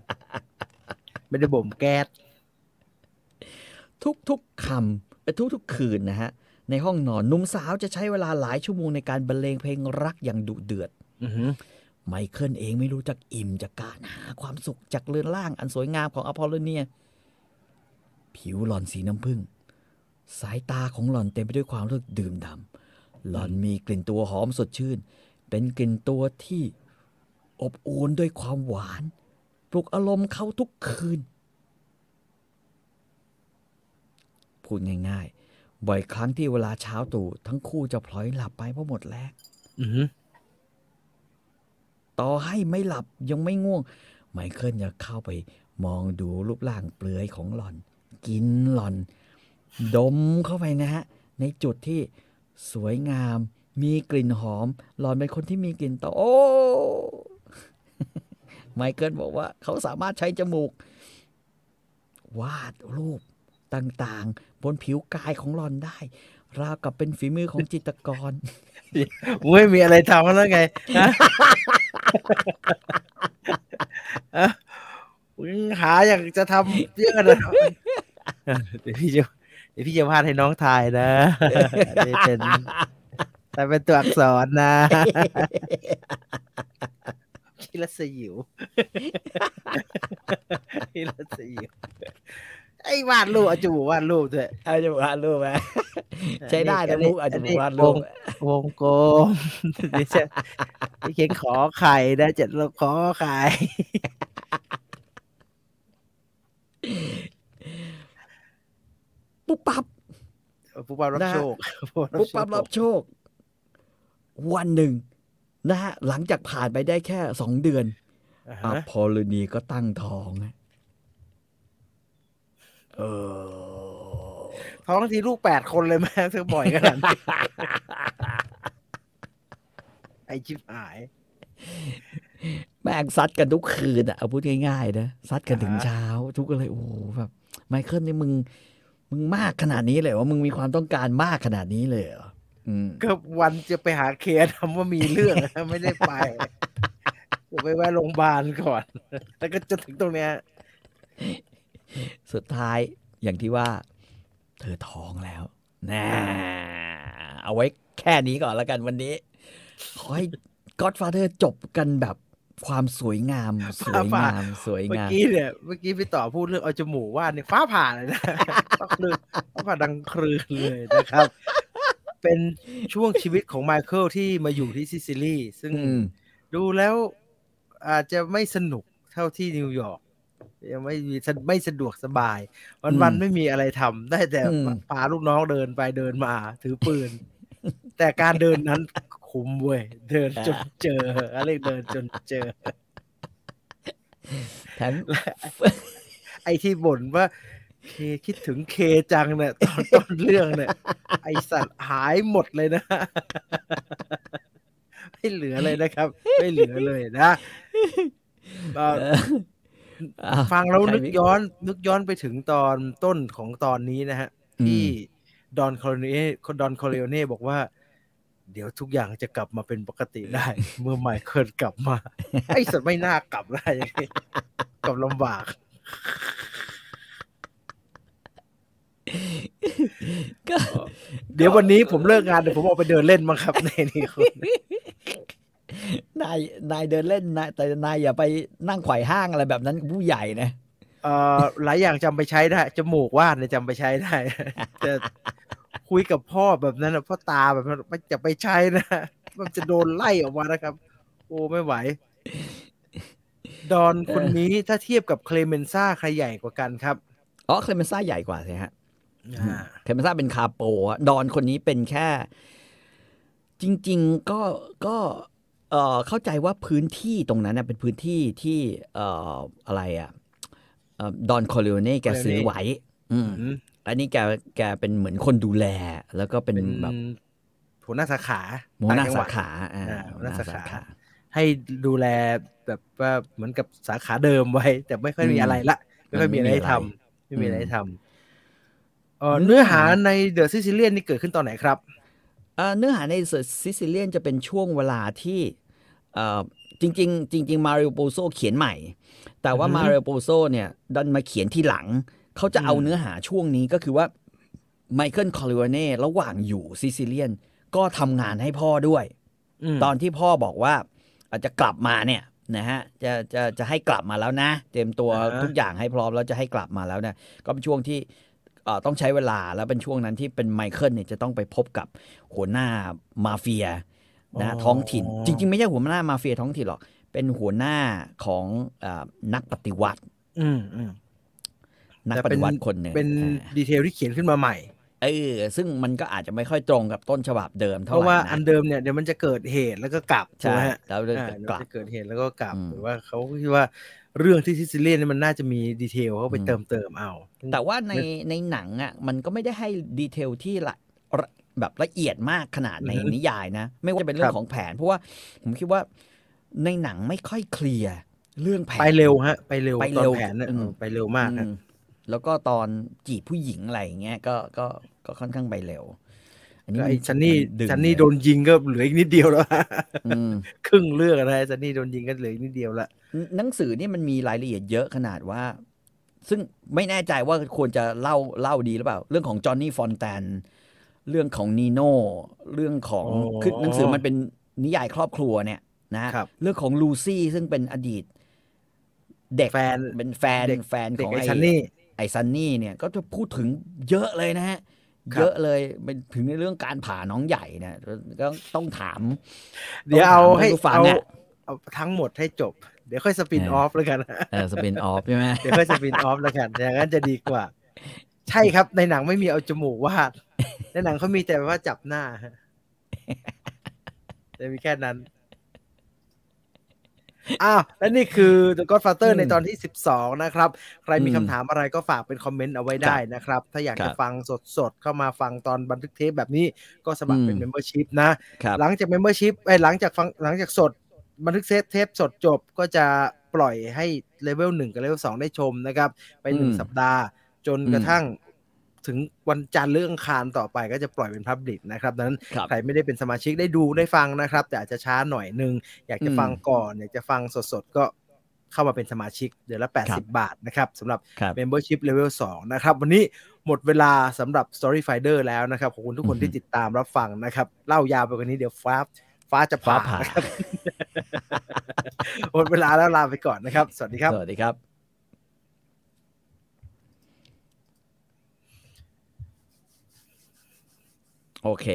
ไม่ได้บ่มแก๊สทุกๆค่ำและทุกๆคืนนะฮะ ในห้องนอนหนุ่มสาวจะใช้เวลาหลายชั่วโมงในการบรรเลงเพลงรักอย่างดุเดือดอือหือ ไมเคิลเองไม่รู้จักอิ่มจากการหาความสุขจากเรือนร่างอันสวยงามของอพอลโลเนีย ผิวหล่อนสีน้ำผึ้งสายตาของหล่อนเต็มไปด้วยความรู้สึกดื่มด่ำหล่อนมีกลิ่นตัวหอมสดชื่น เป็นกลิ่นตัวที่อบอวลด้วยความหวาน ปลุกอารมณ์เขาทุกคืน พูดง่ายๆ บ่อยครั้งที่เวลาเช้าตู่ทั้งคู่จะพลอยหลับไปเพราะหมดแรงอือ ต่อให้ไม่หลับยังไม่ง่วง ไมเคิลจะเข้าไปมองดูรูปร่างเปลือยของหล่อน กินหล่อน ดมเข้าไปนะฮะ ในจุดที่สวยงาม มีกลิ่นหอม หล่อนเป็นคนที่มีกลิ่นต่อโอ้ไมเคิลบอกว่าเขาสามารถใช้จมูก วาดรูปต่างๆ บนผิวกายของหล่อนได้ ราวกับเป็นฝีมือของจิตรกร ไม่มีอะไรทำแล้วไงฮะฮะมึงหาอยากจะทำเยอะนะเดี๋ยวพี่จะเดี๋ยวพี่จะพาดให้น้องทายนะนี่เป็นแต่เป็นตัวอักษรนะคิรัสยิวคิรัสยิว ไอ้วาดรูปอาจจะบอกวาดรูปด้วยอาจจะวาดรูปไหมใช้ได้นะมุกอาจจะวาดรูปวงกลมเดี๋ยวจะพี่เขียนขอไข่นะเจ็ดเราขอไข่ปุ๊บปั๊บปุ๊บปั๊บรับนะโชคปุ๊บปั๊บรับโชค วันหนึ่งนะฮะหลังจากผ่านไปได้แค่สองเดือนอ่าอฮะพอลโลนีก็ตั้งท้องนะ เออท้องทีลูกแปดคนเลยแม่เธอบ่อยขนาดนี้ไอชิบหาย แม่งซัดกันทุกคืนอะเอาพูดง่ายๆนะซัดกันถึงอ่าฮะเช้า ทุกคนเลยโอ้โหแบบไมเคิลนี่มึง มึงมากขนาดนี้เลยเหรอมึงมีความต้องการมากขนาดนี้เลยเหรออืมก็วันจะไปหาเคสทำว่ามีเรื่องไม่ได้ไปจะไปแวะโรงพยาบาลก่อน แล้วก็จะถึงตรงเนี้ย สุดท้ายอย่างที่ว่า เธอท้องแล้วนะเอาไว้แค่นี้ก่อนแล้วกันวันนี้ ขอให้ Godfather จบกันแบบความสวยงาม สวยงาม สวยเมื่องามกี้เนี่ย เมื่อกี้พี่ต่อพูดเรื่องเอาจมูกว่าดเนี่ยฟ้าผ่าเลยนะฟ้าครืนฟ้าผ่าดังครืนเลยนะครับ เป็นช่วงชีวิตของไมเคิลที่มาอยู่ที่ซิซิลีซึ่งอืมดูแล้วอาจจะไม่สนุกเท่าที่นิวยอร์ก ยังไม่มีไม่สะดวกสบาย วันอืวันมไม่มีอะไรทำได้แต่อืมพาลูกน้องเดินไปเดินมา ถือปืน แต่การเดินนั้นคุ้มเว้ยเดินจนเจออะไรเดินจนเจอแถมไอ้ที่บ่นว่าเคคิดถึงเคจังเนี่ยตอนต้นเรื่องเนี่ย ไอสัตว์หายหมดเลยนะ ไม่เหลือเลยนะครับ ไม่เหลือเลยนะเอ่ออะ ฟังแล้วใครนึกมีย้อนนึกย้อนไปถึงตอนต้นของตอนนี้นะฮะ ที่ดอนคอร์เนดอนคอร์เลโอเน่บอกว่า เดี๋ยวทุกอย่างจะกลับมาเป็นปกติได้ เมื่อไมเคิลกลับมา ไอ้สัตว์ไม่น่ากลับได้อย่างนี้กลับลำบากก็เดี๋ยววันนี้ผมเลิกงานเดี๋ยวผมออกไปเดินเล่นมั้งครับในนี่คุณ นายนายเดินเล่นนะแต่นายอย่าไปนั่งไขว่ห้างอะไรแบบนั้นกับผู้ใหญ่นะเอ่อหลายอย่างจำไปใช้ได้จมูกว่านเนี่ยจำไปใช้ได้แต่คุยกับพ่อแบบนั้นนะพ่อตาแบบนั้นไม่จะไปใช้นะมันจะโดนไล่ออกมานะครับ โอ้ไม่ไหว ดอนคนนี้ถ้าเทียบกับเคลเมนซ่าใครใหญ่กว่ากันครับอ๋อเคลเมนซ่าใหญ่กว่าใช่ฮะอ่าเคลเมนซ่าเป็นคาโปอะดอนคนนี้เป็นแค่ จริง ๆ ก็ก็ เอ่อเข้าใจว่าพื้นที่ตรงนั้นนะเป็นพื้นที่ที่เอ่ออะไรอะเอ่อดอนคอริโอเน่แกซื้อไว้อืมอืมอันนี้แกแกเป็นเหมือนคนดูแล แล้วก็เป็นเป็นแบบหัวหน้าสาขาหัวหน้าต่งจังสาดขาอ่าอ่าหัวหน้าสาขาขา ให้ดูแลแบบว่าเหมือนกับสาขาเดิมไว้ แต่ไม่ค่อยมีอะไรละ ไม่ค่อยมีอะไรให้ทำไม่มีอะไรให้ทำเอ่อเนื้อหาในเดอะซิซิเลียนนี่เกิดขึ้นตอนไหนครับ เอ่อเนื้อหาใน Sicilian จะเป็นช่วงเวลาที่เอ่อจริง ๆ จริง ๆ มาริโอพูโซเขียนใหม่ แต่ว่าอือฮึมาริโอพูโซเนี่ยดันมาเขียนที่หลัง เขาจะเอาอืมเนื้อหาช่วงนี้ก็คือว่าไมเคิลคอร์เลโอเนระหว่างอยู่ Sicilian ก็ทำงานให้พ่อด้วยมตอนที่พ่อบอกว่าอาจจะกลับมาเนี่ยนะฮะจะจะจะให้กลับมาแล้วนะ เตรียมตัวอ่าฮะทุกอย่างให้พร้อมแล้วจะให้กลับมาแล้วเนี่ยก็เป็นช่วงที่เอ่อ ต้องใช้เวลาแล้วเป็นช่วงนั้นที่เป็นไมเคิลเนี่ยจะต้องไปพบกับหัวหน้ามาเฟียนะท้องถิ่น จริง ๆ ไม่ใช่หัวหน้ามาเฟียท้องถิ่นหรอก เป็นหัวหน้าของเออนักปฏิวัติอืมอืมนักแต่ปเป็นฏิวัติคนหนึ่งเป็นอ่าดีเทลที่เขียนขึ้นมาใหม่เออซึ่งมันก็อาจจะไม่ค่อยตรงกับต้นฉบับเดิมเพเท่าไหราะร่ว่านะอันเดิมเนี่ยเดี๋ยวมันจะเกิดเหตุแล้วก็กลับถูกใช่ไหมฮะแล้วเรื่องอ่าจะเดี๋ยวกลับจะเกิดเหตุแล้วก็กลับอืมหรือว่าเขาคิดว่า เรื่องที่ซิซิเลียนนี่มันน่าจะมีดีเทลเขาไปอืมเติมเติมเอา แต่ว่าในในหนังอะมันก็ไม่ได้ให้ดีเทลที่ละละแบบละเอียดมากขนาดในอือฮึนิยายนะ ไม่ว่าจะเป็นเรื่อครังบของแผน เพราะว่าผมคิดว่าในหนังไม่ค่อยเคลียร์เรื่องแผนไปเร็วฮะ ไปเร็วไปตอเร็นวแผนเนี่ยอืมไปเร็วมากฮะอืมแล้วก็ตอนจีบผู้หญิงอะไรอย่างเงี้ยก็ก็ก็ค่อนข้างไปเร็ว อันนี้ก็มัไอ้ซันนี่มัดึงซันนี่เลยโดนยิงก็เหลืออีกนิดเดียวแล้วอืมครึ่งเรื่องนะซันนี่โดนยิงก็เหลืออีกนิดเดียวละหนังสือนี่มันมีรายละเอียดเยอะขนาดว่า ซึ่งไม่แน่ใจว่าควรจะเล่าเล่าดีหรือเปล่า เรื่องของจอห์นนี่ฟอนแตนเรื่องของนีโน่เรื่องของคือหนังสือมันเป็นนิยายครอบครัวเนี่ยนะฮะครับเรื่องของลูซี่ซึ่งเป็นอดีต เด็กแฟนเป็นแฟนเด็กแฟนเด็ขกองไอ้ไอ้ซันนี่ไอ้ซันนี่เนี่ยก็จะพูดถึงเยอะเลยนะฮะครับ เยอะเลยเป็นถึงในเรื่องการผ่าน้องใหญ่เนี่ยก็ต้องถาม เดี๋ยวเอาต้องถามให้ผู้ฟังเอาอะเอาทั้งหมดให้จบ เดี๋ยวค่อยสปินเออออฟแล้วกันเออสปินออฟใช่ไหมเดี๋ยวค่อยสปินออฟแล้วกันอย่างนั้นจะดีกว่า ใช่ครับในหนังไม่มีเอาจมูกวาดในหนังเขามีแต่ว่าจับหน้าฮะจะมีแค่นั้น อ้าวและนี่คือ The Godfather อืมในตอนที่ 12 นะครับ ใครมีอืมคำถามอะไรก็ฝากเป็นคอมเมนต์เอาไว้ได้นะครับ ถ้าอยากครัจะบฟังสดๆ เข้ามาฟังตอนบันทึกเทปแบบนี้ก็สมัครเป็นอืม Membership นะครับหลังจาก Membership ไอ้ยหลังจากฟังหลังจากสดบันทึกเทปเทปสดจบก็จะปล่อยให้เลเวลหนึ่งกับเลเวลสองได้ชมนะครับ ไปหนึ่งอืมสัปดาห์จนอืมกระทั่ง ถึงวันจันทร์หรืออังคารต่อไปก็จะปล่อยเป็น public นะครับดังนั้นครับใครไม่ได้เป็นสมาชิกได้ดูได้ฟังนะครับ แต่อาจจะช้าหน่อยนึง อยากจะอืมฟังก่อน อยากจะฟังสดๆก็เข้ามาเป็นสมาชิกเดือนละครับ80 บาทนะครับสำหรับครับ Membership Level 2 นะครับ วันนี้หมดเวลาสำหรับ Story Finder แล้วนะครับ ขอบคุณทุกคนอือฮึที่ติดตามรับฟังนะครับ เล่ายาวไปกว่านี้เดี๋ยวฟ้าฟ้าจะฟ้าผ่าผ่านะครับหมดเวลาแล้วลาไปก่อนนะครับ สวัสดีครับ สวัสดีครับ โอเค